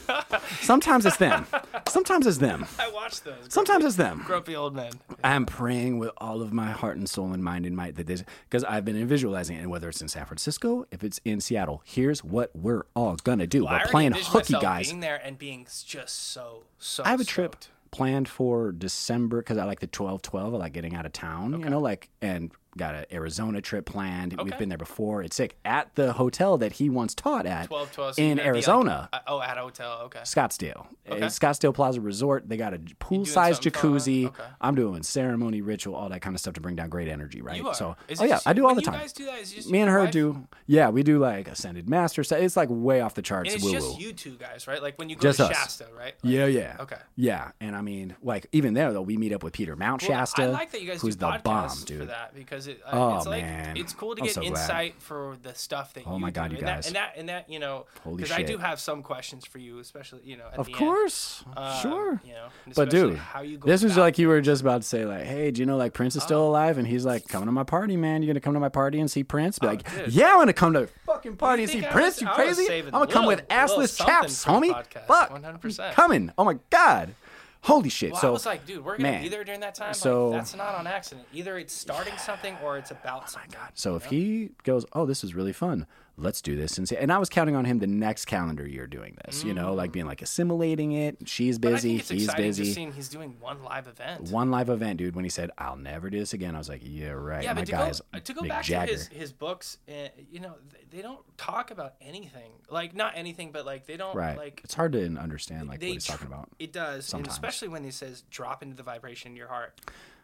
Speaker 1: sometimes it's them. Sometimes it's them.
Speaker 2: I watch those.
Speaker 1: Sometimes it's them.
Speaker 2: grumpy old men.
Speaker 1: I'm praying with all of my heart and soul and mind and might that this because I've been visualizing it, and whether it's in San Francisco, if it's in Seattle, here's what we're all gonna do.
Speaker 2: Well,
Speaker 1: we're playing hooky guys.
Speaker 2: Being there and being just so so.
Speaker 1: I have a trip planned for December because I like the 12 12. I like getting out of town, you know, like, and got an Arizona trip planned. We've been there before. It's sick. At the hotel that he once taught at
Speaker 2: 12, 12 so
Speaker 1: in
Speaker 2: like,
Speaker 1: Arizona,
Speaker 2: oh, at a hotel. Okay.
Speaker 1: Scottsdale.
Speaker 2: Okay.
Speaker 1: Scottsdale Plaza Resort. They got a pool sized jacuzzi.
Speaker 2: Okay.
Speaker 1: I'm doing ceremony, ritual, all that kind of stuff to bring down great energy, right? So,
Speaker 2: Is
Speaker 1: oh yeah,
Speaker 2: just
Speaker 1: I do all the
Speaker 2: you
Speaker 1: time.
Speaker 2: guys do that, is just
Speaker 1: Me and her
Speaker 2: wife?
Speaker 1: do. Yeah, we do like ascended master stuff. It's like way off the charts.
Speaker 2: And it's
Speaker 1: woo
Speaker 2: just you two guys, right? Like when you go
Speaker 1: Just
Speaker 2: to
Speaker 1: us.
Speaker 2: Shasta, right? Like,
Speaker 1: Yeah, yeah.
Speaker 2: Okay.
Speaker 1: Yeah, and I mean, like even there though, we meet up with Peter Mount
Speaker 2: Well,
Speaker 1: Shasta,
Speaker 2: I like that you guys
Speaker 1: who's
Speaker 2: do
Speaker 1: the bomb,
Speaker 2: for
Speaker 1: dude.
Speaker 2: that because it, uh,
Speaker 1: Oh,
Speaker 2: it's like
Speaker 1: man.
Speaker 2: it's cool to
Speaker 1: I'm
Speaker 2: get
Speaker 1: so glad.
Speaker 2: insight for the stuff that
Speaker 1: Oh
Speaker 2: you
Speaker 1: my God,
Speaker 2: do.
Speaker 1: you
Speaker 2: and
Speaker 1: guys.
Speaker 2: That, and that and that you know because I do have some questions for you, especially you know at
Speaker 1: Of course,
Speaker 2: Um,
Speaker 1: sure.
Speaker 2: You know,
Speaker 1: But dude,
Speaker 2: how you go
Speaker 1: this was like you were just about to say, like, "Hey, do you know like Prince is
Speaker 2: Oh.
Speaker 1: still alive?" And he's like, "Coming to my party, man. You're gonna come to my party and see Prince?" Be like,
Speaker 2: Oh,
Speaker 1: "Yeah, I'm gonna come to fucking party and see
Speaker 2: I
Speaker 1: Prince.
Speaker 2: was-
Speaker 1: you crazy? I'm gonna come with assless chaps, homie. Fuck,
Speaker 2: 100%.
Speaker 1: Coming. Oh my god, holy shit!"
Speaker 2: Well,
Speaker 1: so
Speaker 2: I was like, dude, we're gonna
Speaker 1: man,
Speaker 2: be there during that time.
Speaker 1: so-
Speaker 2: like, that's not on accident. Either it's starting something or it's about oh something.
Speaker 1: So if he goes, "Oh, this is really fun. Let's do this and say and I was counting on him the next calendar year doing this, you know, like being like assimilating it. She's busy, he's busy.
Speaker 2: just seeing he's doing one live event.
Speaker 1: One live event, dude. When he said, "I'll never do this again," I was like, "Yeah, right."
Speaker 2: yeah,
Speaker 1: My
Speaker 2: but to
Speaker 1: guy
Speaker 2: go, to go
Speaker 1: Mick
Speaker 2: back
Speaker 1: Jagger.
Speaker 2: to his, his books, uh, you know, they, don't talk about anything. Like not anything, but like they don't
Speaker 1: right.
Speaker 2: like
Speaker 1: it's hard to understand like what he's
Speaker 2: tr-
Speaker 1: talking about.
Speaker 2: It does, and especially when he says drop into the vibration in your heart.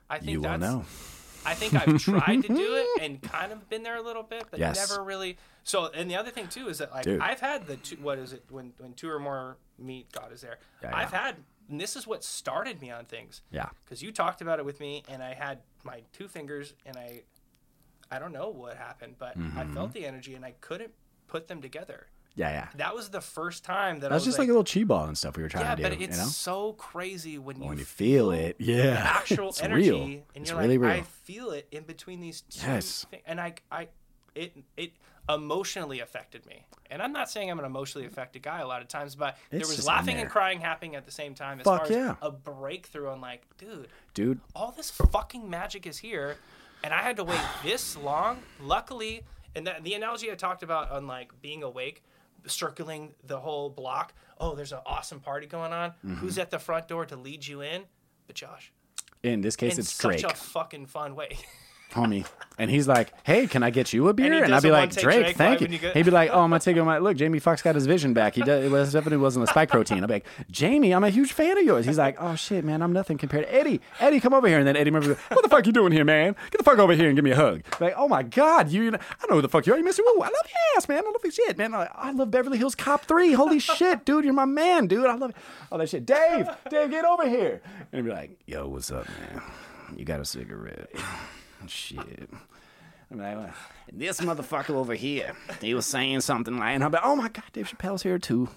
Speaker 2: I think
Speaker 1: You will know.
Speaker 2: I think I've tried to do it and kind of been there a little bit, but
Speaker 1: Yes.
Speaker 2: never really. So, and the other thing too is that like
Speaker 1: Dude.
Speaker 2: I've had the two, what is it when when two or more meet God is there.
Speaker 1: Yeah,
Speaker 2: I've had and this is what started me on things
Speaker 1: Yeah.
Speaker 2: because you talked about it with me and I had my two fingers and I I don't know what happened, but I
Speaker 1: Mm-hmm.
Speaker 2: felt the energy and I couldn't put them together.
Speaker 1: Yeah, yeah.
Speaker 2: That was the first time that
Speaker 1: That
Speaker 2: I
Speaker 1: was
Speaker 2: was
Speaker 1: just like, a little chi ball and stuff we were trying
Speaker 2: yeah,
Speaker 1: to do.
Speaker 2: Yeah, but it's
Speaker 1: you know,
Speaker 2: so crazy when you
Speaker 1: when you feel it, yeah,
Speaker 2: actual
Speaker 1: it's
Speaker 2: energy,
Speaker 1: real.
Speaker 2: and
Speaker 1: it's
Speaker 2: you're
Speaker 1: really
Speaker 2: like,
Speaker 1: real.
Speaker 2: I feel it in between these two
Speaker 1: Yes.
Speaker 2: things, and I, I, it, it emotionally affected me. And I'm not saying I'm an emotionally affected guy a lot of times, but there was laughing and crying happening at the same time. As
Speaker 1: Fuck
Speaker 2: far
Speaker 1: yeah.
Speaker 2: as a breakthrough, I'm like, dude,
Speaker 1: Dude,
Speaker 2: all this fucking magic is here, and I had to wait this long. Luckily, and that, the analogy I talked about on like being awake, circling the whole block. Oh, there's an awesome party going on.
Speaker 1: Mm-hmm.
Speaker 2: Who's at the front door to lead you in? But Josh,
Speaker 1: in this case,
Speaker 2: in
Speaker 1: it's
Speaker 2: such
Speaker 1: Drake,
Speaker 2: a fucking fun way.
Speaker 1: homie, and he's like, "Hey, can I get you a beer?"
Speaker 2: he
Speaker 1: And, I'd be like, "Drake,
Speaker 2: Drake
Speaker 1: thank you."
Speaker 2: you
Speaker 1: He'd be like, "Oh, I'm gonna take him." My look, Jamie Foxx got his vision back. He does, it was definitely wasn't a spike protein. I'm like, Jamie, I'm a huge fan of yours. He's like, "Oh shit, man, I'm nothing compared to Eddie. Eddie, come over here." And then Eddie remembers, "What the fuck you doing here, man? Get the fuck over here and give me a hug." Like, oh my god, you, I know who the fuck you are, you Mr. Woo. I love your ass, man. I love your shit, man. I, I love Beverly Hills Cop Three. Holy shit, dude, you're my man, dude. I love all that shit. Dave, Dave, get over here. And he'd be like, "Yo, what's up, man? You got a cigarette?" Shit. I'm like, "Well, this motherfucker over here, he was saying something like, and I'm like, oh my God, Dave Chappelle's here too.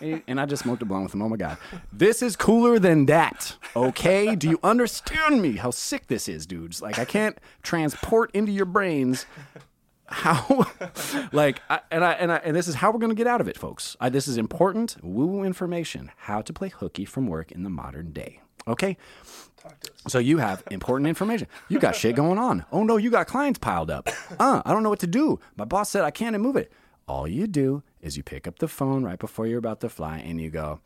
Speaker 1: And and I just smoked a blunt with him. Oh my God. This is cooler than that. Okay? Do you understand me? How sick this is, dudes. Like, I can't transport into your brains how like I, and I and I and this is how we're going to get out of it folks I, this is important woo woo information how to play hooky from work in the modern day okay so you have important information. You got shit going on. Oh no you got clients piled up. Uh i don't know what to do. My boss said i can't move it. All you do is you pick up the phone right before you're about to fly and you go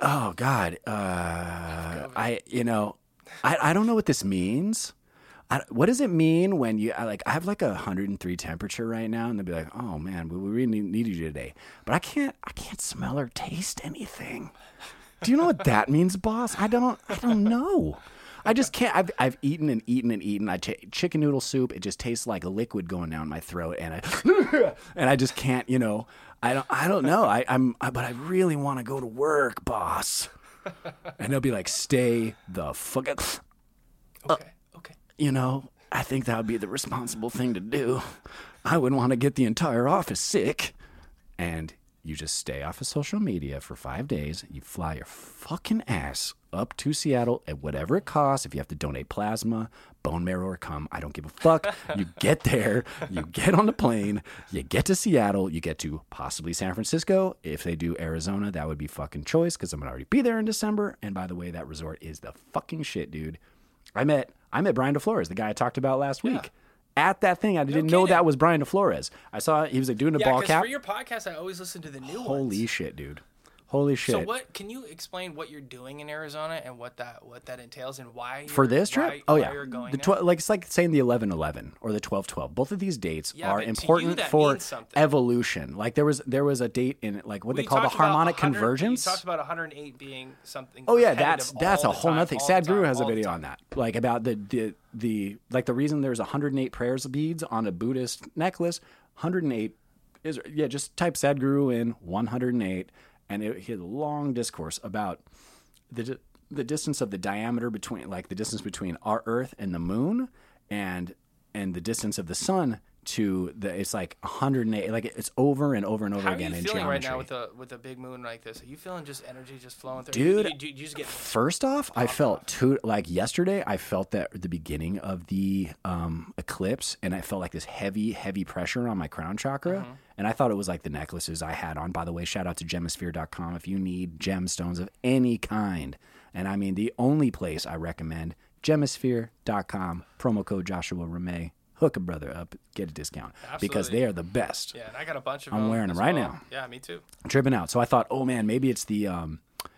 Speaker 1: oh god uh i you know i i don't know what this means. I, what does it mean when you I like I have like a 103 temperature right now and they'll be like oh man we, we really need you today. But I can't I can't smell or taste anything do you know what that means boss I don't I don't know I just can't I've, I've eaten and eaten and eaten I ch- chicken noodle soup it just tastes like a liquid going down my throat and I and I just can't you know I don't I don't know I, I'm I, but I really want to go to work boss and they'll be like stay the fuck out
Speaker 2: Okay, okay.
Speaker 1: you know, I think that would be the responsible thing to do. I wouldn't want to get the entire office sick. And you just stay off of social media for five days. You fly your fucking ass up to Seattle at whatever it costs. If you have to donate plasma, bone marrow, or cum, I don't give a fuck. You get there, you get on the plane, you get to Seattle, you get to possibly San Francisco. If they do Arizona, that would be fucking choice because I'm gonna already be there in December. And by the way, that resort is the fucking shit, dude. I met I met Brian DeFlores, the guy I talked about last week. At that thing, I didn't know that was Brian DeFlores. I saw he was like doing a
Speaker 2: Yeah,
Speaker 1: ball cap.
Speaker 2: for your podcast, I always listen to the new
Speaker 1: Holy
Speaker 2: ones.
Speaker 1: shit, dude! Holy shit!
Speaker 2: So what? Can you explain what you're doing in Arizona and what that what that entails and why
Speaker 1: for this trip?
Speaker 2: Why,
Speaker 1: oh
Speaker 2: why
Speaker 1: yeah,
Speaker 2: you're going
Speaker 1: the tw- like it's like saying the eleven eleven or the twelve twelve. Both of these dates
Speaker 2: Yeah,
Speaker 1: are important for evolution. Like there was there was a date in like what
Speaker 2: We
Speaker 1: they call the harmonic convergence.
Speaker 2: You talked about 108 being something.
Speaker 1: Oh yeah, that's that's a whole
Speaker 2: time,
Speaker 1: nother thing.
Speaker 2: Sadhguru
Speaker 1: has a video on that, like about the, the the like the reason there's 108 prayers beads on a Buddhist necklace. 108 is yeah, just type Sadhguru in 108, and it, he had a long discourse about the the distance of the diameter between like the distance between our Earth and the Moon, and and the distance of the Sun to the it's like 108 like it's over and over and over
Speaker 2: How are
Speaker 1: again
Speaker 2: you
Speaker 1: in
Speaker 2: feeling right now with a with a big moon like this? Are you feeling just energy just flowing through?
Speaker 1: Dude,
Speaker 2: you, you, you just get
Speaker 1: First off, I felt too like yesterday. I felt that the beginning of the um, eclipse, and I felt like this heavy, heavy pressure on my crown chakra.
Speaker 2: Mm-hmm.
Speaker 1: And I thought it was like the necklaces I had on. By the way, shout out to Gemisphere.com if you need gemstones of any kind. And I mean, the only place I recommend Gemisphere.com promo code Joshua Ramey. Hook a brother up, get a discount because they are the best.
Speaker 2: Yeah, and I got a bunch of
Speaker 1: I'm wearing
Speaker 2: them
Speaker 1: wearing 'em
Speaker 2: as
Speaker 1: right
Speaker 2: well.
Speaker 1: now.
Speaker 2: Yeah, me too.
Speaker 1: tripping out. So I thought, oh man, maybe it's the um, what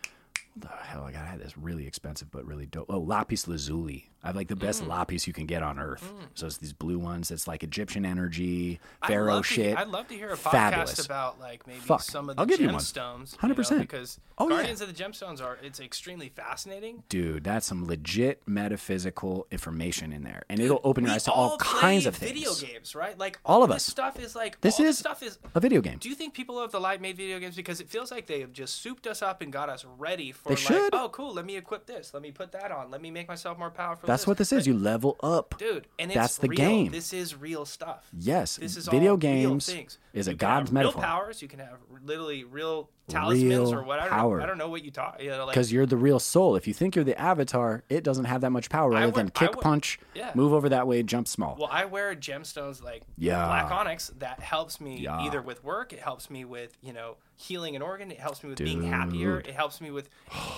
Speaker 1: the hell I got. I had this really expensive but really dope. Oh, lapis lazuli. I have like the
Speaker 2: Mm.
Speaker 1: best lapis you can get on earth. So it's these blue ones. It's like Egyptian energy, pharaoh
Speaker 2: love to-
Speaker 1: shit.
Speaker 2: I'd love to hear a podcast
Speaker 1: Fabulous.
Speaker 2: about like maybe
Speaker 1: Fuck.
Speaker 2: some of the
Speaker 1: I'll give you one.
Speaker 2: gemstones. you
Speaker 1: 100%.
Speaker 2: know, because
Speaker 1: Oh, yeah.
Speaker 2: Guardians of the Gemstones are it's extremely fascinating.
Speaker 1: Dude, that's some legit metaphysical information in there, and it'll open your eyes to all
Speaker 2: play
Speaker 1: kinds of things.
Speaker 2: video games, right? Like
Speaker 1: All of
Speaker 2: this
Speaker 1: us.
Speaker 2: stuff is like
Speaker 1: This
Speaker 2: all
Speaker 1: is
Speaker 2: stuff is.
Speaker 1: A video game.
Speaker 2: Do you think people of the light made video games because it feels like they have just souped us up and got us ready for
Speaker 1: They
Speaker 2: like,
Speaker 1: should.
Speaker 2: oh cool, let me equip this, let me put that on, let me make myself more powerful.
Speaker 1: That's what this is. You level up.
Speaker 2: dude, and
Speaker 1: That's
Speaker 2: it's
Speaker 1: the
Speaker 2: real.
Speaker 1: game.
Speaker 2: This is real stuff.
Speaker 1: Yes,
Speaker 2: This is
Speaker 1: video games is a
Speaker 2: You can
Speaker 1: god's
Speaker 2: have real
Speaker 1: metaphor.
Speaker 2: powers. You can have literally real talismans
Speaker 1: Real
Speaker 2: or whatever.
Speaker 1: power.
Speaker 2: I don't know what you talk. You know, like
Speaker 1: Because you're the real soul. If you think you're the avatar, it doesn't have that much power other
Speaker 2: would-
Speaker 1: than kick,
Speaker 2: would-
Speaker 1: punch,
Speaker 2: yeah.
Speaker 1: move over that way, jump small.
Speaker 2: Well, I wear gemstones like
Speaker 1: Yeah.
Speaker 2: black onyx that helps me
Speaker 1: Yeah.
Speaker 2: either with work, it helps me with, you know, healing an organ, it helps me with being happier, it helps me with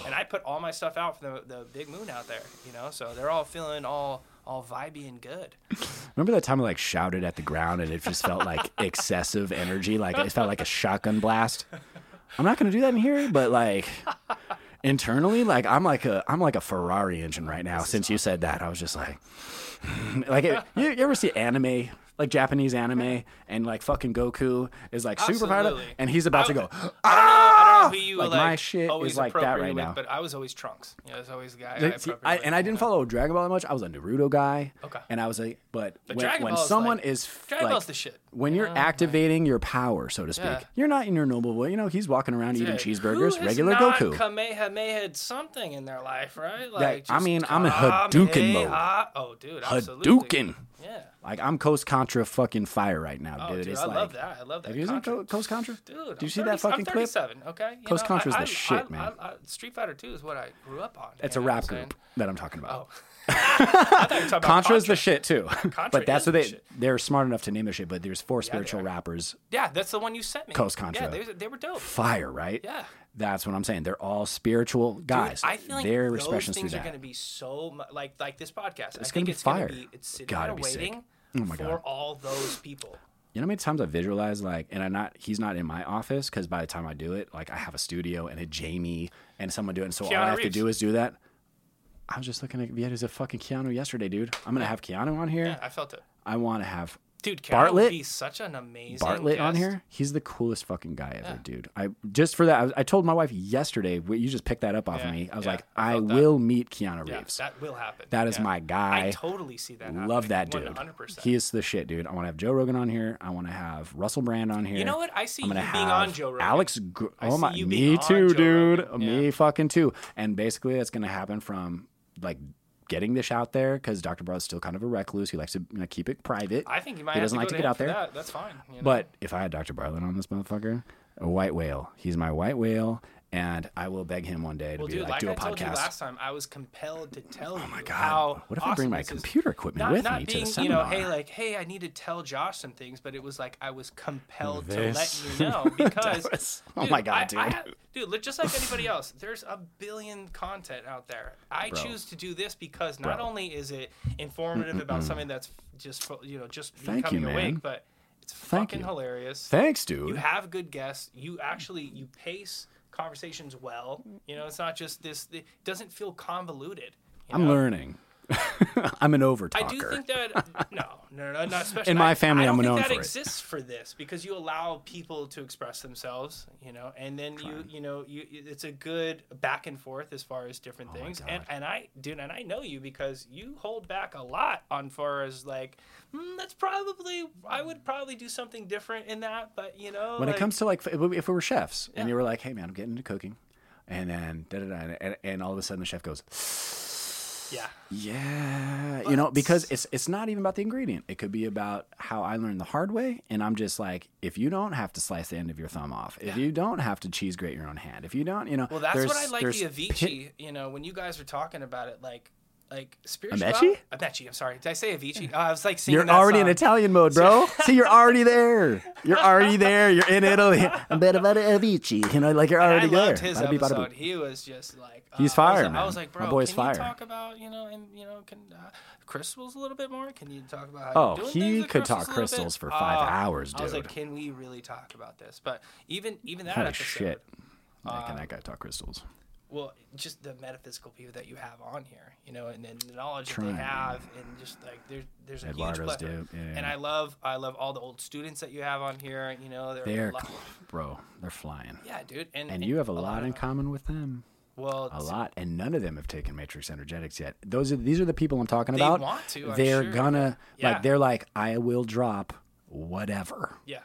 Speaker 2: and I put all my stuff out for the, the big moon out there, you know, so they're all feeling all all vibey and good.
Speaker 1: Remember that time I like shouted at the ground and it just felt like excessive energy, like it felt like a shotgun blast. I'm not gonna do that in here, but like internally, like I'm like a I'm like a Ferrari engine right now. Since you said that, I was just like, like it, you, you ever see anime? Like Japanese anime, and like fucking Goku is like super up, and he's about to
Speaker 2: I-
Speaker 1: go.
Speaker 2: I don't know, I don't who you
Speaker 1: Like,
Speaker 2: like,
Speaker 1: my shit
Speaker 2: always
Speaker 1: is like that right
Speaker 2: with,
Speaker 1: now.
Speaker 2: But I was always Trunks. Yeah, I was always the guy. I
Speaker 1: See, I, and I didn't follow Dragon Ball that much. I was a Naruto guy.
Speaker 2: Okay.
Speaker 1: And I was like, but,
Speaker 2: But
Speaker 1: when,
Speaker 2: Dragon
Speaker 1: when someone
Speaker 2: like-
Speaker 1: is
Speaker 2: Dragon
Speaker 1: like,
Speaker 2: Ball's the shit.
Speaker 1: when you're
Speaker 2: Yeah.
Speaker 1: activating your power, so to speak,
Speaker 2: Yeah.
Speaker 1: you're not in your noble way. You know, he's walking around eating cheeseburgers, regular Goku.
Speaker 2: Kamehameha had something in their life, right? Like,
Speaker 1: I mean, I'm in Hadouken mode.
Speaker 2: Oh, dude, absolutely.
Speaker 1: Hadouken.
Speaker 2: Yeah.
Speaker 1: Like I'm Coast Contra fucking fire right now,
Speaker 2: Oh,
Speaker 1: dude.
Speaker 2: dude,
Speaker 1: it's
Speaker 2: I
Speaker 1: like,
Speaker 2: love that. I love that.
Speaker 1: Have you seen
Speaker 2: Contra.
Speaker 1: Co- Coast Contra?
Speaker 2: Dude, I'm
Speaker 1: you see
Speaker 2: 30
Speaker 1: that fucking
Speaker 2: I'm
Speaker 1: clip?
Speaker 2: okay? You
Speaker 1: Coast
Speaker 2: know,
Speaker 1: Contra's
Speaker 2: I-
Speaker 1: the
Speaker 2: I-
Speaker 1: shit, man.
Speaker 2: Street Fighter 2 is what I grew up on.
Speaker 1: It's
Speaker 2: you
Speaker 1: a rap group that I'm talking about.
Speaker 2: Oh. I thought you were talking about
Speaker 1: Contra's the shit too, but that's what they
Speaker 2: shit.
Speaker 1: they're smart enough to name the shit. But there's four
Speaker 2: they
Speaker 1: spiritual rappers,
Speaker 2: Yeah, that's the one you sent me.
Speaker 1: Coast Contra.
Speaker 2: Yeah, they, they were dope.
Speaker 1: fire, right?
Speaker 2: Yeah.
Speaker 1: That's what I'm saying. They're all spiritual guys.
Speaker 2: Dude, I feel like
Speaker 1: Their
Speaker 2: those things are going to be so mu- like like this podcast.
Speaker 1: It's
Speaker 2: I
Speaker 1: gonna
Speaker 2: think
Speaker 1: be
Speaker 2: it's
Speaker 1: fire.
Speaker 2: going to be it's sitting
Speaker 1: Gotta
Speaker 2: there
Speaker 1: be sick.
Speaker 2: waiting
Speaker 1: Oh my god!
Speaker 2: for
Speaker 1: God.
Speaker 2: all those people.
Speaker 1: You know how many times I visualize like, and I'm not, he's not in my office because by the time I do it, like I have a studio and a Jamie and someone doing. it. So all
Speaker 2: Keanu
Speaker 1: I have to
Speaker 2: Reeves.
Speaker 1: do is do that. I was just looking at videos a fucking Keanu yesterday, dude. I'm going to have Keanu on here.
Speaker 2: Yeah, I felt it.
Speaker 1: I want to have
Speaker 2: Dude, Keanu
Speaker 1: Bartlett?
Speaker 2: would be such an amazing
Speaker 1: Bartlett on here. He's the coolest fucking guy ever, dude. I just for that, I, was- I told my wife yesterday, you just picked that up off
Speaker 2: Yeah,
Speaker 1: of me. I was
Speaker 2: yeah,
Speaker 1: like,
Speaker 2: I
Speaker 1: I,
Speaker 2: felt that.
Speaker 1: will meet Keanu
Speaker 2: Yeah,
Speaker 1: Reeves.
Speaker 2: that will happen.
Speaker 1: That is
Speaker 2: Yeah.
Speaker 1: my guy.
Speaker 2: I totally see that.
Speaker 1: Love that dude.
Speaker 2: 100%.
Speaker 1: He is the shit, dude. I want to have Joe Rogan on here. I want to have Russell Brand on here.
Speaker 2: You know what? I see
Speaker 1: I'm gonna
Speaker 2: being
Speaker 1: have
Speaker 2: on Joe Rogan.
Speaker 1: Alex. Gr- oh my,
Speaker 2: you
Speaker 1: me too, dude. Me fucking too. And basically, that's gonna happen from like getting this out there because Dr. Bro's still kind of a recluse. He likes to you know, keep it private.
Speaker 2: I think you might
Speaker 1: He doesn't
Speaker 2: to
Speaker 1: like
Speaker 2: go
Speaker 1: to get out there.
Speaker 2: That. That's fine. you know?
Speaker 1: But if I had Dr. Bartlett on this motherfucker, a white whale. He's my white whale, and I will beg him one day to
Speaker 2: well,
Speaker 1: be
Speaker 2: dude,
Speaker 1: like,
Speaker 2: like
Speaker 1: do a
Speaker 2: I told you
Speaker 1: podcast.
Speaker 2: last time, I was compelled to tell you
Speaker 1: oh my God.
Speaker 2: how
Speaker 1: What if I bring my
Speaker 2: this is.
Speaker 1: computer equipment
Speaker 2: not,
Speaker 1: with
Speaker 2: not
Speaker 1: me
Speaker 2: being,
Speaker 1: to the
Speaker 2: you know,
Speaker 1: seminar?
Speaker 2: hey, like, hey, I need to tell Josh some things, but it was like I was compelled
Speaker 1: This.
Speaker 2: to let you know because,
Speaker 1: was- oh my God,
Speaker 2: I- I
Speaker 1: dude.
Speaker 2: have- dude, look, just like anybody else, there's a billion content out there. I
Speaker 1: Bro.
Speaker 2: choose to do this because not
Speaker 1: Bro.
Speaker 2: only is it informative about something that's just you know just
Speaker 1: Thank you,
Speaker 2: becoming
Speaker 1: man.
Speaker 2: awake, but it's
Speaker 1: Thank
Speaker 2: fucking
Speaker 1: you.
Speaker 2: hilarious.
Speaker 1: Thanks, dude.
Speaker 2: You have good guests. You actually you pace conversations well. Mm. You know, it's not just this. It doesn't feel convoluted.
Speaker 1: I'm
Speaker 2: know?
Speaker 1: learning. I'm an over talker.
Speaker 2: I do think that no, no, no, not especially
Speaker 1: In my family,
Speaker 2: I don't
Speaker 1: I'm
Speaker 2: think
Speaker 1: known
Speaker 2: that
Speaker 1: for it.
Speaker 2: exists for this because you allow people to express themselves, you know, and then you, you know, you it's a good back and forth as far as different
Speaker 1: Oh
Speaker 2: things. And and I, dude, and I know you because you hold back a lot on far as like mm, that's probably I would probably do something different in that, but you know,
Speaker 1: when
Speaker 2: like,
Speaker 1: it comes to like if we were chefs and you were like, "Hey man, I'm getting into cooking," and then da da da, and, and all of a sudden the chef goes,
Speaker 2: yeah.
Speaker 1: "Yeah," you know, because it's it's not even about the ingredient. It could be about how I learned the hard way, and I'm just like, if you don't have to slice the end of your thumb off, if
Speaker 2: Yeah.
Speaker 1: you don't have to cheese grate your own hand, if you don't, you know,
Speaker 2: Well, that's what I like the
Speaker 1: pit-
Speaker 2: you know, when you guys were talking about it, like like spirituality.
Speaker 1: Ameche?
Speaker 2: Ameche. I'm sorry. Did I say Avicii? Oh, I was like singing
Speaker 1: You're already in. Italian mode, bro. See, you're already there. You're already there. You're in Italy. I'm better about Avicii. You know, like you're
Speaker 2: And
Speaker 1: already
Speaker 2: I
Speaker 1: there.
Speaker 2: loved his
Speaker 1: Bada beep, bada
Speaker 2: episode. He was just like
Speaker 1: He's
Speaker 2: uh, I was
Speaker 1: fire,
Speaker 2: like- I was like,
Speaker 1: My
Speaker 2: bro,
Speaker 1: boy's
Speaker 2: can
Speaker 1: fire.
Speaker 2: you talk about you know and you know can uh, crystals a little bit more? Can you talk about? How
Speaker 1: Oh, he could talk
Speaker 2: crystals bit?
Speaker 1: crystals for five
Speaker 2: Uh,
Speaker 1: hours,
Speaker 2: I was like,
Speaker 1: dude.
Speaker 2: can we really talk about this? But even even that
Speaker 1: Holy
Speaker 2: episode,
Speaker 1: shit. Like,
Speaker 2: uh,
Speaker 1: can that guy talk crystals?
Speaker 2: Well, just the metaphysical people that you have on here, you know, and then the knowledge that they have, and just like there's there's a
Speaker 1: Eduardo's
Speaker 2: huge plethora.
Speaker 1: yeah.
Speaker 2: And I love I love all the old students that you have on here. You know, they're,
Speaker 1: They're,
Speaker 2: a lot-
Speaker 1: bro, they're flying.
Speaker 2: yeah, dude, and
Speaker 1: And you have a lot in common with them.
Speaker 2: Well,
Speaker 1: A lot, and none of them have taken Matrix Energetics yet. Those are these are the people I'm talking
Speaker 2: They
Speaker 1: about.
Speaker 2: want to,
Speaker 1: they're
Speaker 2: sure.
Speaker 1: gonna
Speaker 2: Yeah.
Speaker 1: like. They're like, I will drop whatever.
Speaker 2: yeah.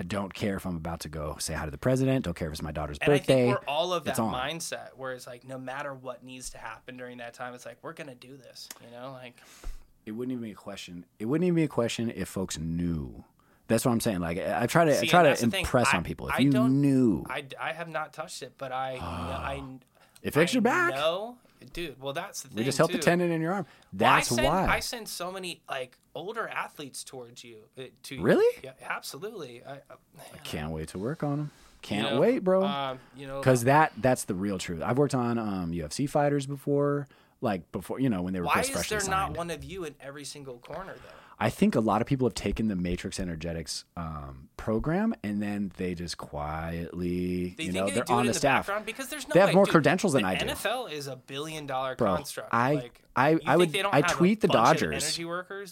Speaker 1: I don't care if I'm about to go say hi to the president. Don't care if it's my daughter's
Speaker 2: And
Speaker 1: birthday.
Speaker 2: We're all of that mindset where it's like no matter what needs to happen during that time, it's like we're gonna do this. You know, like
Speaker 1: it wouldn't even be a question. It wouldn't even be a question if folks knew. That's what I'm saying. Like I try to I try to
Speaker 2: that's the thing.
Speaker 1: impress
Speaker 2: I-
Speaker 1: on people. If
Speaker 2: I
Speaker 1: you
Speaker 2: don't-
Speaker 1: knew,
Speaker 2: I, I have not touched it, but I I ah.
Speaker 1: it fixed
Speaker 2: I
Speaker 1: your back.
Speaker 2: know, dude. Well, that's the thing.
Speaker 1: we just helped the tendon in your arm.
Speaker 2: Well, I
Speaker 1: That's
Speaker 2: send,
Speaker 1: why.
Speaker 2: I send so many like older athletes towards you. uh, To.
Speaker 1: Really?
Speaker 2: Yeah, absolutely. I, I
Speaker 1: Can't wait to work on them. Can't
Speaker 2: you know,
Speaker 1: wait, bro.
Speaker 2: Um, you know,
Speaker 1: Because that that's the real truth. I've worked on um, UFC fighters before, like before you know when they were
Speaker 2: why is there
Speaker 1: signed.
Speaker 2: not one of you in every single corner though?
Speaker 1: I think a lot of people have taken the Matrix Energetics um, program and then they just quietly,
Speaker 2: They
Speaker 1: you know,
Speaker 2: they
Speaker 1: they're on the staff.
Speaker 2: because there's no
Speaker 1: They have
Speaker 2: way,
Speaker 1: more
Speaker 2: dude,
Speaker 1: credentials than I do.
Speaker 2: NFL is a billion dollar
Speaker 1: Bro,
Speaker 2: construct.
Speaker 1: I
Speaker 2: like,
Speaker 1: I,
Speaker 2: you
Speaker 1: I would I tweet the Dodgers.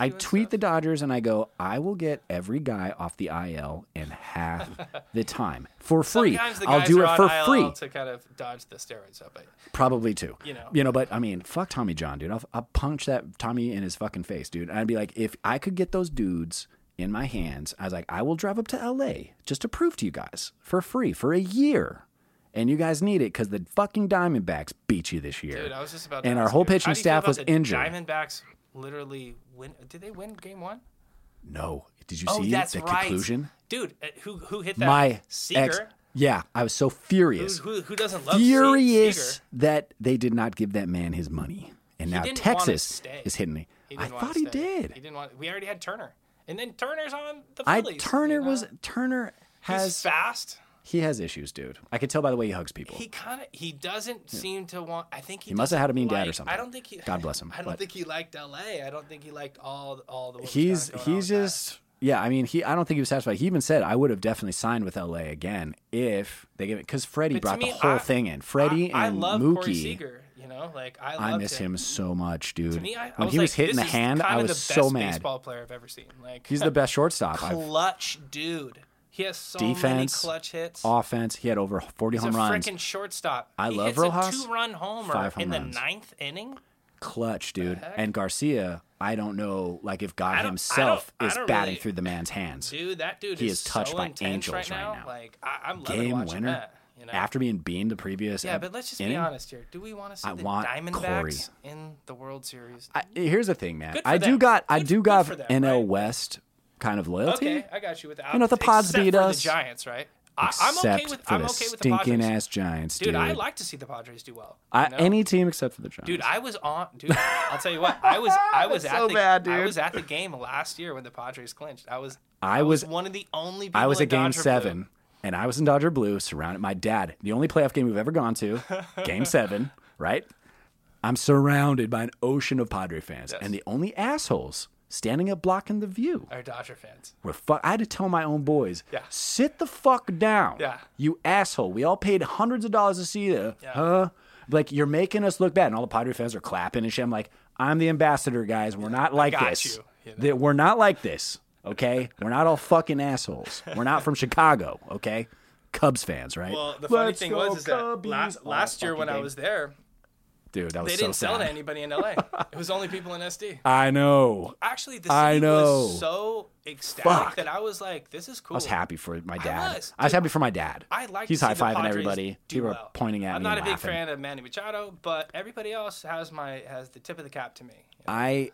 Speaker 1: I tweet
Speaker 2: stuff?
Speaker 1: the Dodgers and I go, I will get every guy off the IL in half the time for free. I'll do it for
Speaker 2: IL
Speaker 1: free.
Speaker 2: to kind of dodge the steroids up.
Speaker 1: Probably too.
Speaker 2: You know.
Speaker 1: You know, but I mean, fuck Tommy John, dude. I'll, I'll punch that Tommy in his fucking face, dude. And I'd be like, if I could get those dudes in my hands, I was like, I will drive up to LA just to prove to you guys for free for a year. And you guys need it because the fucking Diamondbacks beat you this year.
Speaker 2: dude, I was just about. To
Speaker 1: and our whole pitching staff was injured.
Speaker 2: Diamondbacks literally win. Did they win game one?
Speaker 1: No, did you
Speaker 2: Oh,
Speaker 1: see
Speaker 2: that's
Speaker 1: the
Speaker 2: right,
Speaker 1: conclusion?
Speaker 2: dude. uh, Who who hit that?
Speaker 1: My
Speaker 2: Seager.
Speaker 1: ex, yeah, I was so furious,
Speaker 2: who, who doesn't love Se-
Speaker 1: furious
Speaker 2: Seager?
Speaker 1: that they did not give that man his money, and now
Speaker 2: didn't wanna
Speaker 1: Texas
Speaker 2: stay.
Speaker 1: is hitting me. I
Speaker 2: didn't wanna
Speaker 1: thought he
Speaker 2: stay.
Speaker 1: did.
Speaker 2: He didn't want. We already had Turner, and then Turner's on the
Speaker 1: I
Speaker 2: Phillies.
Speaker 1: Turner
Speaker 2: you know?
Speaker 1: was Turner
Speaker 2: He's
Speaker 1: has
Speaker 2: fast.
Speaker 1: He has issues, dude. I could tell by the way he hugs people.
Speaker 2: He kind of he doesn't seem to want. I think he,
Speaker 1: He must have had a mean
Speaker 2: doesn't
Speaker 1: dad or something.
Speaker 2: I don't think he.
Speaker 1: God bless him,
Speaker 2: I don't
Speaker 1: but-
Speaker 2: think he liked L.A. I don't think he liked all all the.
Speaker 1: he's
Speaker 2: kinda going on
Speaker 1: he's just yeah. I mean, he I don't think he was satisfied. He even said I would have definitely signed with LA again if they give it because Freddie
Speaker 2: But
Speaker 1: brought
Speaker 2: me,
Speaker 1: the whole
Speaker 2: I-
Speaker 1: thing in. Freddie
Speaker 2: I,
Speaker 1: and
Speaker 2: I love Corey
Speaker 1: Mookie.
Speaker 2: Seager. You know, like I,
Speaker 1: I miss him so much, dude.
Speaker 2: To me, I,
Speaker 1: when he
Speaker 2: like,
Speaker 1: was hitting the hand, I was
Speaker 2: the
Speaker 1: so mad.
Speaker 2: Baseball player I've ever seen. Like
Speaker 1: He's the best shortstop. I've,
Speaker 2: clutch dude. He has so many
Speaker 1: Defense,
Speaker 2: clutch hits.
Speaker 1: offense, he had over forty
Speaker 2: He's
Speaker 1: home
Speaker 2: a
Speaker 1: runs.
Speaker 2: freaking shortstop.
Speaker 1: I
Speaker 2: he
Speaker 1: love
Speaker 2: hits
Speaker 1: Rojas.
Speaker 2: A two-run homer
Speaker 1: Five home
Speaker 2: in the ninth inning.
Speaker 1: Clutch, dude.
Speaker 2: heck?
Speaker 1: And Garcia, I don't know, like if God
Speaker 2: don't- I
Speaker 1: himself
Speaker 2: don't- I
Speaker 1: is
Speaker 2: don't
Speaker 1: batting
Speaker 2: really-
Speaker 1: through the man's hands.
Speaker 2: Dude, that dude
Speaker 1: He
Speaker 2: is,
Speaker 1: touched
Speaker 2: so
Speaker 1: by
Speaker 2: intense
Speaker 1: angels
Speaker 2: right now.
Speaker 1: now.
Speaker 2: Like I, I'm loving
Speaker 1: Game
Speaker 2: watching
Speaker 1: winner
Speaker 2: that. You know?
Speaker 1: after being beamed the previous.
Speaker 2: yeah, but let's just
Speaker 1: inning,
Speaker 2: be honest here. Do we want to see
Speaker 1: I
Speaker 2: the
Speaker 1: want
Speaker 2: Diamondbacks
Speaker 1: Corey.
Speaker 2: in the World Series?
Speaker 1: I, here's the thing, man.
Speaker 2: Good for
Speaker 1: I do
Speaker 2: them.
Speaker 1: got I
Speaker 2: Good-
Speaker 1: do
Speaker 2: good
Speaker 1: got
Speaker 2: for them,
Speaker 1: NL
Speaker 2: right?
Speaker 1: West kind of loyalty.
Speaker 2: okay, I got you with that.
Speaker 1: You know, the Pods beat us.
Speaker 2: The Giants, right? I, I'm okay with
Speaker 1: for
Speaker 2: I'm
Speaker 1: the
Speaker 2: okay with the
Speaker 1: stinking
Speaker 2: Padres.
Speaker 1: ass Giants, dude.
Speaker 2: Dude, I like to see the Padres do well.
Speaker 1: I- any team except for the Giants.
Speaker 2: Dude, I was on. Dude, I'll tell you what. I was. I was at
Speaker 1: so
Speaker 2: the.
Speaker 1: bad,
Speaker 2: I was at the game last year when the Padres clinched. I was.
Speaker 1: I was-
Speaker 2: one of the only. People
Speaker 1: I was at Game
Speaker 2: Dodger
Speaker 1: Seven,
Speaker 2: Blue.
Speaker 1: and I was in Dodger Blue, surrounded. My dad, the only playoff game we've ever gone to, Game Seven, right? I'm surrounded by an ocean of Padre fans,
Speaker 2: Yes.
Speaker 1: and the only assholes standing up blocking the view
Speaker 2: Our Dodger fans.
Speaker 1: were fuck. I had to tell my own boys,
Speaker 2: Yeah.
Speaker 1: sit the fuck down,
Speaker 2: Yeah.
Speaker 1: you asshole. We all paid hundreds of dollars to see you,
Speaker 2: Yeah.
Speaker 1: huh? Like you're making us look bad, and all the Padre fans are clapping and shit. I'm like, I'm the ambassador, guys. We're not like this.
Speaker 2: you, you know.
Speaker 1: That we're not like this. Okay, we're not all fucking assholes. We're not from Chicago. Okay, Cubs fans, right?
Speaker 2: Well, the funny
Speaker 1: Let's
Speaker 2: thing was is that
Speaker 1: Cubbies.
Speaker 2: last, last year
Speaker 1: fucking
Speaker 2: when I was there,
Speaker 1: dude, that was
Speaker 2: they
Speaker 1: so
Speaker 2: didn't sell
Speaker 1: sad.
Speaker 2: to anybody in LA. it was only people in SD.
Speaker 1: I know.
Speaker 2: Actually, the
Speaker 1: I know.
Speaker 2: was so ecstatic
Speaker 1: Fuck.
Speaker 2: that I was like, "This is cool."
Speaker 1: I was happy for my dad. I
Speaker 2: was.
Speaker 1: was, happy for my dad.
Speaker 2: I like.
Speaker 1: He's high fiving everybody. People
Speaker 2: well.
Speaker 1: are pointing at me.
Speaker 2: I'm
Speaker 1: not
Speaker 2: a big fan of Manny Machado, but everybody else has my has the tip of the cap to me.
Speaker 1: I,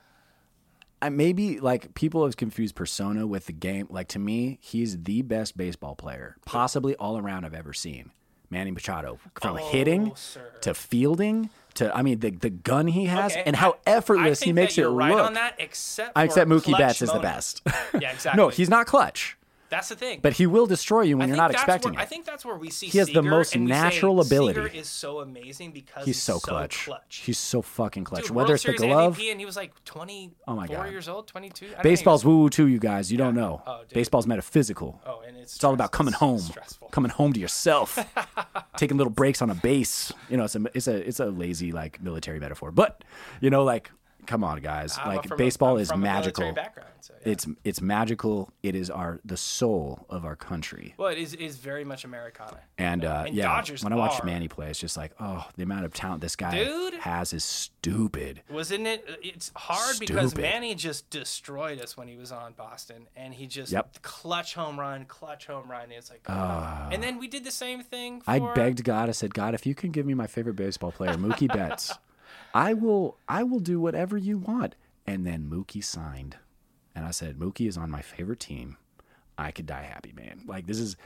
Speaker 1: I maybe like people have confused persona with the game. Like to me, he's the best baseball player, possibly all around I've ever seen. Manny Machado, from
Speaker 2: Oh,
Speaker 1: hitting
Speaker 2: sir.
Speaker 1: to fielding To I mean, the the gun he has
Speaker 2: Okay,
Speaker 1: and how effortless he makes it
Speaker 2: right
Speaker 1: look.
Speaker 2: on that, except
Speaker 1: I accept Mookie Betts is the best.
Speaker 2: Yeah, exactly.
Speaker 1: no, he's not clutch,
Speaker 2: That's the thing.
Speaker 1: but he will destroy you when
Speaker 2: I
Speaker 1: you're not expecting
Speaker 2: where,
Speaker 1: it.
Speaker 2: I think that's where we see
Speaker 1: He has the most
Speaker 2: we say
Speaker 1: natural ability.
Speaker 2: Seager is so amazing because
Speaker 1: he's so clutch.
Speaker 2: clutch.
Speaker 1: He's so fucking clutch.
Speaker 2: Dude,
Speaker 1: Whether
Speaker 2: World
Speaker 1: it's the glove,
Speaker 2: MVP and he was like 24
Speaker 1: Oh my God.
Speaker 2: years old, 22.
Speaker 1: Baseball's
Speaker 2: think he was-
Speaker 1: woo woo too. You guys, you don't know.
Speaker 2: Oh.
Speaker 1: Baseball's metaphysical.
Speaker 2: Oh, and it's
Speaker 1: It's all about coming home,
Speaker 2: Stressful.
Speaker 1: coming home to yourself, taking little breaks on a base. You know, it's a it's a it's a lazy like military metaphor, but you know, like, come on, guys,
Speaker 2: I'm
Speaker 1: like
Speaker 2: a-
Speaker 1: baseball
Speaker 2: I'm
Speaker 1: is
Speaker 2: a
Speaker 1: magical.
Speaker 2: so, yeah.
Speaker 1: It's it's magical. It is our the soul of our country.
Speaker 2: well, it is, is very much Americana.
Speaker 1: And, uh,
Speaker 2: And
Speaker 1: yeah,
Speaker 2: Dodgers
Speaker 1: when I watch
Speaker 2: are.
Speaker 1: Manny play, it's just like, oh, the amount of talent this guy
Speaker 2: Dude.
Speaker 1: has is stupid.
Speaker 2: Wasn't it? It's hard because Manny just destroyed us when he was on Boston, and he just
Speaker 1: Yep.
Speaker 2: clutch home run, clutch home run. And It's like, oh. and then we did the same thing. For,
Speaker 1: I begged God. I said, God, if you can give me my favorite baseball player, Mookie Betts, I will I will do whatever you want. And then Mookie signed, and I said, Mookie is on my favorite team. I could die happy, man. Like this is,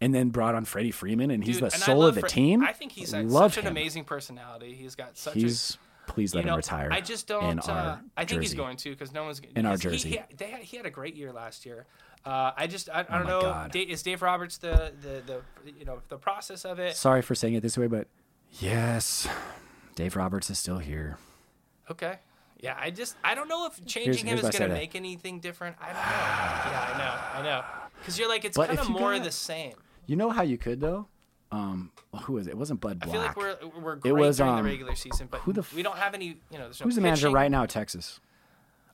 Speaker 1: and then brought on Freddie Freeman, and he's
Speaker 2: Dude,
Speaker 1: the
Speaker 2: and
Speaker 1: soul of the
Speaker 2: Fre-
Speaker 1: team.
Speaker 2: I think he's
Speaker 1: Love
Speaker 2: such an amazing personality. He's got such
Speaker 1: He's
Speaker 2: a.
Speaker 1: please let
Speaker 2: know,
Speaker 1: him retire.
Speaker 2: I just don't. uh, I think he's going to because no one's
Speaker 1: In our
Speaker 2: because he-
Speaker 1: jersey.
Speaker 2: He, they had, he had a great year last year. Uh, I just I, I don't
Speaker 1: my
Speaker 2: know. Is Dave Roberts the, the the you know the process of it?
Speaker 1: Sorry for saying it this way, but yes, Dave Roberts is still here.
Speaker 2: Okay. Yeah, I just I don't know if changing
Speaker 1: here's
Speaker 2: him is going to make anything different. I don't know. yeah, I know. I know. Because you're like it's kind of more
Speaker 1: got-
Speaker 2: the same.
Speaker 1: You know how you could though. Um, who is it? It wasn't Bud
Speaker 2: I feel like we're we're great
Speaker 1: was,
Speaker 2: during
Speaker 1: um,
Speaker 2: the regular season, but
Speaker 1: who the f-
Speaker 2: we don't have any. You know, there's no
Speaker 1: Who's the manager right now Texas?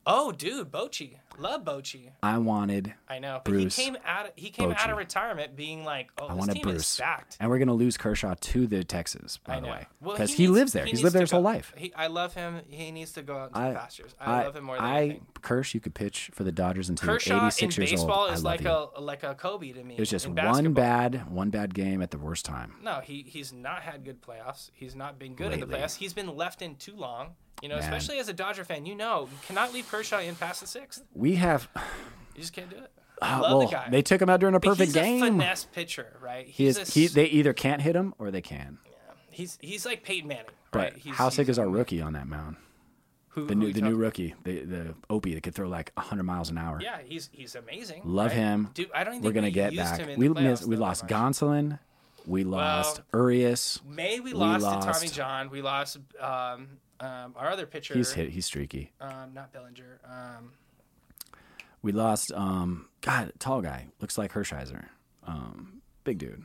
Speaker 2: Oh, dude, Bochy, love Bochy.
Speaker 1: I wanted
Speaker 2: I know, but
Speaker 1: Bruce
Speaker 2: he came out. Of, he came out of retirement being like, "Oh,
Speaker 1: I
Speaker 2: this team is
Speaker 1: Bruce,
Speaker 2: stacked."
Speaker 1: and we're gonna lose Kershaw to the Texas, by the way,
Speaker 2: Well,
Speaker 1: because he, lives there.
Speaker 2: he
Speaker 1: He's lived there his whole life.
Speaker 2: He, I love him. He needs to go out to
Speaker 1: I,
Speaker 2: the pastures. I, love him more than
Speaker 1: I,
Speaker 2: anything.
Speaker 1: Kersh, you could pitch for the Dodgers until you're
Speaker 2: Kershaw in
Speaker 1: 86 years
Speaker 2: baseball
Speaker 1: old.
Speaker 2: is
Speaker 1: I
Speaker 2: like
Speaker 1: you.
Speaker 2: a like a Kobe to me.
Speaker 1: It was just
Speaker 2: in
Speaker 1: one bad, one bad game at the worst time.
Speaker 2: No, he he's not had good playoffs. He's not been good in the playoffs. He's been left in too long. You know,
Speaker 1: Man.
Speaker 2: especially as a Dodger fan, you know, you cannot leave Kershaw in past the sixth.
Speaker 1: We have,
Speaker 2: You just can't do it.
Speaker 1: uh,
Speaker 2: I love
Speaker 1: well,
Speaker 2: the guy.
Speaker 1: they took him out during a
Speaker 2: But
Speaker 1: perfect
Speaker 2: he's a
Speaker 1: game.
Speaker 2: finesse pitcher, right?
Speaker 1: He is.
Speaker 2: a
Speaker 1: He, they either can't hit him or they can.
Speaker 2: Yeah, he's he's like Peyton Manning,
Speaker 1: But
Speaker 2: right? He's,
Speaker 1: how sick is our rookie on that mound?
Speaker 2: Who,
Speaker 1: The
Speaker 2: who
Speaker 1: new, the new rookie, the the Opie that could throw like 100 miles an hour.
Speaker 2: Yeah, he's he's amazing.
Speaker 1: Love
Speaker 2: right?
Speaker 1: him.
Speaker 2: Dude, I don't think
Speaker 1: We're gonna
Speaker 2: we
Speaker 1: get
Speaker 2: used
Speaker 1: back.
Speaker 2: Him in
Speaker 1: We
Speaker 2: the
Speaker 1: missed, we lost
Speaker 2: much.
Speaker 1: Gonsolin. We lost Urias.
Speaker 2: May we
Speaker 1: We
Speaker 2: lost, to Tommy John. We lost um, um, our other pitcher.
Speaker 1: He's hit. He's streaky.
Speaker 2: Um, not Bellinger. Um,
Speaker 1: We lost. Um, God, tall guy looks like Hershiser. Um, big dude.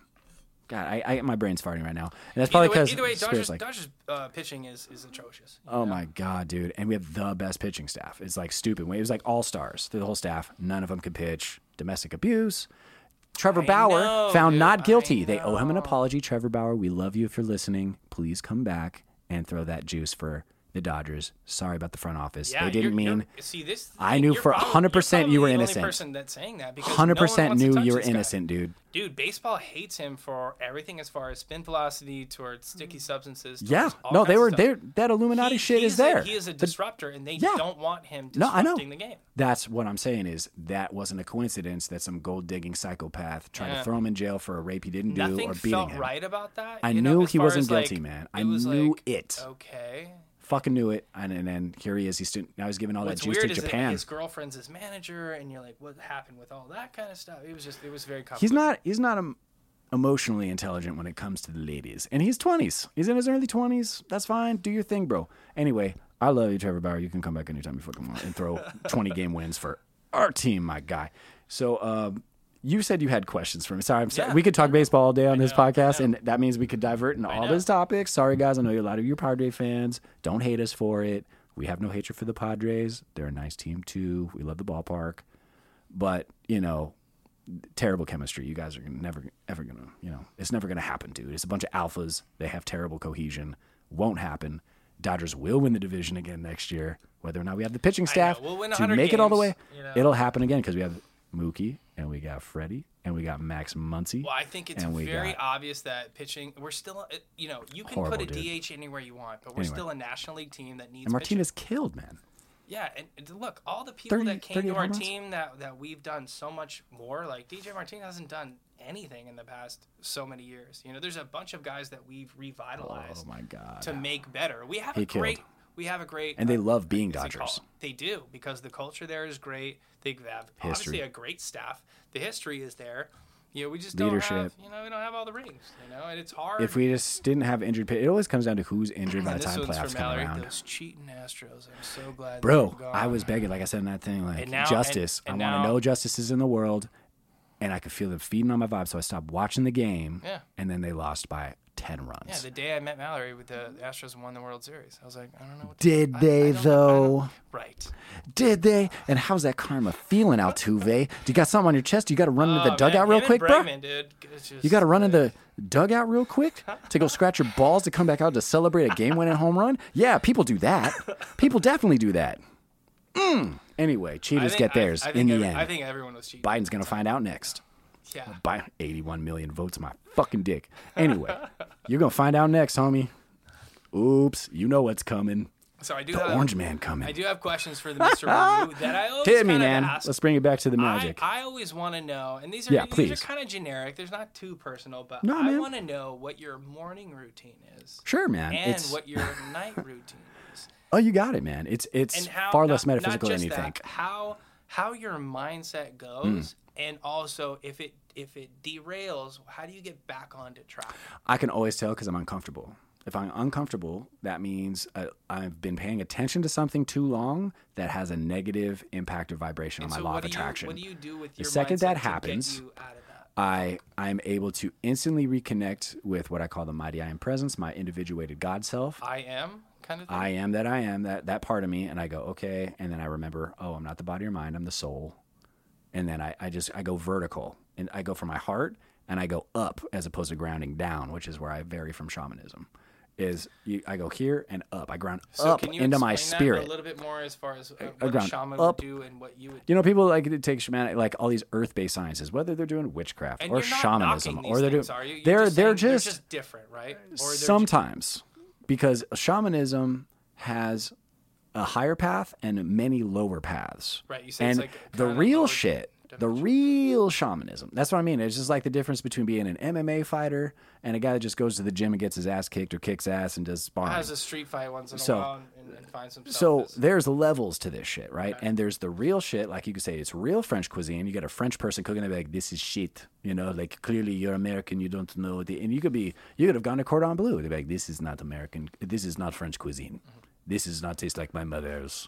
Speaker 1: God, I, I my brain's farting right now, and that's probably
Speaker 2: either way,
Speaker 1: because
Speaker 2: either way, Dodgers,
Speaker 1: like.
Speaker 2: Dodgers uh, pitching is, is atrocious.
Speaker 1: Oh
Speaker 2: know?
Speaker 1: my god, dude! And we have the best pitching staff. It's like stupid. It was like all stars through the whole staff. None of them could pitch. Domestic abuse. Trevor
Speaker 2: I
Speaker 1: Bauer
Speaker 2: know,
Speaker 1: found
Speaker 2: dude,
Speaker 1: not guilty. They owe him an apology. Trevor Bauer, we love you if you're listening. Please come back and throw that juice for the Dodgers. Sorry about the front office.
Speaker 2: Yeah,
Speaker 1: they didn't
Speaker 2: you're- you're-
Speaker 1: mean.
Speaker 2: see this.
Speaker 1: I knew for
Speaker 2: probably-
Speaker 1: 100%
Speaker 2: you're
Speaker 1: were
Speaker 2: probably the only
Speaker 1: innocent.
Speaker 2: person that's saying that because
Speaker 1: Hundred
Speaker 2: no one
Speaker 1: percent
Speaker 2: to
Speaker 1: knew you were
Speaker 2: this guy.
Speaker 1: innocent, dude.
Speaker 2: Dude, baseball hates him for everything as far as spin velocity towards sticky mm. substances.
Speaker 1: Yeah,
Speaker 2: towards all
Speaker 1: no, they were
Speaker 2: of
Speaker 1: there. That Illuminati
Speaker 2: He-
Speaker 1: shit
Speaker 2: he's
Speaker 1: is there.
Speaker 2: A, he is a
Speaker 1: The-
Speaker 2: disruptor, and they
Speaker 1: Yeah.
Speaker 2: don't want him
Speaker 1: No, I know.
Speaker 2: the game.
Speaker 1: That's what I'm saying is that wasn't a coincidence that some gold digging psychopath tried to throw him in jail for a rape he didn't do or beating
Speaker 2: felt
Speaker 1: him.
Speaker 2: right about that.
Speaker 1: I
Speaker 2: you
Speaker 1: knew
Speaker 2: as
Speaker 1: he wasn't
Speaker 2: as, like,
Speaker 1: guilty, man. I
Speaker 2: was
Speaker 1: knew
Speaker 2: like,
Speaker 1: it.
Speaker 2: Okay.
Speaker 1: Fucking knew it, and, and then here he is. He's still, now he's giving all
Speaker 2: What's
Speaker 1: that juice to Japan.
Speaker 2: his girlfriend's his manager, and you're like, what happened with all that kind of stuff? It was just, it was very complicated.
Speaker 1: He's not. He's not um, emotionally intelligent when it comes to the ladies, and he's 20s. He's in his early 20s. That's fine. Do your thing, bro. Anyway, I love you, Trevor Bauer. You can come back anytime you fucking want and throw 20 game wins for our team, my guy. So, um, you said you had questions for me. Sorry, I'm sorry.
Speaker 2: Yeah.
Speaker 1: We could talk baseball all day on this
Speaker 2: know,
Speaker 1: podcast, and that means we could divert into all
Speaker 2: know.
Speaker 1: those topics. Sorry, guys. I know a lot of you are Padre fans. Don't hate us for it. We have no hatred for the Padres. They're a nice team too. We love the ballpark, but you know, terrible chemistry. You guys are never ever gonna, you know, it's never gonna happen, dude. It's a bunch of alphas. They have terrible cohesion. Won't happen. Dodgers will win the division again next year. Whether or not we have the pitching staff
Speaker 2: We'll
Speaker 1: to
Speaker 2: 100
Speaker 1: make it all the way,
Speaker 2: you know.
Speaker 1: it'll happen again because we have Mookie and we got Freddie and we got Max Muncy.
Speaker 2: Well, I think it's very obvious that pitching, we're still, you know, you can put a
Speaker 1: dude.
Speaker 2: DH anywhere you want, but we're
Speaker 1: Anyway.
Speaker 2: still a National League team that needs
Speaker 1: and
Speaker 2: pitching.
Speaker 1: Martinez killed, man.
Speaker 2: Yeah, and, look, all the people
Speaker 1: 30
Speaker 2: that came to our
Speaker 1: runs?
Speaker 2: team that that we've done so much more. Like DJ Martinez hasn't done anything in the past so many years. You know, there's a bunch of guys that we've revitalized
Speaker 1: Oh my god.
Speaker 2: to make better. We have
Speaker 1: He
Speaker 2: a
Speaker 1: killed.
Speaker 2: great. We have a great.
Speaker 1: And they
Speaker 2: uh,
Speaker 1: love being Dodgers.
Speaker 2: They do because the culture there is great. They have
Speaker 1: History.
Speaker 2: obviously a great staff. The history is there. You know, we just don't
Speaker 1: Leadership.
Speaker 2: have. You know, we don't have all the rings. You know, and it's hard.
Speaker 1: If we just didn't have injured, it always comes down to who's injured by the time playoffs come around.
Speaker 2: Those cheating Astros. I'm so glad.
Speaker 1: Bro, I was begging, like I said in that thing, like
Speaker 2: now-
Speaker 1: justice.
Speaker 2: and- and
Speaker 1: I want to know justice is in the world, and I could feel them feeding on my vibe, so I stopped watching the game.
Speaker 2: Yeah.
Speaker 1: And then they lost by ten runs.
Speaker 2: Yeah, the day I met Mallory with the Astros won the World Series, I was like, I don't know. What
Speaker 1: Did
Speaker 2: I- I
Speaker 1: they,
Speaker 2: don't- I
Speaker 1: though?
Speaker 2: Right.
Speaker 1: Did they? And how's that karma feeling, Altuve? Do you got something on your chest? You got to run into the
Speaker 2: Oh,
Speaker 1: dugout real quick, bro.
Speaker 2: Bregman, dude. It's just,
Speaker 1: You got to run into the dugout real quick to go scratch your balls to come back out to celebrate a game-winning home run. Yeah, people do that. People definitely do that. Mm. Anyway, cheaters
Speaker 2: think-
Speaker 1: get theirs
Speaker 2: I
Speaker 1: in the
Speaker 2: every-
Speaker 1: end.
Speaker 2: I think everyone was cheating.
Speaker 1: Biden's gonna find out next.
Speaker 2: Yeah.
Speaker 1: By 81 million votes my fucking dick. Anyway, you're gonna find out next, homie. Oops, you know what's coming.
Speaker 2: So I do
Speaker 1: The
Speaker 2: have
Speaker 1: Orange Man coming.
Speaker 2: I do have questions for the Mr. Review that I always
Speaker 1: Hit me, man.
Speaker 2: ask.
Speaker 1: Let's bring it back to the magic.
Speaker 2: I always want to know, and these are
Speaker 1: Yeah,
Speaker 2: these
Speaker 1: please.
Speaker 2: are kind of generic. There's not too personal, but
Speaker 1: No,
Speaker 2: I want to know what your morning routine is
Speaker 1: sure, man.
Speaker 2: and
Speaker 1: it's
Speaker 2: what your night routine is,
Speaker 1: oh, you got it, man. It's it's
Speaker 2: how
Speaker 1: far
Speaker 2: not-
Speaker 1: less metaphysical than you think.
Speaker 2: How how your mindset goes, and also if it if it derails, how do you get back onto track?
Speaker 1: I can always tell because I'm uncomfortable. If I'm uncomfortable, that means uh, I've been paying attention to something too long that has a negative impact or vibration on
Speaker 2: And
Speaker 1: my
Speaker 2: so
Speaker 1: law of attraction.
Speaker 2: You, what do you do with
Speaker 1: The
Speaker 2: your
Speaker 1: second that happens,
Speaker 2: get you out of that?
Speaker 1: I I'm able to instantly reconnect with what I call the mighty I am presence, my individuated God self.
Speaker 2: I am kind of thing.
Speaker 1: I am that I am, that that part of me, and I go, okay, and then I remember, oh, I'm not the body or mind, I'm the soul. And then I, I just I go vertical and I go from my heart and I go up as opposed to grounding down, which is where I vary from shamanism. Is you, I go here and up. I ground
Speaker 2: So
Speaker 1: up into my spirit.
Speaker 2: a little bit more as far as uh, what a shaman
Speaker 1: up.
Speaker 2: would do and what you would.
Speaker 1: You know, people like to take shamanic, like all these earth-based sciences, whether they're doing witchcraft
Speaker 2: And
Speaker 1: or shamanism, or they're doing,
Speaker 2: things? You're
Speaker 1: they're
Speaker 2: just
Speaker 1: they're just,
Speaker 2: they're just different, right?
Speaker 1: Sometimes because shamanism has a higher path and many lower paths.
Speaker 2: Right, you say
Speaker 1: and
Speaker 2: it's like
Speaker 1: the real shit, the real shamanism. That's what I mean. It's just like the difference between being an MMA fighter and a guy that just goes to the gym and gets his ass kicked or kicks ass and does sparring.
Speaker 2: has a street fight once in a
Speaker 1: So-
Speaker 2: while and, and finds himself.
Speaker 1: So
Speaker 2: as-
Speaker 1: there's levels to this shit, right? And there's the real shit, like you could say it's real French cuisine. You get a French person cooking it like this is shit, you know, like clearly you're American, you don't know the and you could be you could have gone to Cordon Bleu. They'd be like, This is not American this is not French cuisine. This does not taste like my mother's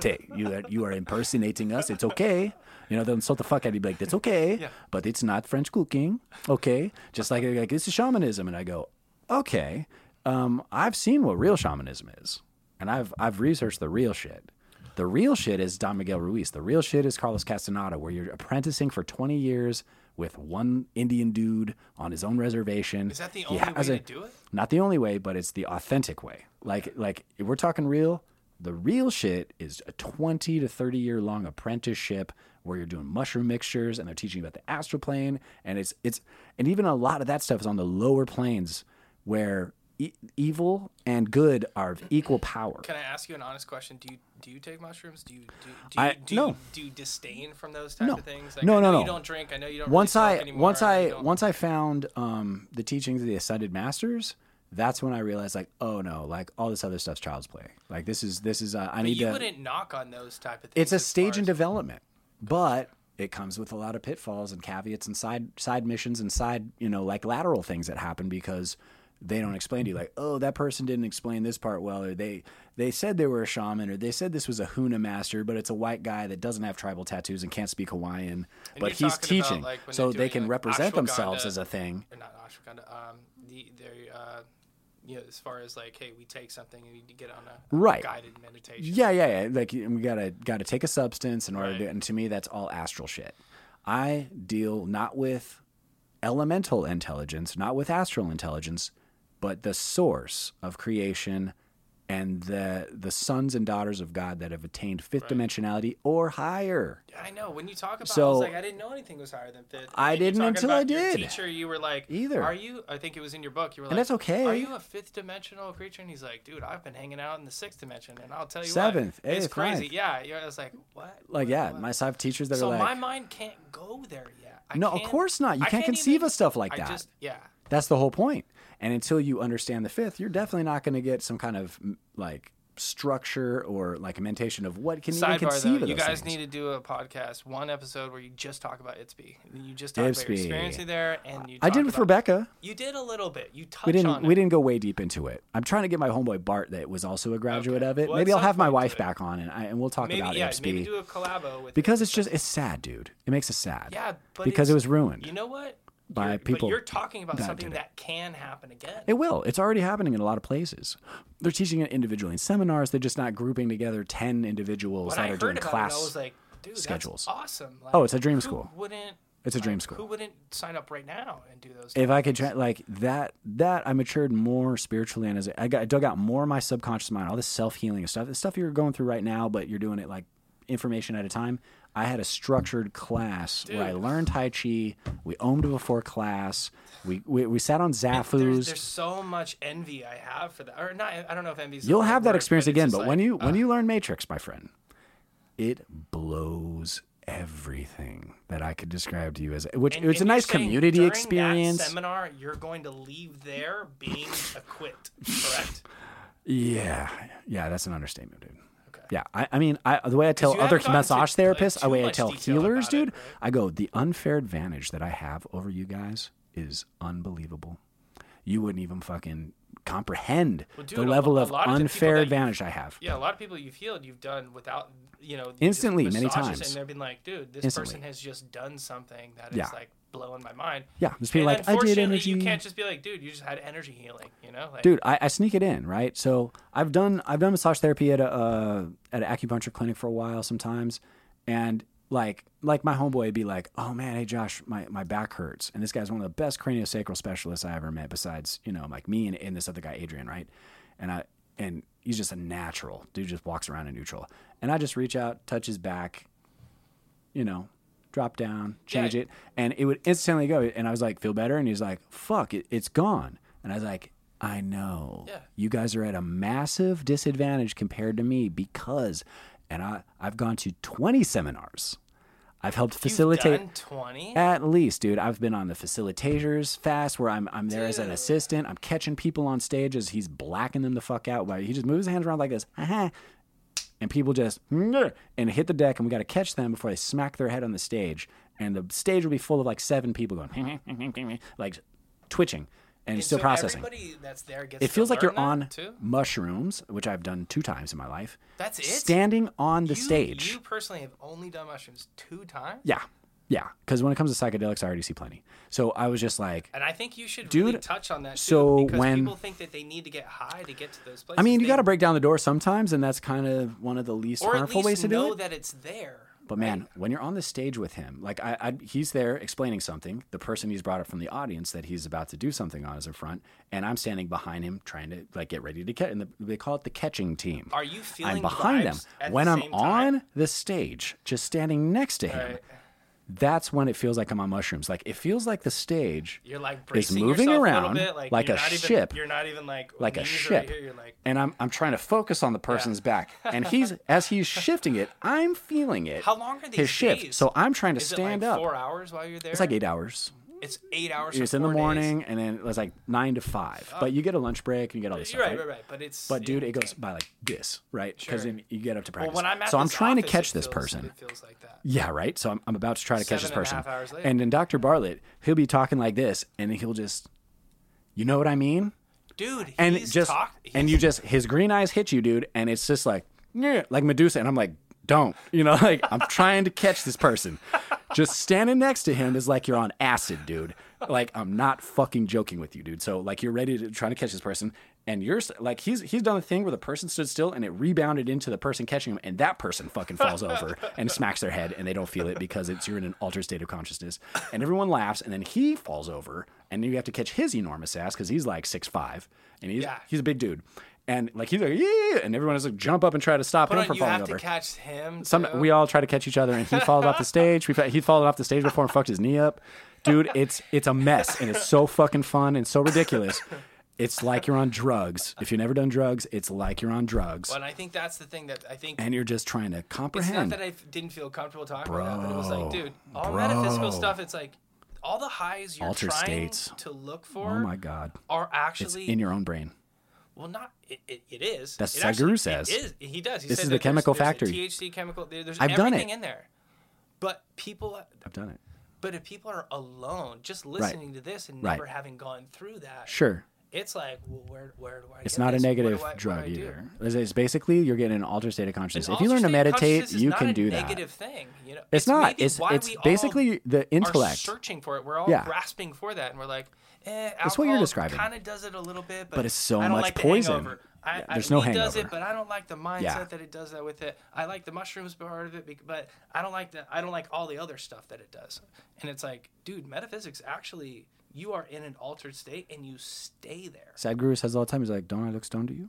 Speaker 1: pate. You are you are impersonating us. It's okay. You know, they'll insult the fuck out of you, be like, That's okay. But it's not French cooking. Okay. Just like like this is shamanism. And I go, Okay. Um, I've seen what real shamanism is and I've I've researched the real shit. The real shit is Don Miguel Ruiz. The real shit is Carlos Castaneda, where you're apprenticing for 20 years with one Indian dude on his own reservation.
Speaker 2: is that the
Speaker 1: He
Speaker 2: only way
Speaker 1: has
Speaker 2: to do it?
Speaker 1: Not the only way, but it's the authentic way. Like like if we're talking real, the real shit is a 20 to 30 year long apprenticeship where you're doing mushroom mixtures and they're teaching you about the astral plane and it's it's and even a lot of that stuff is on the lower planes where e- evil and good are of equal power.
Speaker 2: Can I ask you an honest question? Do you do you take mushrooms? Do you do, do,
Speaker 1: I-
Speaker 2: you, do,
Speaker 1: no.
Speaker 2: you, do you disdain from those types
Speaker 1: No.
Speaker 2: of things? Like,
Speaker 1: No,
Speaker 2: I know
Speaker 1: no,
Speaker 2: You
Speaker 1: no.
Speaker 2: don't drink. I know you don't.
Speaker 1: once
Speaker 2: really
Speaker 1: I
Speaker 2: anymore,
Speaker 1: once I once I found um, the teachings of the Ascended Masters, that's when I realized like, oh no, like all this other stuff's child's play. Like this is this is uh, I
Speaker 2: But
Speaker 1: need
Speaker 2: you
Speaker 1: to.
Speaker 2: wouldn't knock on those type of things.
Speaker 1: It's a stage in development, but it comes with a lot of pitfalls and caveats and side side missions and side you know like lateral things that happen because they don't explain to you like oh that person didn't explain this part well or they they said they were a shaman or they said this was a huna master but it's a white guy that doesn't have tribal tattoos and can't speak hawaiian but he's
Speaker 2: talking about,
Speaker 1: teaching
Speaker 2: like,
Speaker 1: so they can
Speaker 2: like,
Speaker 1: represent themselves as a thing
Speaker 2: not ashwagandha. Um, the they uh, you know, as far as like, hey, we take something and you get on a
Speaker 1: Right.
Speaker 2: guided meditation.
Speaker 1: Yeah, yeah, yeah. Like we gotta gotta take a substance in order
Speaker 2: Right.
Speaker 1: to. And to me, that's all astral shit. I deal not with elemental intelligence, not with astral intelligence, but the source of creation and the the sons and daughters of God that have attained fifth dimensionality or higher.
Speaker 2: I know. When you talk about,
Speaker 1: So-
Speaker 2: I was like, I didn't know anything was higher than fifth.
Speaker 1: I didn't until I did.
Speaker 2: Teacher, you were like,
Speaker 1: Either.
Speaker 2: Are you? I think it was in your book. You were like,
Speaker 1: And that's okay.
Speaker 2: Are you a fifth dimensional creature? And he's like, Dude, I've been hanging out in the sixth dimension, and I'll tell you
Speaker 1: Seventh,
Speaker 2: what, it's
Speaker 1: eighth,
Speaker 2: crazy.
Speaker 1: ninth.
Speaker 2: Yeah. I was like, What?
Speaker 1: Like
Speaker 2: What?
Speaker 1: yeah,
Speaker 2: What?
Speaker 1: my I have teachers that
Speaker 2: so
Speaker 1: are like, my
Speaker 2: mind can't go there yet. I
Speaker 1: no, of course not. You
Speaker 2: I
Speaker 1: can't, conceive
Speaker 2: even-
Speaker 1: of stuff like
Speaker 2: I
Speaker 1: that.
Speaker 2: just, yeah.
Speaker 1: That's the whole point. And until you understand the fifth, you're definitely not going to get some kind of like structure or like a mentation of what can even conceive
Speaker 2: though,
Speaker 1: of
Speaker 2: you guys
Speaker 1: things.
Speaker 2: need to do a podcast, one episode where you just talk about Itzby. You just talk about your experience there, and you.
Speaker 1: I did with
Speaker 2: about-
Speaker 1: Rebecca.
Speaker 2: You did a little bit. You touched
Speaker 1: We didn't.
Speaker 2: on
Speaker 1: We
Speaker 2: it.
Speaker 1: didn't go way deep into it. I'm trying to get my homeboy Bart, that was also a graduate
Speaker 2: Okay.
Speaker 1: of it.
Speaker 2: Well,
Speaker 1: maybe I'll have my wife back on, and I, and we'll talk
Speaker 2: Maybe
Speaker 1: about
Speaker 2: yeah,
Speaker 1: IPSB
Speaker 2: maybe do a collabo with
Speaker 1: because
Speaker 2: it.
Speaker 1: it's just it's sad, dude. It makes us sad.
Speaker 2: yeah, but
Speaker 1: because it was ruined.
Speaker 2: You know what?
Speaker 1: By
Speaker 2: You're-
Speaker 1: people
Speaker 2: But you're talking about
Speaker 1: that
Speaker 2: something that can happen again.
Speaker 1: It will. It's already happening in a lot of places. They're teaching it individually in seminars. They're just not grouping together ten individuals
Speaker 2: when
Speaker 1: that
Speaker 2: I
Speaker 1: are doing class.
Speaker 2: it, I was like, dude,
Speaker 1: schedules.
Speaker 2: awesome. Like,
Speaker 1: Oh, it's a dream school.
Speaker 2: Wouldn't
Speaker 1: It's a dream
Speaker 2: like,
Speaker 1: school.
Speaker 2: Who wouldn't sign up right now and do those?
Speaker 1: if I could like that, that I matured more spiritually, and as I got I dug out more of my subconscious mind, all this self healing and stuff, the stuff you're going through right now, but you're doing it like information at a time. I had a structured class where I learned Tai Chi. We owned before class. We we, we sat on Zafus.
Speaker 2: there's so much envy I have for that, or not. I don't know if envy.
Speaker 1: You'll have that experience again, but when you when
Speaker 2: uh,
Speaker 1: you learn Matrix, my friend, it blows everything that I could describe to you as which
Speaker 2: And-
Speaker 1: it's a
Speaker 2: and you're
Speaker 1: nice community experience.
Speaker 2: seminar, you're going to leave there being equipped, correct?
Speaker 1: Yeah, yeah, that's an understatement, dude. Yeah, I, I mean, I, the way I tell other massage therapists, the way I tell healers,
Speaker 2: about it,
Speaker 1: dude,
Speaker 2: right?
Speaker 1: I go, the unfair advantage that I have over you guys is unbelievable. You wouldn't even fucking comprehend
Speaker 2: Well,
Speaker 1: the
Speaker 2: dude, a
Speaker 1: level of
Speaker 2: of
Speaker 1: unfair advantage I have.
Speaker 2: Yeah, a lot of people you've healed, you've done without, you know,
Speaker 1: Instantly, many times.
Speaker 2: and they've been like, dude, this
Speaker 1: Instantly.
Speaker 2: person has just done something that is
Speaker 1: Yeah.
Speaker 2: like blowing my mind.
Speaker 1: Yeah, there's people
Speaker 2: and
Speaker 1: like, I did energy.
Speaker 2: You can't just be like, dude, you just had energy healing, you know? Like,
Speaker 1: dude I, I sneak it in right so i've done i've done massage therapy at a uh, at an acupuncture clinic for a while sometimes and like like my homeboy would be like oh man hey josh my, my back hurts. And this guy's one of the best craniosacral specialists i ever met besides you know like me and, and this other guy adrian right? And i and he's just a natural. Dude just walks around in neutral. And i just reach out touch his back you know drop down change
Speaker 2: Yeah.
Speaker 1: it. And it would instantly go. And i was like feel better? And he's like fuck it, it's gone. And i was like i know.
Speaker 2: Yeah.
Speaker 1: you guys are at a massive disadvantage compared to me because and i i've gone to 20 seminars i've helped
Speaker 2: you've
Speaker 1: facilitate
Speaker 2: done 20?
Speaker 1: at least, dude, I've been on the facilitators fast where I'm I'm there as an assistant. I'm catching people on stage as he's blacking them the fuck out. While he just moves his hands around like this, "Uh-huh," and people just and hit the deck, and we got to catch them before they smack their head on the stage, and the stage will be full of like seven people going like twitching and,
Speaker 2: And
Speaker 1: still
Speaker 2: so
Speaker 1: processing.
Speaker 2: That's there gets
Speaker 1: It feels like you're on
Speaker 2: too?
Speaker 1: mushrooms, which I've done two times in my life.
Speaker 2: That's it?
Speaker 1: Standing on the
Speaker 2: You-
Speaker 1: stage.
Speaker 2: You personally have only done mushrooms two times?
Speaker 1: Yeah. Yeah. Because when it comes to psychedelics, I already see plenty. So I was just like,
Speaker 2: And I think you should
Speaker 1: Dude,
Speaker 2: really touch on that too,
Speaker 1: so
Speaker 2: because
Speaker 1: when-
Speaker 2: people think that they need to get high to get to those places.
Speaker 1: I mean, you got to break down the door sometimes, and that's kind of one of the least harmful
Speaker 2: least
Speaker 1: ways to
Speaker 2: know
Speaker 1: do it.
Speaker 2: that it's there.
Speaker 1: But man, when you're on the stage with him, like I, I, he's there explaining something. The person he's brought up from the audience that he's about to do something on is in front, and I'm standing behind him trying to like get ready to catch. And the, they call it the catching team.
Speaker 2: Are you feeling
Speaker 1: I'm behind them when
Speaker 2: the
Speaker 1: I'm
Speaker 2: time?
Speaker 1: on the stage, just standing next to him.
Speaker 2: Right.
Speaker 1: That's when it feels like I'm on mushrooms. Like it feels like the stage
Speaker 2: You're like
Speaker 1: is moving around
Speaker 2: a like,
Speaker 1: like a
Speaker 2: not even,
Speaker 1: ship.
Speaker 2: You're not even like
Speaker 1: like a ship.
Speaker 2: Right here. Like,
Speaker 1: and I'm I'm trying to focus on the person's back, and he's as he's shifting it, I'm feeling it.
Speaker 2: how long are these
Speaker 1: his shift? So I'm trying to
Speaker 2: Is
Speaker 1: stand
Speaker 2: like
Speaker 1: up.
Speaker 2: Four hours while you're there.
Speaker 1: It's like eight hours.
Speaker 2: It's eight hours.
Speaker 1: It's in the
Speaker 2: four days.
Speaker 1: morning, and then it was like nine to five. Oh. But you get a lunch break, and you get all this
Speaker 2: You're
Speaker 1: stuff.
Speaker 2: right,
Speaker 1: right?
Speaker 2: right. But it's.
Speaker 1: But dude, it goes by like this, right? Because
Speaker 2: Sure.
Speaker 1: then you get up to
Speaker 2: Well,
Speaker 1: practice.
Speaker 2: when I'm
Speaker 1: so I'm
Speaker 2: this
Speaker 1: trying to catch this
Speaker 2: feels-
Speaker 1: person.
Speaker 2: Like that.
Speaker 1: Yeah, right. So I'm, I'm about to try to catch this
Speaker 2: Seven and a
Speaker 1: person.
Speaker 2: later.
Speaker 1: And then Dr. Bartlett, he'll be talking like this, and he'll just, you know what I mean?
Speaker 2: Dude,
Speaker 1: And
Speaker 2: he's
Speaker 1: just,
Speaker 2: talk-
Speaker 1: and you just, his green eyes hit you, dude, and it's just like, yeah, like Medusa, and I'm like, don't, you know, like I'm trying to catch this person. Just standing next to him is like you're on acid, dude. Like I'm not fucking joking with you, dude. So like you're ready to try to catch this person, and you're like he's he's done a thing where the person stood still and it rebounded into the person catching him, and that person fucking falls over and smacks their head, and they don't feel it because it's you're in an altered state of consciousness, and everyone laughs, and then he falls over, and you have to catch his enormous ass because he's like six five, and he's
Speaker 2: Yeah.
Speaker 1: he's a big dude. And like he's like yeah, and everyone is like jump up and try to stop
Speaker 2: Put
Speaker 1: him
Speaker 2: on,
Speaker 1: from
Speaker 2: you
Speaker 1: falling
Speaker 2: have
Speaker 1: over.
Speaker 2: to catch him.
Speaker 1: Some
Speaker 2: too.
Speaker 1: we all try to catch each other, and he falls off the stage. We he fallen off the stage before and fucked his knee up. Dude, it's it's a mess, and it's so fucking fun and so ridiculous. It's like you're on drugs. If you've never done drugs, it's like you're on drugs,
Speaker 2: Well, and I think that's the thing that I think
Speaker 1: and you're just trying to comprehend.
Speaker 2: It's not that I didn't feel comfortable talking about that, but it was like, dude, all
Speaker 1: bro.
Speaker 2: metaphysical stuff. It's like all the highs you're
Speaker 1: Altered
Speaker 2: trying
Speaker 1: states.
Speaker 2: to look for
Speaker 1: oh my god,
Speaker 2: are
Speaker 1: it's
Speaker 2: actually
Speaker 1: in your own brain.
Speaker 2: Well, not it. It, it is.
Speaker 1: That's
Speaker 2: it actually-
Speaker 1: says.
Speaker 2: is. He does. He
Speaker 1: This is the chemical
Speaker 2: there's,
Speaker 1: factory.
Speaker 2: There's a THC chemical. there- There's
Speaker 1: I've done
Speaker 2: everything
Speaker 1: it.
Speaker 2: in there. But people,
Speaker 1: I've done it.
Speaker 2: but if people are alone, just listening to this and
Speaker 1: Right.
Speaker 2: never having gone through that,
Speaker 1: Sure,
Speaker 2: it's like, well, where, where do I?
Speaker 1: it's not a
Speaker 2: this? Do
Speaker 1: negative
Speaker 2: I-
Speaker 1: drug either. It's, it's basically you're getting an altered state of consciousness.
Speaker 2: An
Speaker 1: if you learn to
Speaker 2: altered state of
Speaker 1: meditate, you
Speaker 2: not
Speaker 1: can
Speaker 2: a
Speaker 1: do that.
Speaker 2: Negative thing, you know.
Speaker 1: It's not. It's
Speaker 2: why
Speaker 1: it's
Speaker 2: all
Speaker 1: basically the intellect.
Speaker 2: searching for it. We're all
Speaker 1: Yeah.
Speaker 2: grasping for that, and we're like, eh,
Speaker 1: That's what you're describing.
Speaker 2: Kind of does it a little bit, but,
Speaker 1: But it's so
Speaker 2: I don't
Speaker 1: much
Speaker 2: like
Speaker 1: poison.
Speaker 2: hangover. I,
Speaker 1: Yeah,
Speaker 2: I,
Speaker 1: there's no
Speaker 2: weed does it, but I don't like the mindset
Speaker 1: Yeah.
Speaker 2: that it does that with it. I like the mushrooms part of it, but I don't like the I don't like all the other stuff that it does. And it's like, dude, metaphysics actually, you are in an altered state and you stay there.
Speaker 1: Sadhguru says all the time. He's like, "Don't I look stoned to you?"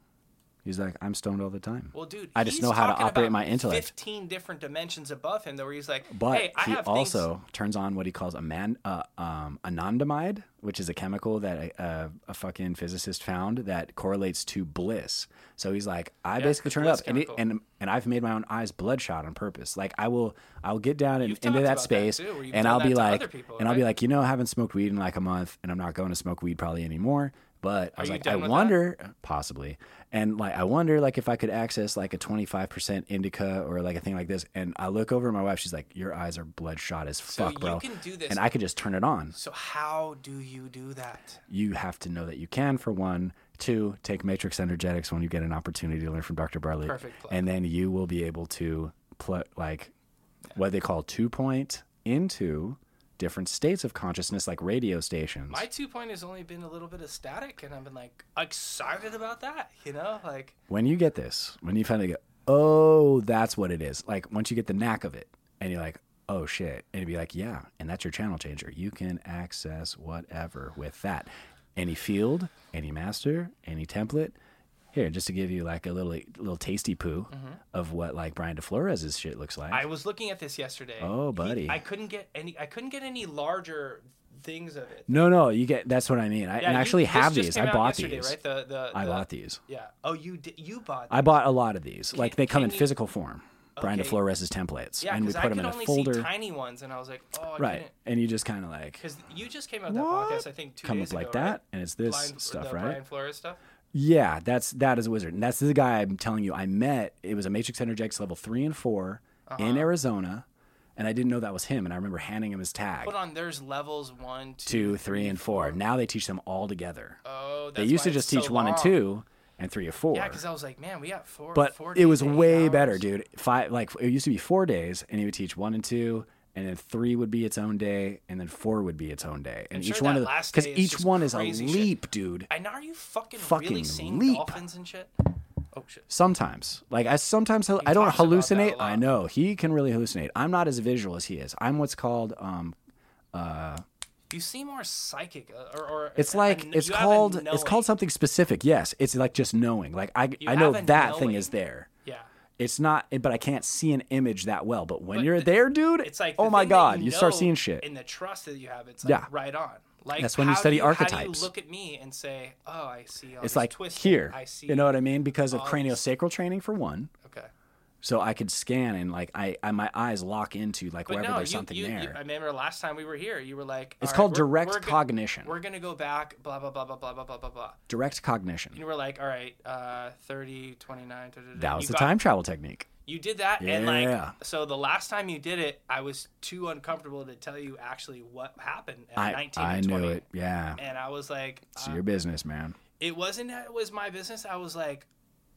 Speaker 1: He's like, "I'm stoned all the time."
Speaker 2: Well, dude,
Speaker 1: I just know how to operate my intellect.
Speaker 2: Fifteen different dimensions above him, though, where he's like,
Speaker 1: But
Speaker 2: "Hey, I
Speaker 1: he
Speaker 2: have things-
Speaker 1: also turns on what he calls a man, uh, um, anandamide, which is a chemical that a, a, a fucking physicist found that correlates to bliss. So he's like, I
Speaker 2: Yeah,
Speaker 1: basically turn it up, and, it, and and I've made my own eyes bloodshot on purpose. Like I will, I will get down and into that
Speaker 2: about that
Speaker 1: space,
Speaker 2: too,
Speaker 1: and I'll be like,
Speaker 2: people,
Speaker 1: and I'll be like, you know, I haven't smoked weed in like a month, and I'm not going to smoke weed probably anymore. But I was like, I
Speaker 2: with that?
Speaker 1: wonder, possibly, and like I wonder, like if I could access like a 25% indica or like a thing like this. And I look over at my wife, she's like, your eyes are bloodshot as
Speaker 2: So
Speaker 1: fuck,
Speaker 2: you
Speaker 1: bro.
Speaker 2: can do this.
Speaker 1: And I could just turn it on.
Speaker 2: So how do you do that?
Speaker 1: You have to know that you can, for one. Two, take Matrix Energetics when you get an opportunity to learn from Dr. Bartlett.
Speaker 2: Perfect plug.
Speaker 1: And then you will be able to put like what they call two point into different states of consciousness, like radio stations.
Speaker 2: My two point has only been a little bit of static, and I've been like excited about that. You know, like
Speaker 1: when you get this, when you finally go, oh, that's what it is. Like once you get the knack of it, and you're like, oh shit, and you'd be like, yeah, and that's your channel changer. You can access whatever with that, any field, any master, any template. Here, just to give you like a little little tasty poo of what like Brian DeFlores' shit looks like.
Speaker 2: Mm-hmm. I was looking at this yesterday.
Speaker 1: Oh,
Speaker 2: He-
Speaker 1: buddy.
Speaker 2: I couldn't get any. I couldn't get any larger things of it.
Speaker 1: no, no, you get that's what I mean. I,
Speaker 2: Yeah,
Speaker 1: I
Speaker 2: you-
Speaker 1: actually have these. I bought these.
Speaker 2: Right? The, the,
Speaker 1: I
Speaker 2: the-
Speaker 1: bought these.
Speaker 2: Yeah. Oh, you did. You bought.
Speaker 1: I bought a lot of these. Like they come in
Speaker 2: you-
Speaker 1: physical form. Brian
Speaker 2: Okay.
Speaker 1: DeFlores' templates,
Speaker 2: yeah,
Speaker 1: and we put
Speaker 2: I
Speaker 1: them in a folder.
Speaker 2: tiny ones, and I was like, oh, I
Speaker 1: right, and you just kind of like
Speaker 2: Because you just came out that
Speaker 1: What?
Speaker 2: podcast, I think, two
Speaker 1: come
Speaker 2: days
Speaker 1: up like
Speaker 2: ago,
Speaker 1: that,
Speaker 2: right?
Speaker 1: and it's this
Speaker 2: Blind-
Speaker 1: stuff, right?
Speaker 2: Brian Flores stuff.
Speaker 1: Yeah, that's that is a wizard, and that's the guy I'm telling you. I met. It was a Matrix Energetics level three and 4 in
Speaker 2: Uh-huh.
Speaker 1: Arizona, and I didn't know that was him. And I remember handing him his tag.
Speaker 2: Hold on. There's levels one,
Speaker 1: two, three, and four. Now they teach them all together.
Speaker 2: Oh,
Speaker 1: they used to just teach
Speaker 2: so
Speaker 1: one and two, and three or four.
Speaker 2: Yeah, because I was like, man, we got four.
Speaker 1: but
Speaker 2: four
Speaker 1: it was way better, dude. Five like it used to be four days, and he would teach one and two, and then three would be its own day, and then four would be its own day, and
Speaker 2: I'm
Speaker 1: each
Speaker 2: sure
Speaker 1: one of the because each one is a
Speaker 2: crazy shit.
Speaker 1: leap, dude.
Speaker 2: And are you fucking,
Speaker 1: Fucking
Speaker 2: really seeing
Speaker 1: leap.
Speaker 2: dolphins and shit? Oh shit.
Speaker 1: Sometimes, like I sometimes hel- I don't
Speaker 2: talks about that a
Speaker 1: hallucinate. I know he can really hallucinate. I'm not as visual as he is. I'm what's called um. uh.
Speaker 2: You seem more psychic, uh, or, or
Speaker 1: It's like
Speaker 2: a-
Speaker 1: it's
Speaker 2: you have a
Speaker 1: called it's called something specific. Yes, it's like just knowing. Like I
Speaker 2: You
Speaker 1: I know that thing is there. It's not, but I can't see an image that well. But when
Speaker 2: But
Speaker 1: you're
Speaker 2: the-
Speaker 1: there, dude,
Speaker 2: It's like
Speaker 1: oh my god, you, start seeing shit.
Speaker 2: in the trust that you have, it's like
Speaker 1: Yeah.
Speaker 2: right on. Like
Speaker 1: That's when you study
Speaker 2: do
Speaker 1: archetypes.
Speaker 2: you look at me and say, "Oh, I see." All
Speaker 1: it's like
Speaker 2: twisting.
Speaker 1: here,
Speaker 2: I see.
Speaker 1: you know what I mean? Because of craniosacral training for one. So I could scan and like I, I my eyes lock into like
Speaker 2: But
Speaker 1: wherever
Speaker 2: no,
Speaker 1: there's
Speaker 2: you,
Speaker 1: something
Speaker 2: you,
Speaker 1: there.
Speaker 2: you- I remember last time we were here, you were like,
Speaker 1: it's
Speaker 2: "All right,
Speaker 1: called
Speaker 2: we're-
Speaker 1: direct
Speaker 2: we're go-
Speaker 1: cognition.
Speaker 2: We're gonna go back, blah blah blah blah blah blah blah blah blah.
Speaker 1: direct cognition.
Speaker 2: And you were like, all right, uh, 30, 29, da, da, da.
Speaker 1: That was the
Speaker 2: got-
Speaker 1: time travel technique.
Speaker 2: You did that, and like, so the last time you did it, I was too uncomfortable to tell you actually what happened at
Speaker 1: I
Speaker 2: 19
Speaker 1: I
Speaker 2: and 20.
Speaker 1: knew it. Yeah,
Speaker 2: And I was like,
Speaker 1: it's
Speaker 2: uh,
Speaker 1: your business, man.
Speaker 2: it wasn't that it was my business. I was like,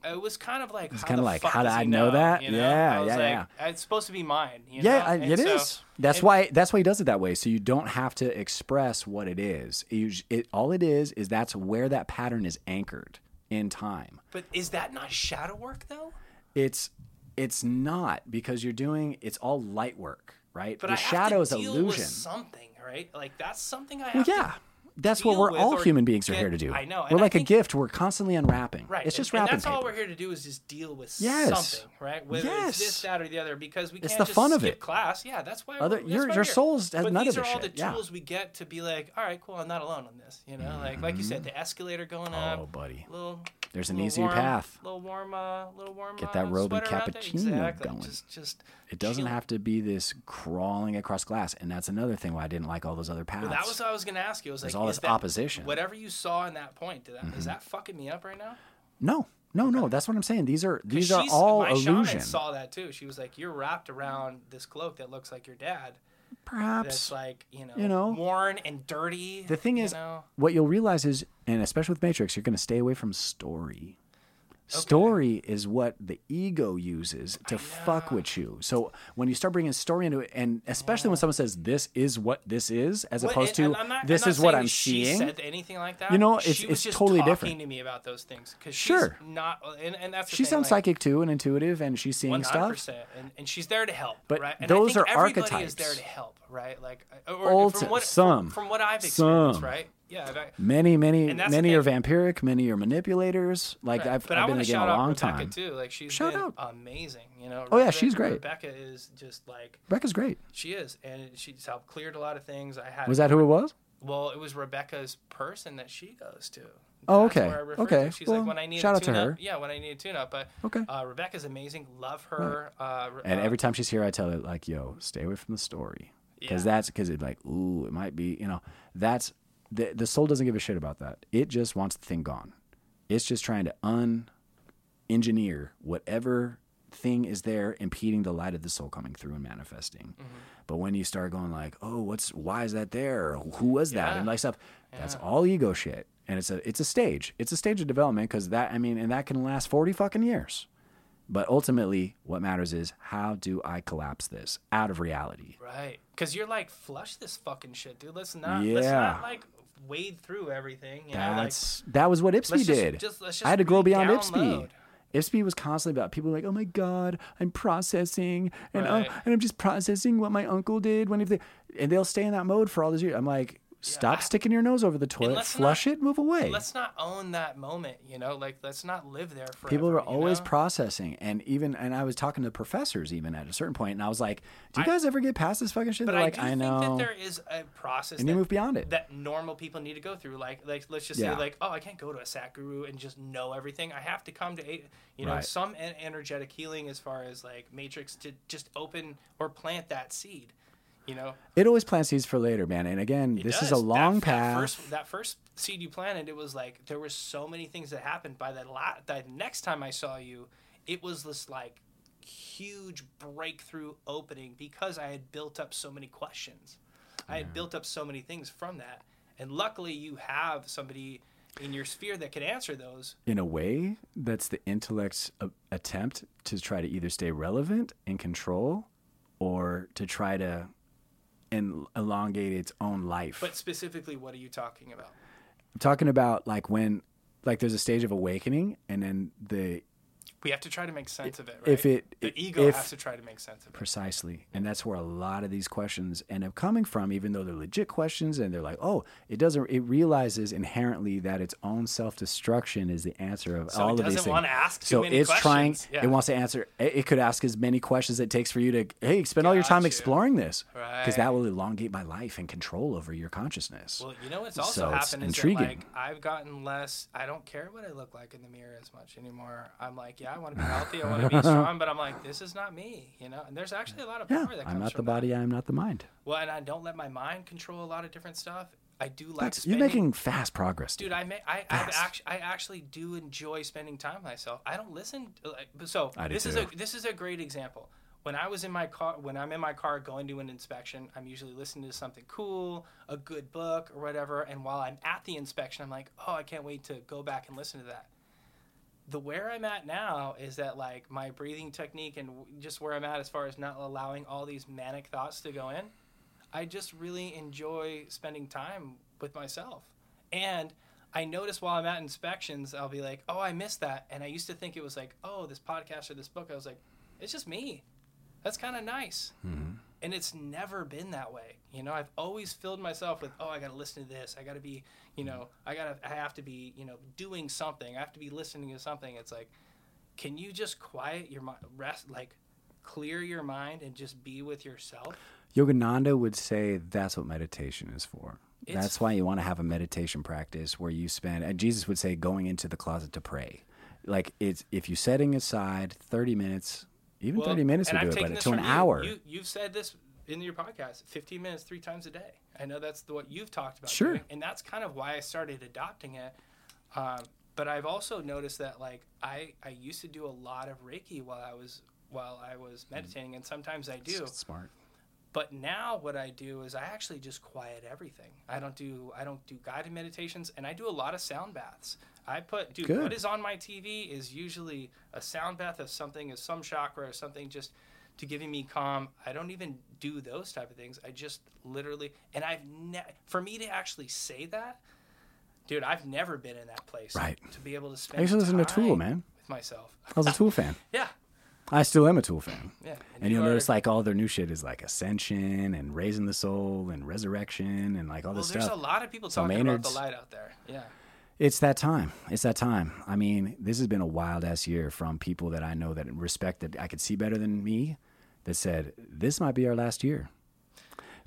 Speaker 2: it was kind of like,
Speaker 1: It's
Speaker 2: how
Speaker 1: kinda like, how did I
Speaker 2: he
Speaker 1: know that?
Speaker 2: you know?
Speaker 1: Yeah,
Speaker 2: I was
Speaker 1: yeah,
Speaker 2: like,
Speaker 1: yeah.
Speaker 2: It's supposed to be mine. You
Speaker 1: Yeah,
Speaker 2: know?
Speaker 1: I, it
Speaker 2: so-
Speaker 1: is. That's
Speaker 2: and-
Speaker 1: why. That's why he does it that way. So you don't have to express what it is. You, it all it is is that's where that pattern is anchored in time.
Speaker 2: But is that not shadow work though?
Speaker 1: It's it's not because you're doing it's all light work, right?
Speaker 2: But
Speaker 1: the
Speaker 2: I have
Speaker 1: shadow is illusion.
Speaker 2: something, right? Like that's something I
Speaker 1: Well, yeah,
Speaker 2: To,
Speaker 1: That's what we're all human beings are here to do.
Speaker 2: I know.
Speaker 1: We're
Speaker 2: and
Speaker 1: like a gift. We're constantly unwrapping.
Speaker 2: Right.
Speaker 1: It's just
Speaker 2: and,
Speaker 1: wrapping
Speaker 2: and that's all we're here to do is just deal with
Speaker 1: Yes.
Speaker 2: something, right? Whether
Speaker 1: Yes.
Speaker 2: it's this, that, or the other, because we
Speaker 1: It's
Speaker 2: can't
Speaker 1: the
Speaker 2: just
Speaker 1: fun of
Speaker 2: skip
Speaker 1: it.
Speaker 2: class. Yeah, that's why.
Speaker 1: Other-
Speaker 2: we're, that's
Speaker 1: your-
Speaker 2: why
Speaker 1: your
Speaker 2: we're here.
Speaker 1: soul has
Speaker 2: But
Speaker 1: none
Speaker 2: these
Speaker 1: of
Speaker 2: are all
Speaker 1: shit,
Speaker 2: the
Speaker 1: yeah.
Speaker 2: tools we get to be like, all right, cool, I'm not alone on this. You know, like like you said, mm-hmm. the escalator going up.
Speaker 1: Oh, buddy.
Speaker 2: Little.
Speaker 1: There's an easier
Speaker 2: warm,
Speaker 1: path.
Speaker 2: Little warm, uh, little warm.
Speaker 1: Get
Speaker 2: uh,
Speaker 1: that
Speaker 2: around it.
Speaker 1: cappuccino
Speaker 2: exactly.
Speaker 1: going.
Speaker 2: Just, just.
Speaker 1: It doesn't
Speaker 2: chill.
Speaker 1: have to be this crawling across glass, and that's another thing why I didn't like all those other paths.
Speaker 2: Well, that was what I was gonna ask you. Was
Speaker 1: There's
Speaker 2: like,
Speaker 1: all this
Speaker 2: that-
Speaker 1: opposition. Mm-hmm.
Speaker 2: Whatever you saw in that point, did that, is that fucking me up right now?
Speaker 1: no, no, no. That's what I'm saying. These are these are all
Speaker 2: my shaman
Speaker 1: illusion.
Speaker 2: saw that too. She was like, "You're wrapped around this cloak that looks like your dad. That's
Speaker 1: Perhaps
Speaker 2: like you know,
Speaker 1: you know,
Speaker 2: worn and dirty."
Speaker 1: the thing
Speaker 2: you
Speaker 1: is,
Speaker 2: know?
Speaker 1: what you'll realize is, and especially with Matrix, you're going to stay away from story. Story is what the ego uses to fuck with you. So when you start bringing story into it, and especially when someone says this is what this is, as opposed
Speaker 2: and
Speaker 1: to
Speaker 2: I'm not-
Speaker 1: this
Speaker 2: I'm not
Speaker 1: is what
Speaker 2: saying
Speaker 1: I'm
Speaker 2: she
Speaker 1: seeing,
Speaker 2: Said anything like that?
Speaker 1: You know,
Speaker 2: she
Speaker 1: it's-
Speaker 2: was
Speaker 1: it's
Speaker 2: just
Speaker 1: totally
Speaker 2: talking
Speaker 1: different.
Speaker 2: to me about those things because
Speaker 1: Sure.
Speaker 2: not, and, and that's the
Speaker 1: she
Speaker 2: thing,
Speaker 1: sounds
Speaker 2: like,
Speaker 1: psychic too and intuitive, and she's seeing
Speaker 2: One hundred
Speaker 1: stuff.
Speaker 2: percent, and and she's there to help.
Speaker 1: But
Speaker 2: right? and
Speaker 1: those
Speaker 2: I think
Speaker 1: are
Speaker 2: everybody Is there
Speaker 1: archetypes.
Speaker 2: to help, right? Like, uh, or,
Speaker 1: Old
Speaker 2: from what
Speaker 1: some.
Speaker 2: from, from what I've experienced,
Speaker 1: Some.
Speaker 2: right? Yeah, I-
Speaker 1: Many, many,
Speaker 2: And that's the
Speaker 1: many are vampiric. Many are manipulators. Like
Speaker 2: Right.
Speaker 1: I've, I've been in
Speaker 2: want
Speaker 1: the
Speaker 2: to
Speaker 1: game
Speaker 2: shout
Speaker 1: a long
Speaker 2: Rebecca
Speaker 1: time.
Speaker 2: too. Like she's
Speaker 1: Shout out.
Speaker 2: amazing. You know.
Speaker 1: Oh, yeah, she's great.
Speaker 2: Rebecca is just like
Speaker 1: Rebecca's great.
Speaker 2: she is, and she's helped cleared a lot of things. I had
Speaker 1: Was that who it was?
Speaker 2: Well, it was Rebecca's person that she goes to.
Speaker 1: Oh, okay. Okay.
Speaker 2: To. She's
Speaker 1: Well,
Speaker 2: like when I need
Speaker 1: shout
Speaker 2: a
Speaker 1: out to her.
Speaker 2: Yeah, when I need a tune-up. But
Speaker 1: Okay.
Speaker 2: uh, Rebecca's amazing. Love her. Uh,
Speaker 1: And
Speaker 2: uh,
Speaker 1: every time she's here, I tell her like, "Yo, stay away from the story," because
Speaker 2: Yeah.
Speaker 1: that's because it's like, ooh, it might be, you know, that's the the soul doesn't give a shit about that. It just wants the thing gone. It's just trying to un-engineer whatever thing is there impeding the light of the soul coming through and manifesting.
Speaker 2: Mm-hmm.
Speaker 1: But when you start going like, "Oh, what's why is that there? Who was that?"
Speaker 2: Yeah.
Speaker 1: and like stuff, that's all ego shit. And it's a it's a stage. It's a stage of development because that I mean, and that can last forty fucking years. But ultimately, what matters is how do I collapse this out of reality?
Speaker 2: Right. Because you're like, flush this fucking shit, dude. Let's not. Let's
Speaker 1: Yeah.
Speaker 2: not like wade through everything. You know, like
Speaker 1: That's that was what Ipsy
Speaker 2: just-
Speaker 1: did.
Speaker 2: just- let's
Speaker 1: I had to
Speaker 2: just
Speaker 1: grow beyond. Ipsy. Ipsy was constantly about people like, oh my god, I'm processing, and oh,
Speaker 2: Right.
Speaker 1: and I'm just processing what my uncle did when he, and they'll stay in that mode for all these years. I'm like, stop
Speaker 2: I-
Speaker 1: sticking your nose over the toilet, flush it, move away.
Speaker 2: let's not own that moment. You know, like let's not live there forever.
Speaker 1: People were always
Speaker 2: know?
Speaker 1: processing, and even and I was talking to professors even at a certain point, and I was like, "Do you guys ever get past this fucking shit?"
Speaker 2: But
Speaker 1: They're
Speaker 2: I
Speaker 1: like,
Speaker 2: do
Speaker 1: "I
Speaker 2: think
Speaker 1: know,"
Speaker 2: that there is a process
Speaker 1: and
Speaker 2: that,
Speaker 1: you move beyond it.
Speaker 2: that normal people need to go through. Like, like let's just
Speaker 1: Yeah.
Speaker 2: say, like, oh, I can't go to a sat guru and just know everything. I have to come to, a, you know,
Speaker 1: Right.
Speaker 2: some energetic healing as far as like matrix to just open or plant that seed. You know,
Speaker 1: It always plants seeds for later, man. And again,
Speaker 2: It
Speaker 1: this is a long
Speaker 2: that,
Speaker 1: path.
Speaker 2: That first, that first seed you planted, it was like there were so many things that happened. By that, la- the next time I saw you, it was this like huge breakthrough opening because I had built up so many questions. I had built up so many things from that, and luckily you have somebody in your sphere that can answer those.
Speaker 1: in a way, that's the intellect's a- attempt to try to either stay relevant and control, or to try to en- elongate its own life.
Speaker 2: But specifically, what are you talking about?
Speaker 1: I'm talking about like when, like, there's a stage of awakening, and then the
Speaker 2: We have to try to make sense of it. Right?
Speaker 1: if it
Speaker 2: the ego
Speaker 1: if
Speaker 2: has to try to make sense of it.
Speaker 1: Precisely. And that's where a lot of these questions end up coming from, even though they're legit questions and they're like, oh, it doesn't, it realizes inherently that its own self destruction is the answer of
Speaker 2: So
Speaker 1: all of these
Speaker 2: doesn't
Speaker 1: things.
Speaker 2: wanna ask too
Speaker 1: so
Speaker 2: many
Speaker 1: it's trying.
Speaker 2: Yeah.
Speaker 1: it wants to answer, it, it could ask as many questions it takes for you to, hey, spend all your time
Speaker 2: you.
Speaker 1: exploring this. Because
Speaker 2: Right.
Speaker 1: that will elongate my life and control over your consciousness.
Speaker 2: Well, you know what's also
Speaker 1: So it's
Speaker 2: happened is
Speaker 1: intriguing.
Speaker 2: that like I've gotten less. I don't care what I look like in the mirror as much anymore. I'm like, yeah, I want to be healthy, I want to be strong, but I'm like, this is not me, you know. And there's actually a lot of
Speaker 1: yeah,
Speaker 2: power that comes
Speaker 1: I'm not the
Speaker 2: from that.
Speaker 1: body, I am not the mind.
Speaker 2: Well, and I don't let my mind control a lot of different stuff. I do like
Speaker 1: That's,
Speaker 2: spending.
Speaker 1: you're making fast progress.
Speaker 2: Dude, I may, I actually I actually do enjoy spending time with myself. I don't listen. Like, so
Speaker 1: I
Speaker 2: this is a this is a great example. When I was in my car, when I'm in my car going to an inspection, I'm usually listening to something cool, a good book or whatever. And while I'm at the inspection, I'm like, oh, I can't wait to go back and listen to that. The where I'm at now is that like my breathing technique and w- just where I'm at as far as not allowing all these manic thoughts to go in. I just really enjoy spending time with myself. And I notice while I'm at inspections, I'll be like, oh, I missed that. And I used to think it was like, oh, this podcast or this book. I was like, it's just me. That's kind of nice. Mm-hmm. and it's never been that way. You know, I've always filled myself with, oh, I got to listen to this. I got to be, you mm-hmm. know, I got to, I have to be, you know, doing something. I have to be listening to something. It's like, can you just quiet your mind, rest, like, clear your mind and just be with yourself?
Speaker 1: Yogananda would say that's what meditation is for.
Speaker 2: It's-
Speaker 1: that's why you want to have a meditation practice where you spend, and Jesus would say, going into the closet to pray. Like it's if you're setting aside thirty minutes, even
Speaker 2: Well,
Speaker 1: thirty minutes would
Speaker 2: I've
Speaker 1: do it, but to an
Speaker 2: you.
Speaker 1: hour.
Speaker 2: You, you've said this in your podcast 15 minutes three times a day. I know that's the, what you've talked about.
Speaker 1: Sure.
Speaker 2: doing, and that's kind of why I started adopting it. Um, but I've also noticed that like I, I used to do a lot of Reiki while I was while I was meditating, and sometimes I do.
Speaker 1: Smart.
Speaker 2: But now what I do is I actually just quiet everything. I don't do I don't do guided meditations and I do a lot of sound baths. I put dude,
Speaker 1: Good.
Speaker 2: what is on my TV is usually a sound bath of something of some chakra or something just to giving me calm. I don't even do those type of things. I just literally and I've ne- for me to actually say that, dude, I've never been in that place.
Speaker 1: Right.
Speaker 2: To be able to spend
Speaker 1: I used to listen to Tool, man.
Speaker 2: with myself.
Speaker 1: I was a Tool fan.
Speaker 2: Yeah.
Speaker 1: I still am a Tool fan.
Speaker 2: Yeah.
Speaker 1: And
Speaker 2: you
Speaker 1: you'll
Speaker 2: are-
Speaker 1: notice like all their new shit is like ascension and raising the soul and resurrection and like all
Speaker 2: well,
Speaker 1: this
Speaker 2: there's
Speaker 1: stuff.
Speaker 2: There's a lot of people
Speaker 1: So
Speaker 2: talking about the light out there. Yeah.
Speaker 1: It's that time. It's that time. I mean, this has been a wild ass year from people that I know that respect that I could see better than me that said, this might be our last year.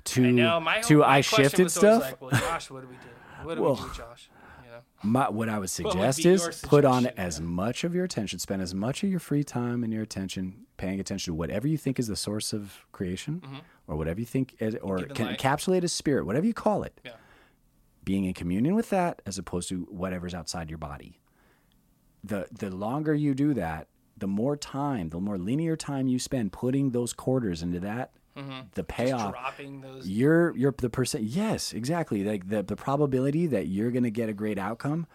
Speaker 1: To,
Speaker 2: I know. My,
Speaker 1: to
Speaker 2: my
Speaker 1: I shifted stuff.
Speaker 2: Like, well, Josh, what do we do? What do
Speaker 1: Well-
Speaker 2: we do, Josh? You know,
Speaker 1: My, what I would
Speaker 2: would
Speaker 1: suggest
Speaker 2: be
Speaker 1: is put on
Speaker 2: suggestion?
Speaker 1: as much of your attention, spend as much of your free time and your attention paying attention to whatever you think is the source of creation mm-hmm. or whatever you think, is, or can encapsulate a spirit, whatever you call it.
Speaker 2: yeah.
Speaker 1: Being in communion with that as opposed to whatever's outside your body. The the longer you do that, the more time, the more linear time you spend putting those quarters into that, mm-hmm. the payoff.
Speaker 2: dropping those.
Speaker 1: You're you're the percent. Yes, exactly. Like the the probability that you're going to get a great outcome,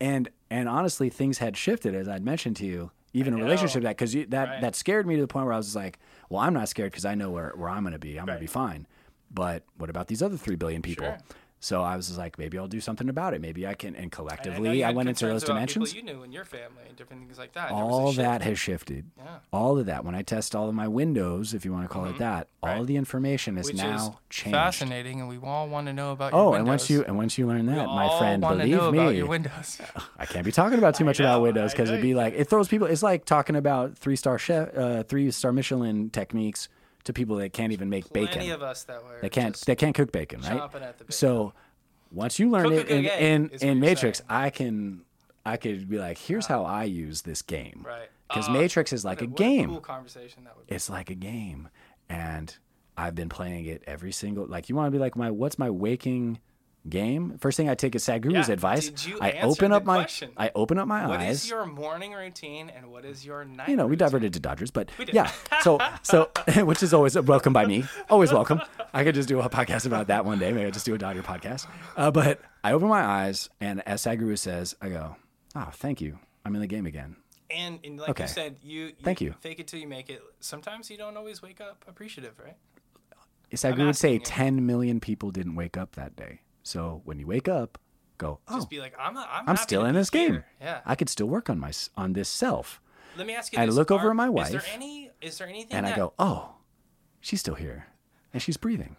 Speaker 1: and and honestly, things had shifted as I'd mentioned to you. Even a
Speaker 2: know.
Speaker 1: relationship that because that
Speaker 2: Right.
Speaker 1: that scared me to the point where I was like, well, I'm not scared because I know where where I'm going to be. I'm going to be fine. But what about these other three billion people?
Speaker 2: Sure.
Speaker 1: So I was like, maybe I'll do something about it. Maybe I can. And
Speaker 2: And I
Speaker 1: collectively, I, went into those dimensions.
Speaker 2: You knew in your family and different things like that.
Speaker 1: All that has shifted.
Speaker 2: Yeah. Mm-hmm.
Speaker 1: All of that. When I test all of my windows, if you want to call it that, all
Speaker 2: Right.
Speaker 1: of the information is
Speaker 2: Which
Speaker 1: now
Speaker 2: is
Speaker 1: changed.
Speaker 2: fascinating, and we all want to know about. your
Speaker 1: Oh, and once you and once you learn
Speaker 2: We
Speaker 1: that, my
Speaker 2: all
Speaker 1: friend, believe
Speaker 2: know
Speaker 1: me,
Speaker 2: about your windows.
Speaker 1: I can't be talking about too much about Windows because it'd be like it throws people. It's like talking about three star chef, uh, three star Michelin techniques to people that can't even make
Speaker 2: Plenty
Speaker 1: bacon.
Speaker 2: of us that were.
Speaker 1: They can't. They can't cook bacon, right?
Speaker 2: chomping at the bit.
Speaker 1: So once you learn
Speaker 2: Cook
Speaker 1: it
Speaker 2: a
Speaker 1: in in,
Speaker 2: game, is what
Speaker 1: in Matrix,
Speaker 2: saying.
Speaker 1: I can I could be like, here's how I use this game,
Speaker 2: Right.
Speaker 1: Because
Speaker 2: Oh, uh,
Speaker 1: Matrix is like a game.
Speaker 2: cool conversation that would be.
Speaker 1: It's like a game, and I've been playing it every single. Like you want to be like my what's my waking game? First thing I take is Sadhguru's
Speaker 2: Yeah,
Speaker 1: advice. I open up my
Speaker 2: question?
Speaker 1: I open up my
Speaker 2: What
Speaker 1: eyes.
Speaker 2: is your morning routine and what is your night?
Speaker 1: you know, we diverted to Dodgers, but yeah. So, so, which is always welcome by me. Always welcome. I could just do a podcast about that one day. Maybe I'll just do a Dodger podcast. Uh, but I open my eyes, and as Sadhguru says, I go, "Oh, thank you. I'm in the game again."
Speaker 2: And, and like
Speaker 1: Okay.
Speaker 2: you said, you, you
Speaker 1: Thank you.
Speaker 2: fake it till you make it. Sometimes you don't always wake up appreciative, right?
Speaker 1: Sadhguru would say
Speaker 2: you.
Speaker 1: 10 million people didn't wake up that day. So when you wake up, go, "Oh,
Speaker 2: Just be like, I'm, not, I'm,
Speaker 1: I'm still in this game.
Speaker 2: Yeah.
Speaker 1: I could still work on my on this self."
Speaker 2: Let me ask you
Speaker 1: I
Speaker 2: this.
Speaker 1: look over at my wife.
Speaker 2: Is there any? Is there anything?
Speaker 1: And I go, "Oh, she's still here, and she's breathing.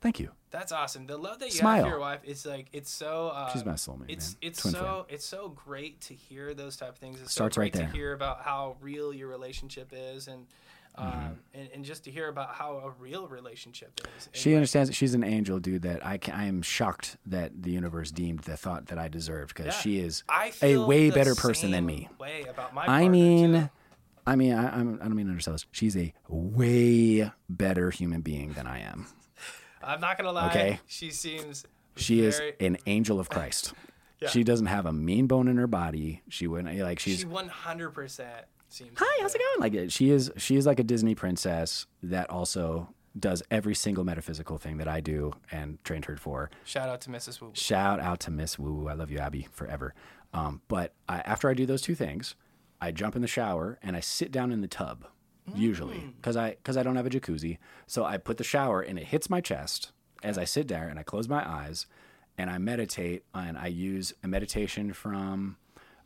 Speaker 1: Thank you."
Speaker 2: That's awesome. The love that you
Speaker 1: Smile.
Speaker 2: have for your wife is like it's so. Uh,
Speaker 1: She's my soulmate,
Speaker 2: It's
Speaker 1: man.
Speaker 2: it's
Speaker 1: Twin
Speaker 2: so
Speaker 1: flame.
Speaker 2: it's so great to hear those type of things. It's
Speaker 1: Starts
Speaker 2: so
Speaker 1: right there.
Speaker 2: to hear about how real your relationship is, and um,
Speaker 1: Mm-hmm.
Speaker 2: and, and just to hear about how a real relationship is.
Speaker 1: She
Speaker 2: like,
Speaker 1: understands. She's an angel, dude. That I can, I am shocked that the universe deemed the thought that I deserved because
Speaker 2: yeah.
Speaker 1: she is a way better person than me.
Speaker 2: Way about my
Speaker 1: I mean,
Speaker 2: too.
Speaker 1: I mean, I, I'm, I don't mean to undersell this. She's a way better human being than I am.
Speaker 2: I'm not gonna lie.
Speaker 1: Okay.
Speaker 2: She seems.
Speaker 1: She is an angel of Christ.
Speaker 2: Yeah.
Speaker 1: She doesn't have a mean bone in her body. She wouldn't like she's
Speaker 2: She 100 percent seems.
Speaker 1: hi, how's it going? Like she is she is like a Disney princess that also does every single metaphysical thing that I do and trained her for.
Speaker 2: Shout out to Mrs. Wu.
Speaker 1: Shout out to Miss Woo Woo. I love you, Abby, forever. Um, but I, after I do those two things, I jump in the shower and I sit down in the tub, usually because I because I don't have a jacuzzi. So I put the shower and it hits my chest as I sit there and I close my eyes and I meditate and I use a meditation from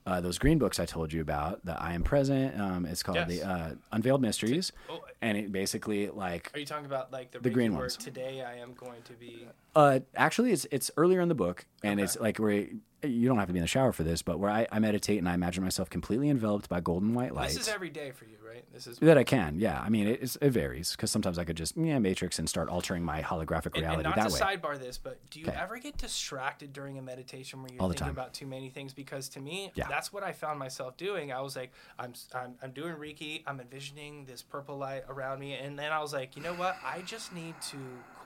Speaker 1: uh, those green books I told you about, the I Am Present. Um, it's called
Speaker 2: Yes.
Speaker 1: the uh, Unveiled Mysteries,
Speaker 2: Oh,
Speaker 1: and it basically like
Speaker 2: are you talking about like the,
Speaker 1: The green ones.
Speaker 2: Today I am going to be.
Speaker 1: Uh, actually, it's it's earlier in the book, and
Speaker 2: Okay.
Speaker 1: it's like where you don't have to be in the shower for this, but where I, I meditate and I imagine myself completely enveloped by golden white light.
Speaker 2: This is every day for you, right? This is
Speaker 1: that I can, yeah. I mean, it, it varies because sometimes I could just yeah matrix and start altering my holographic
Speaker 2: reality And,
Speaker 1: and
Speaker 2: not
Speaker 1: that
Speaker 2: to
Speaker 1: way.
Speaker 2: sidebar this, but do you
Speaker 1: Okay.
Speaker 2: ever get distracted during a meditation where you're thinking
Speaker 1: time.
Speaker 2: about too many things? Because to me,
Speaker 1: Yeah.
Speaker 2: that's what I found myself doing. I was like, I'm, I'm, I'm doing Reiki, I'm envisioning this purple light around me, and then I was like, you know what? I just need to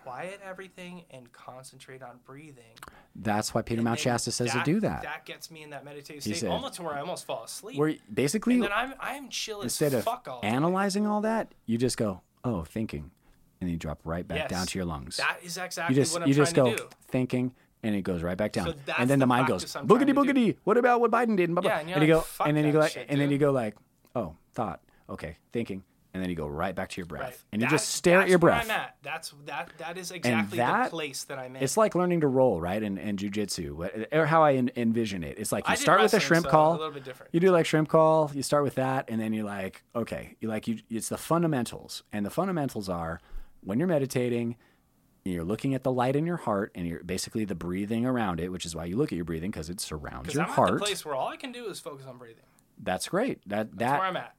Speaker 2: quiet everything and concentrate on breathing.
Speaker 1: That's why Peter
Speaker 2: And
Speaker 1: Mount Shasta says to do that.
Speaker 2: That gets me in that meditative state,
Speaker 1: said-
Speaker 2: almost to where I almost fall asleep.
Speaker 1: Where basically
Speaker 2: and then I'm, I'm chill
Speaker 1: instead of
Speaker 2: fuck all day.
Speaker 1: analyzing all that, you just go, oh, thinking, and then you drop right back
Speaker 2: Yes.
Speaker 1: down to your lungs.
Speaker 2: That is exactly
Speaker 1: you just
Speaker 2: what I'm
Speaker 1: you
Speaker 2: trying
Speaker 1: just go
Speaker 2: to do.
Speaker 1: thinking, and it goes right back down.
Speaker 2: So
Speaker 1: and then the,
Speaker 2: the
Speaker 1: mind goes boogity
Speaker 2: trying to do.
Speaker 1: boogity. What about what Biden did? And, blah, blah.
Speaker 2: Yeah, and you're
Speaker 1: you go, and then you go like,
Speaker 2: shit,
Speaker 1: and then you go like, oh, thought, okay, thinking, and then you go right back to your breath,
Speaker 2: Right.
Speaker 1: and you
Speaker 2: That-
Speaker 1: just stare at your
Speaker 2: where
Speaker 1: breath.
Speaker 2: I'm at. That's that. That is exactly
Speaker 1: that-
Speaker 2: the place that I'm in.
Speaker 1: It's like learning to roll, right? In, in jujitsu, eh, or how I en- envision it. It's like you start with a shrimp
Speaker 2: so
Speaker 1: call.
Speaker 2: A little bit different.
Speaker 1: You do like shrimp call. You start with that, and then you're like, okay, you like you. It's the fundamentals, and the fundamentals are when you're meditating, you're looking at the light in your heart, and you're basically the breathing around it, which is why you look at your breathing because it surrounds your
Speaker 2: I'm at the place where all I can do is focus on breathing.
Speaker 1: That's great. That
Speaker 2: That's
Speaker 1: that
Speaker 2: where I'm at.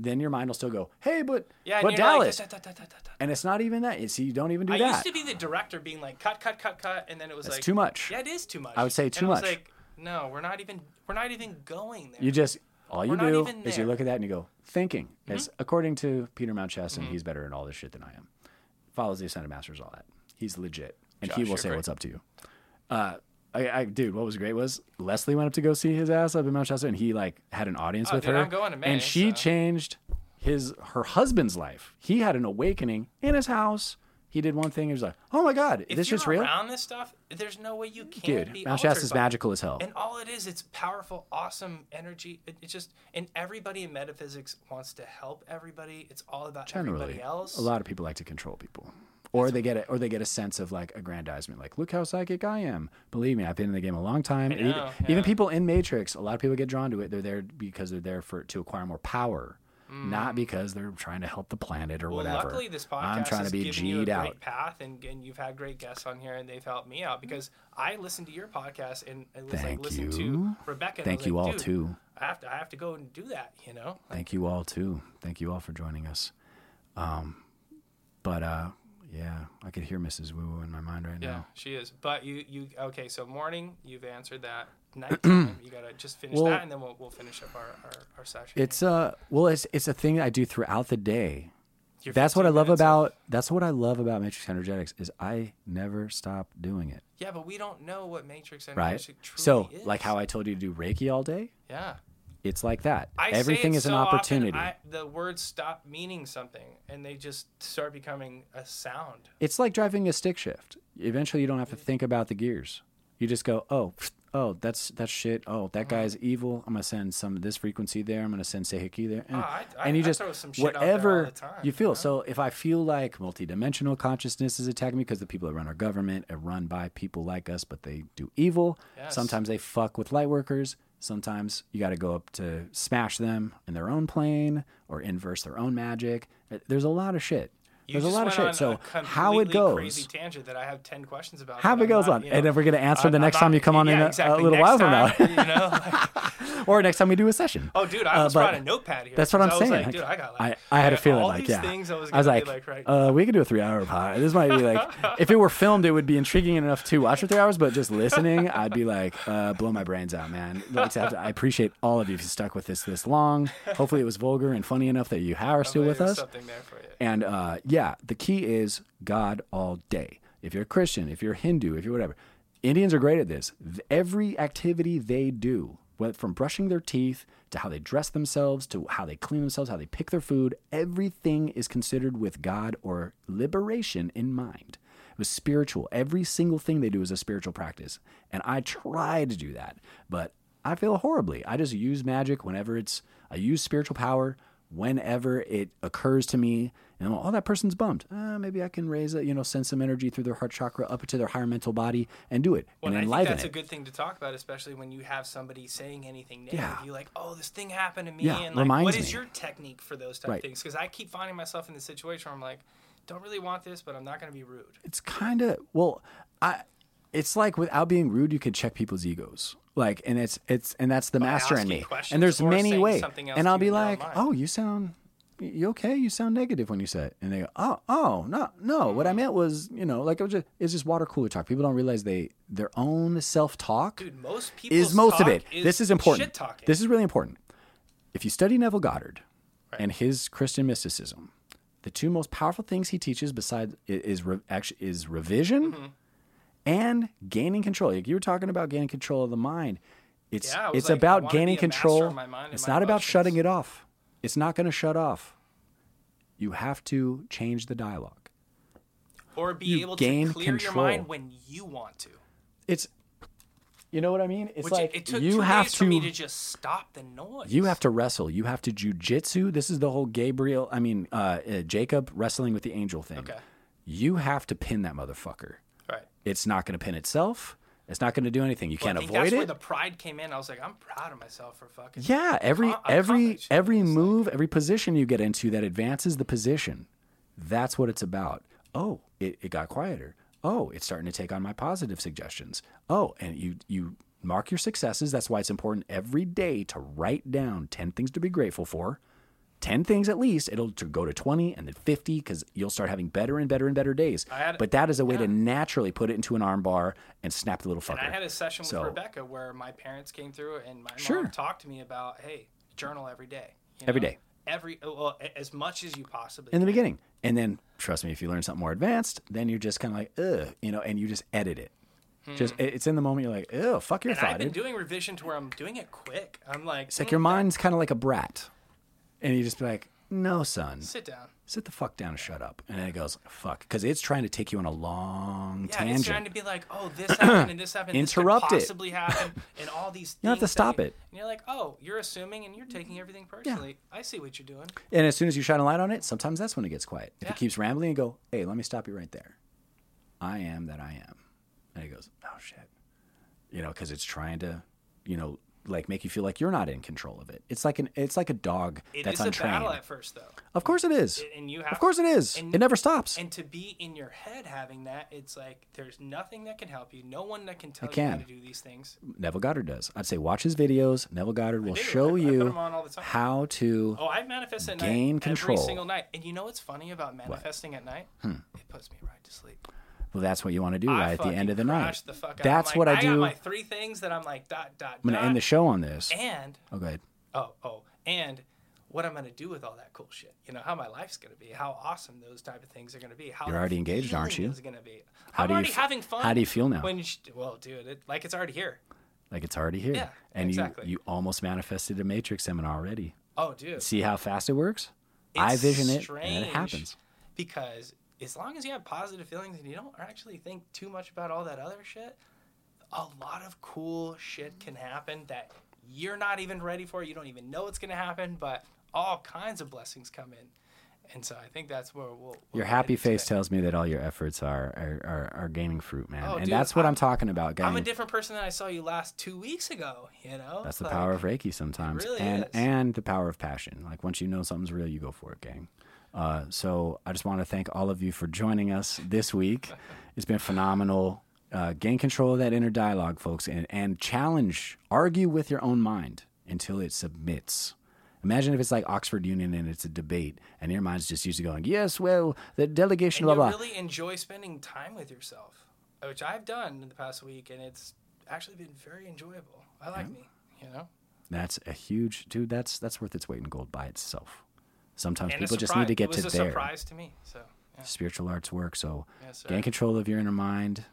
Speaker 1: Then your mind will still go, hey, but
Speaker 2: Yeah,
Speaker 1: but Dallas,
Speaker 2: Like, da, da, da,
Speaker 1: and it's not even that. It's you don't even do
Speaker 2: I
Speaker 1: that.
Speaker 2: I used to be the director, being like, cut, cut, cut, cut, and then it was
Speaker 1: That's
Speaker 2: like
Speaker 1: too much.
Speaker 2: Yeah, it is too much.
Speaker 1: I would say
Speaker 2: And
Speaker 1: too
Speaker 2: was
Speaker 1: much.
Speaker 2: like, no, we're not even. We're not even going there.
Speaker 1: You just all you
Speaker 2: We're
Speaker 1: do is you look at that and you go thinking.
Speaker 2: Mm-hmm.
Speaker 1: As according to Peter Mount Shasta, he's better at all this shit than I am. Follows the Ascended Masters, all that. He's legit, and he
Speaker 2: Josh,
Speaker 1: will
Speaker 2: you're
Speaker 1: say
Speaker 2: great.
Speaker 1: what's up to you. I, I, dude, what was great was Leslie went up to go see his ass up in Mount Shasta, and he like had an audience
Speaker 2: Oh,
Speaker 1: with
Speaker 2: dude,
Speaker 1: her,
Speaker 2: I'm going to May,
Speaker 1: and she
Speaker 2: so-
Speaker 1: changed his her husband's life. He had an awakening in his house. He did one thing. He was like, "Oh my god,
Speaker 2: if
Speaker 1: this is real,
Speaker 2: around this stuff, there's no way you can't
Speaker 1: dude."
Speaker 2: be
Speaker 1: Mount Shasta's magical as hell.
Speaker 2: And all it is, it's powerful, awesome energy. It, it's just, and everybody in metaphysics wants to help everybody. It's all about
Speaker 1: generally
Speaker 2: everybody else.
Speaker 1: a lot of people like to control people or they get it or they get a sense of like aggrandizement like look how psychic i am believe me i've been in the game a long time even,
Speaker 2: know,
Speaker 1: even
Speaker 2: yeah.
Speaker 1: people in matrix a lot of people get drawn to it they're there because they're there for to acquire more power not because they're trying to help the planet or
Speaker 2: Mm. Well,
Speaker 1: whatever
Speaker 2: luckily, this podcast
Speaker 1: i'm trying to be
Speaker 2: a
Speaker 1: g'd
Speaker 2: great
Speaker 1: out
Speaker 2: path, and, and you've had great guests on here, and they've helped me out because I listened to your podcast and I was like
Speaker 1: Thank
Speaker 2: listening
Speaker 1: you.
Speaker 2: to Rebecca.
Speaker 1: Thank you
Speaker 2: like,
Speaker 1: all too
Speaker 2: I have to, I have to go and do that. You know, Like,
Speaker 1: thank you all too thank you all for joining us um but uh yeah i could hear mrs woo woo in my mind right
Speaker 2: yeah,
Speaker 1: now
Speaker 2: she is. But you, you, okay. So morning, you've answered that. Nighttime, you gotta just finish
Speaker 1: Well-
Speaker 2: that, and then we'll, we'll finish up our, our, our session.
Speaker 1: it's uh well it's it's a thing i do throughout the day
Speaker 2: Your
Speaker 1: that's what I love
Speaker 2: of-
Speaker 1: about that's what I love about Matrix Energetics is I never stop doing it.
Speaker 2: yeah, but we don't know what Matrix
Speaker 1: Right?
Speaker 2: Energy truly
Speaker 1: So,
Speaker 2: is.
Speaker 1: like how I told you to do Reiki all day,
Speaker 2: yeah.
Speaker 1: It's like that.
Speaker 2: I
Speaker 1: Everything is an
Speaker 2: so often,
Speaker 1: opportunity.
Speaker 2: I, the words stop meaning something, and they just start becoming a sound.
Speaker 1: It's like driving a stick shift. Eventually, you don't have to think about the gears. You just go, oh, oh, that's that's shit. Oh, that mm-hmm. guy's evil. I'm gonna send some of this frequency there. I'm gonna send Seiheki there. And,
Speaker 2: Oh, I- I-
Speaker 1: and you
Speaker 2: I
Speaker 1: just
Speaker 2: throw some shit out there all
Speaker 1: whatever
Speaker 2: the time,
Speaker 1: you
Speaker 2: you
Speaker 1: feel.
Speaker 2: know?
Speaker 1: So if I feel like multidimensional consciousness is attacking me because the people that run our government are run by people like us, but they do evil.
Speaker 2: Yes.
Speaker 1: Sometimes they fuck with light workers. Sometimes you got to go up to smash them in their own plane or inverse their own magic. There's a lot of shit. There's a lot of shit. So how it goes,
Speaker 2: Crazy tangent that I have ten questions about.
Speaker 1: how it goes
Speaker 2: not,
Speaker 1: on,
Speaker 2: you
Speaker 1: and
Speaker 2: know,
Speaker 1: then we're gonna answer
Speaker 2: I'm-
Speaker 1: the
Speaker 2: I'm
Speaker 1: next
Speaker 2: not-
Speaker 1: time you come on
Speaker 2: yeah,
Speaker 1: in a,
Speaker 2: exactly.
Speaker 1: a little
Speaker 2: Next
Speaker 1: while from now,
Speaker 2: you know, like,
Speaker 1: or next time we do a session.
Speaker 2: oh, dude, I
Speaker 1: Uh,
Speaker 2: brought a notepad here.
Speaker 1: That's what I'm
Speaker 2: I
Speaker 1: saying.
Speaker 2: Like, dude, I got like,
Speaker 1: I had a feeling
Speaker 2: all
Speaker 1: like
Speaker 2: these
Speaker 1: yeah.
Speaker 2: Things I was,
Speaker 1: I was like,
Speaker 2: right.
Speaker 1: uh, we could do a three hour pod. This might be like, if it were filmed, it would be intriguing enough to watch for three hours. But just listening, I'd be like, uh, blow my brains out, man. Like, to have to- I appreciate all of you who stuck with this this long. Hopefully, it was vulgar and funny enough that you are still with us.
Speaker 2: Something there for you.
Speaker 1: And uh, yeah, the key is God all day. If you're a Christian, if you're Hindu, if you're whatever, Indians are great at this. Every activity they do, from brushing their teeth to how they dress themselves to how they clean themselves, how they pick their food, everything is considered with God or liberation in mind. It was spiritual. Every single thing they do is a spiritual practice. And I try to do that, but I feel horribly. I just use magic whenever it's, I use spiritual power whenever it occurs to me, and oh, that person's bummed. Uh, maybe I can raise it, you know, send some energy through their heart chakra up into their higher mental body and do it
Speaker 2: Well,
Speaker 1: and
Speaker 2: I think that's
Speaker 1: it.
Speaker 2: a good thing to talk about, especially when you have somebody saying anything negative.
Speaker 1: Yeah.
Speaker 2: You're like, "Oh, this thing happened to me,"
Speaker 1: Yeah,
Speaker 2: and like, what is
Speaker 1: me.
Speaker 2: your technique for those type
Speaker 1: Right.
Speaker 2: of things? Because I keep finding myself in the situation where I'm like, "Don't really want this, but I'm not going to be rude."
Speaker 1: it's kind of well i it's like without being rude you could check people's egos like and it's it's and that's the
Speaker 2: By
Speaker 1: master in me and there's many ways and i'll be
Speaker 2: in your own
Speaker 1: like
Speaker 2: mind.
Speaker 1: oh you sound you okay? You sound negative when you say it. And they go oh oh no no. What i meant was you know like it was just it's just water cooler talk. People don't realize they their own self-talk
Speaker 2: Dude, most
Speaker 1: is most of
Speaker 2: talk
Speaker 1: it this is important. this is really important. If you study neville goddard and his christian mysticism the two most powerful things he teaches besides is re, actually is revision
Speaker 2: Mm-hmm.
Speaker 1: and gaining control. Like you were talking about gaining control of the mind. It's
Speaker 2: Yeah,
Speaker 1: it's
Speaker 2: like,
Speaker 1: about gaining control. it's not about shutting it off. It's not going to shut off. You have to change the dialogue.
Speaker 2: or be
Speaker 1: you
Speaker 2: able
Speaker 1: gain
Speaker 2: to clear
Speaker 1: control.
Speaker 2: your mind when you want to.
Speaker 1: It's you know what I mean? It's
Speaker 2: Which
Speaker 1: like
Speaker 2: it, it took
Speaker 1: you have to
Speaker 2: for me to just stop the noise.
Speaker 1: you have to wrestle. You have to jujitsu. This is the whole Gabriel, I mean, uh, uh, Jacob wrestling with the angel thing.
Speaker 2: Okay.
Speaker 1: You have to pin that motherfucker.
Speaker 2: right.
Speaker 1: It's not going to pin itself. It's not going to do anything. You
Speaker 2: Well,
Speaker 1: can't
Speaker 2: I think
Speaker 1: avoid
Speaker 2: that's
Speaker 1: it.
Speaker 2: where the pride came in. I was like, I'm proud of myself for fucking.
Speaker 1: Yeah, every
Speaker 2: I
Speaker 1: every every
Speaker 2: It's like-
Speaker 1: move, every position you get into that advances the position. That's what it's about. Oh, it, it got quieter. Oh, it's starting to take on my positive suggestions. Oh, and you you mark your successes. That's why it's important every day to write down 10 things to be grateful for. 10 things at least. It'll to go to 20 and then 50 cuz you'll start having better and better and better days.
Speaker 2: Had-
Speaker 1: but that is a way to naturally put it into an arm bar and snap the little fucker.
Speaker 2: And I had a session with Rebecca where my parents came through and my
Speaker 1: Sure.
Speaker 2: mom talked to me about, hey, journal every day. you
Speaker 1: Every
Speaker 2: know?
Speaker 1: day.
Speaker 2: Every well, as much as you possibly
Speaker 1: in the
Speaker 2: can.
Speaker 1: beginning. And then trust me, if you learn something more advanced, then you're just kind of like, ugh, you know, and you just edit it. Just it's in the moment you're like, ew, fuck your
Speaker 2: Hmm. And I've been
Speaker 1: dude.
Speaker 2: doing revision to where I'm doing it quick. I'm like,
Speaker 1: It's like
Speaker 2: "Mm,
Speaker 1: your mind's kind of like a brat, and you just be like, no, son,
Speaker 2: Sit down.
Speaker 1: sit the fuck down and shut up. And then it goes, fuck, because it's trying to take you on a long
Speaker 2: Yeah,
Speaker 1: tangent.
Speaker 2: it's trying to be like, oh, this happened and this happened.
Speaker 1: Interrupt it.
Speaker 2: this could possibly happen, and all these.
Speaker 1: You have to stop
Speaker 2: you-
Speaker 1: it.
Speaker 2: And you're like, oh, you're assuming and you're taking everything personally. I see what you're doing.
Speaker 1: And as soon as you shine a light on it, sometimes that's when it gets quiet. If
Speaker 2: Yeah.
Speaker 1: it keeps rambling, you go, hey, let me stop you right there. I am that I am. And he goes, oh shit. You know, because it's trying to, you know, like make you feel like you're not in control of it. It's like an it's like a dog
Speaker 2: It is
Speaker 1: that's
Speaker 2: a
Speaker 1: untrained.
Speaker 2: battle at first, though.
Speaker 1: Of course it is.
Speaker 2: and you have
Speaker 1: of course it is.
Speaker 2: and-
Speaker 1: it never stops.
Speaker 2: And to be in your head having that, it's like there's nothing that can help you. No one that can tell
Speaker 1: It
Speaker 2: you how
Speaker 1: can.
Speaker 2: to do these things.
Speaker 1: Neville Goddard does. I'd say watch his videos. Neville Goddard will show
Speaker 2: I- I
Speaker 1: you
Speaker 2: him on all the
Speaker 1: how to.
Speaker 2: Oh, I manifest at
Speaker 1: Gain
Speaker 2: night
Speaker 1: control. Hmm.
Speaker 2: every single night. And you know what's funny about manifesting at night? It puts me right to sleep.
Speaker 1: Well, that's what you want to do right at the end of the night.
Speaker 2: The.
Speaker 1: That's
Speaker 2: I'm
Speaker 1: what
Speaker 2: like,
Speaker 1: I
Speaker 2: got
Speaker 1: do.
Speaker 2: my three things that I'm like dot dot.
Speaker 1: I'm gonna
Speaker 2: dot,
Speaker 1: end the show on this.
Speaker 2: And
Speaker 1: Oh, go ahead.
Speaker 2: oh oh and what I'm gonna do with all that cool shit. You know how my life's gonna be. How awesome those type of things are gonna be. How
Speaker 1: You're already engaged, aren't you?
Speaker 2: Is gonna be.
Speaker 1: How
Speaker 2: I'm
Speaker 1: do you
Speaker 2: already
Speaker 1: f-
Speaker 2: having fun.
Speaker 1: how do you feel now?
Speaker 2: When you, sh- well, dude, it, like it's already here.
Speaker 1: Like it's already here.
Speaker 2: Yeah,
Speaker 1: and
Speaker 2: exactly.
Speaker 1: you you almost manifested a matrix seminar already.
Speaker 2: Oh, dude.
Speaker 1: See how fast it works? I vision it and it happens.
Speaker 2: Because as long as you have positive feelings and you don't actually think too much about all that other shit, a lot of cool shit can happen that you're not even ready for. You don't even know it's going to happen, but all kinds of blessings come in. And so I think that's where we'll.
Speaker 1: Your
Speaker 2: we're
Speaker 1: happy face
Speaker 2: today.
Speaker 1: tells me that all your efforts are are, are, are gaining fruit, man.
Speaker 2: Oh,
Speaker 1: and
Speaker 2: dude,
Speaker 1: that's what I'm,
Speaker 2: I'm-
Speaker 1: talking about, guys.
Speaker 2: I'm a different person than I saw you last two weeks ago. You know,
Speaker 1: That's the
Speaker 2: Like,
Speaker 1: power of Reiki sometimes,
Speaker 2: really
Speaker 1: and
Speaker 2: is.
Speaker 1: and the power of passion. Like once you know something's real, you go for it, gang. Uh, so I just want to thank all of you for joining us this week. It's been phenomenal. Uh, gain control of that inner dialogue, folks, and and challenge, argue with your own mind until it submits. Imagine if it's like Oxford Union and it's a debate, and your mind's just used to going, "Yes, well, the delegation,
Speaker 2: And
Speaker 1: blah
Speaker 2: you
Speaker 1: blah."
Speaker 2: really enjoy spending time with yourself, which I've done in the past week, and it's actually been very enjoyable. I like me, you know.
Speaker 1: That's a huge dude. That's that's worth its weight in gold by itself. Sometimes
Speaker 2: And
Speaker 1: people just need to get
Speaker 2: it was
Speaker 1: to
Speaker 2: a
Speaker 1: there.
Speaker 2: surprise to me. So yeah.
Speaker 1: spiritual arts work. So
Speaker 2: Yes,
Speaker 1: gain control of your inner mind.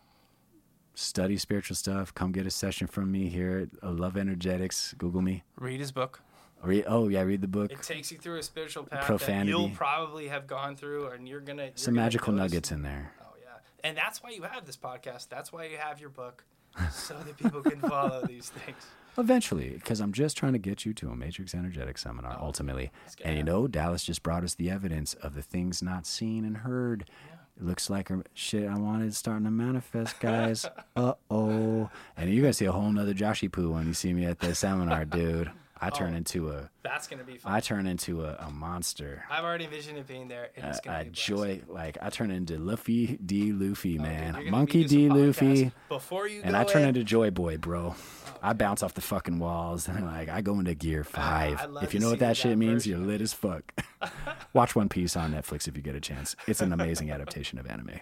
Speaker 1: Study spiritual stuff. Come get a session from me here at uh, Love Energetics. Google me.
Speaker 2: read his book.
Speaker 1: Read, oh yeah, read the book.
Speaker 2: It takes you through a spiritual path
Speaker 1: Profanity.
Speaker 2: that you'll probably have gone through, and you're gonna you're
Speaker 1: Some
Speaker 2: gonna
Speaker 1: magical
Speaker 2: notice-
Speaker 1: nuggets in there.
Speaker 2: Oh yeah, and that's why you have this podcast. That's why you have your book. so that people can follow these things.
Speaker 1: Eventually, because I'm just trying to get you to a Matrix Energetic seminar
Speaker 2: Oh,
Speaker 1: ultimately. And you know, Dallas just brought us the evidence of the things not seen and heard. It looks like shit I wanted is starting to manifest, guys. uh oh. And you're going to see a whole nother Joshy Poo when you see me at the seminar, dude. I turn
Speaker 2: Oh.
Speaker 1: into a
Speaker 2: That's gonna be fun.
Speaker 1: I turn into a, a monster.
Speaker 2: I've already envisioned it being there, and it's
Speaker 1: A, a
Speaker 2: be
Speaker 1: joy like I turn into Luffy D Luffy,
Speaker 2: Oh, dude,
Speaker 1: man.
Speaker 2: you're
Speaker 1: Monkey D Luffy.
Speaker 2: Before you
Speaker 1: And I turn
Speaker 2: in,
Speaker 1: into Joy Boy, bro. Oh, I bounce off the fucking walls and like I go into gear five.
Speaker 2: I'd
Speaker 1: if you know what that
Speaker 2: that
Speaker 1: shit means, you're lit as fuck. Watch One Piece on Netflix if you get a chance. It's an amazing adaptation of anime.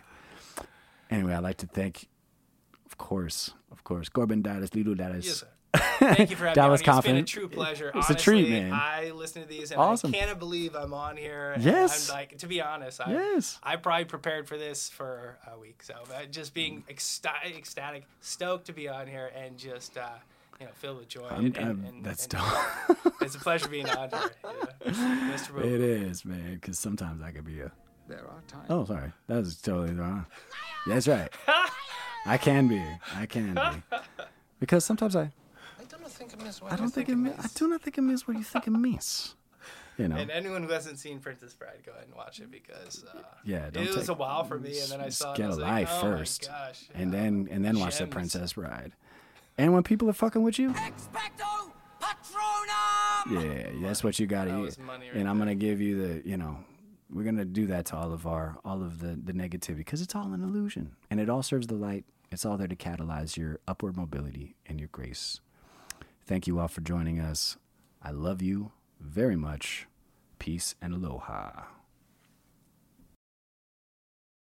Speaker 1: Anyway, I'd like to thank, of course, of course, Korben Dallas, Leeloo Dallas.
Speaker 2: Yes. Thank you for having
Speaker 1: Dallas
Speaker 2: me on.
Speaker 1: Confident.
Speaker 2: It's been a true pleasure.
Speaker 1: It's a treat, man.
Speaker 2: I listen to these and
Speaker 1: Awesome.
Speaker 2: I can't believe I'm on here.
Speaker 1: Yes.
Speaker 2: I'm like, to be honest, I,
Speaker 1: Yes.
Speaker 2: I probably prepared for this for a week. So uh, just being ecstatic, ecstatic, stoked to be on here and just, uh, you know, filled with joy.
Speaker 1: I'm-
Speaker 2: and, and,
Speaker 1: I'm-
Speaker 2: and-
Speaker 1: that's
Speaker 2: and
Speaker 1: dope.
Speaker 2: It's a pleasure being on here. you know. Mr. Boom.
Speaker 1: It is, man, because sometimes I could be a.
Speaker 4: There are times.
Speaker 1: Oh, sorry, that was totally wrong. That's right. I can be. I can be. Because sometimes I,
Speaker 2: I don't think it miss
Speaker 1: I don't think it. mi- I do not think it means what you think it means. You know.
Speaker 2: And anyone who hasn't seen Princess Bride, go ahead and watch it because uh,
Speaker 1: Yeah, don't
Speaker 2: it was a while for me, and then I
Speaker 1: just
Speaker 2: saw it.
Speaker 1: get
Speaker 2: and I
Speaker 1: a
Speaker 2: was
Speaker 1: life
Speaker 2: like, oh
Speaker 1: first,
Speaker 2: my gosh,
Speaker 1: and then and then watch the Princess Bride. And when people are fucking with you,
Speaker 5: Expecto Patronum!
Speaker 1: yeah, that's what you got to
Speaker 2: That
Speaker 1: eat.
Speaker 2: money right
Speaker 1: And I'm gonna give you the, you know, we're gonna do that to all of our all of the the negativity because it's all an illusion, and it all serves the light. It's all there to catalyze your upward mobility and your grace. Thank you all for joining us. I love you very much. Peace and aloha.